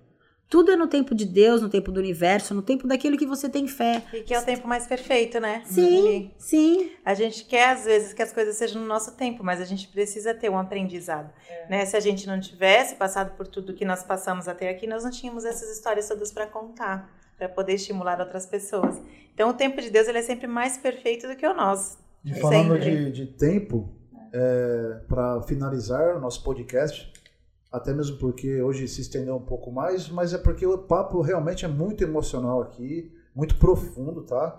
Tudo é no tempo de Deus, no tempo do universo, no tempo daquilo que você tem fé. E que é o tempo mais perfeito, né? Sim, Ali. sim. A gente quer, às vezes, que as coisas sejam no nosso tempo, mas a gente precisa ter um aprendizado. Né? Se a gente não tivesse passado por tudo que nós passamos até aqui, nós não tínhamos essas histórias todas para contar, para poder estimular outras pessoas. Então, o tempo de Deus ele é sempre mais perfeito do que o nosso. E falando de, de tempo, para finalizar o nosso podcast, até mesmo porque hoje se estendeu um pouco mais, mas é porque o papo realmente é muito emocional aqui, muito profundo, tá?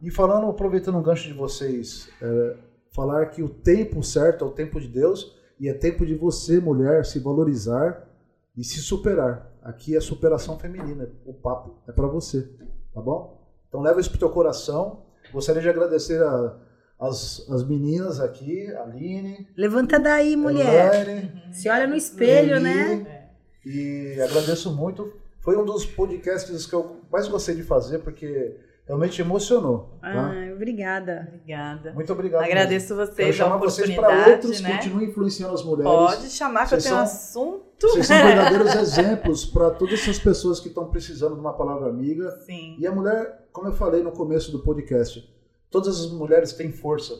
E falando, aproveitando um gancho de vocês, é, falar que o tempo certo é o tempo de Deus e é tempo de você, mulher, se valorizar e se superar. Aqui é superação feminina, o papo é para você, tá bom? Então leva isso pro teu coração. Gostaria de agradecer a, as, as meninas aqui, a Aline, Levanta daí, mulher. Elaine, Se olha no espelho, Eli, né? E agradeço muito. Foi um dos podcasts que eu mais gostei de fazer, porque realmente emocionou. Tá? Ah, obrigada. Obrigada. Muito obrigado. Agradeço mesmo. Quero vocês a chamar vocês para outros, né? continuem influenciando as mulheres. Pode chamar que eu Vocês tenho são- assunto. Vocês são verdadeiros exemplos para todas essas pessoas que estão precisando de uma palavra amiga. Sim. E a mulher, como eu falei no começo do podcast, todas as mulheres têm força.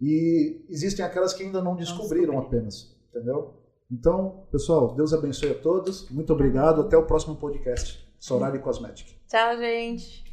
E existem aquelas que ainda não descobriram descobriram. apenas, entendeu? Então, pessoal, Deus abençoe a todos. Muito obrigado. Até o próximo podcast. Sorari Cosmetic. Tchau, gente.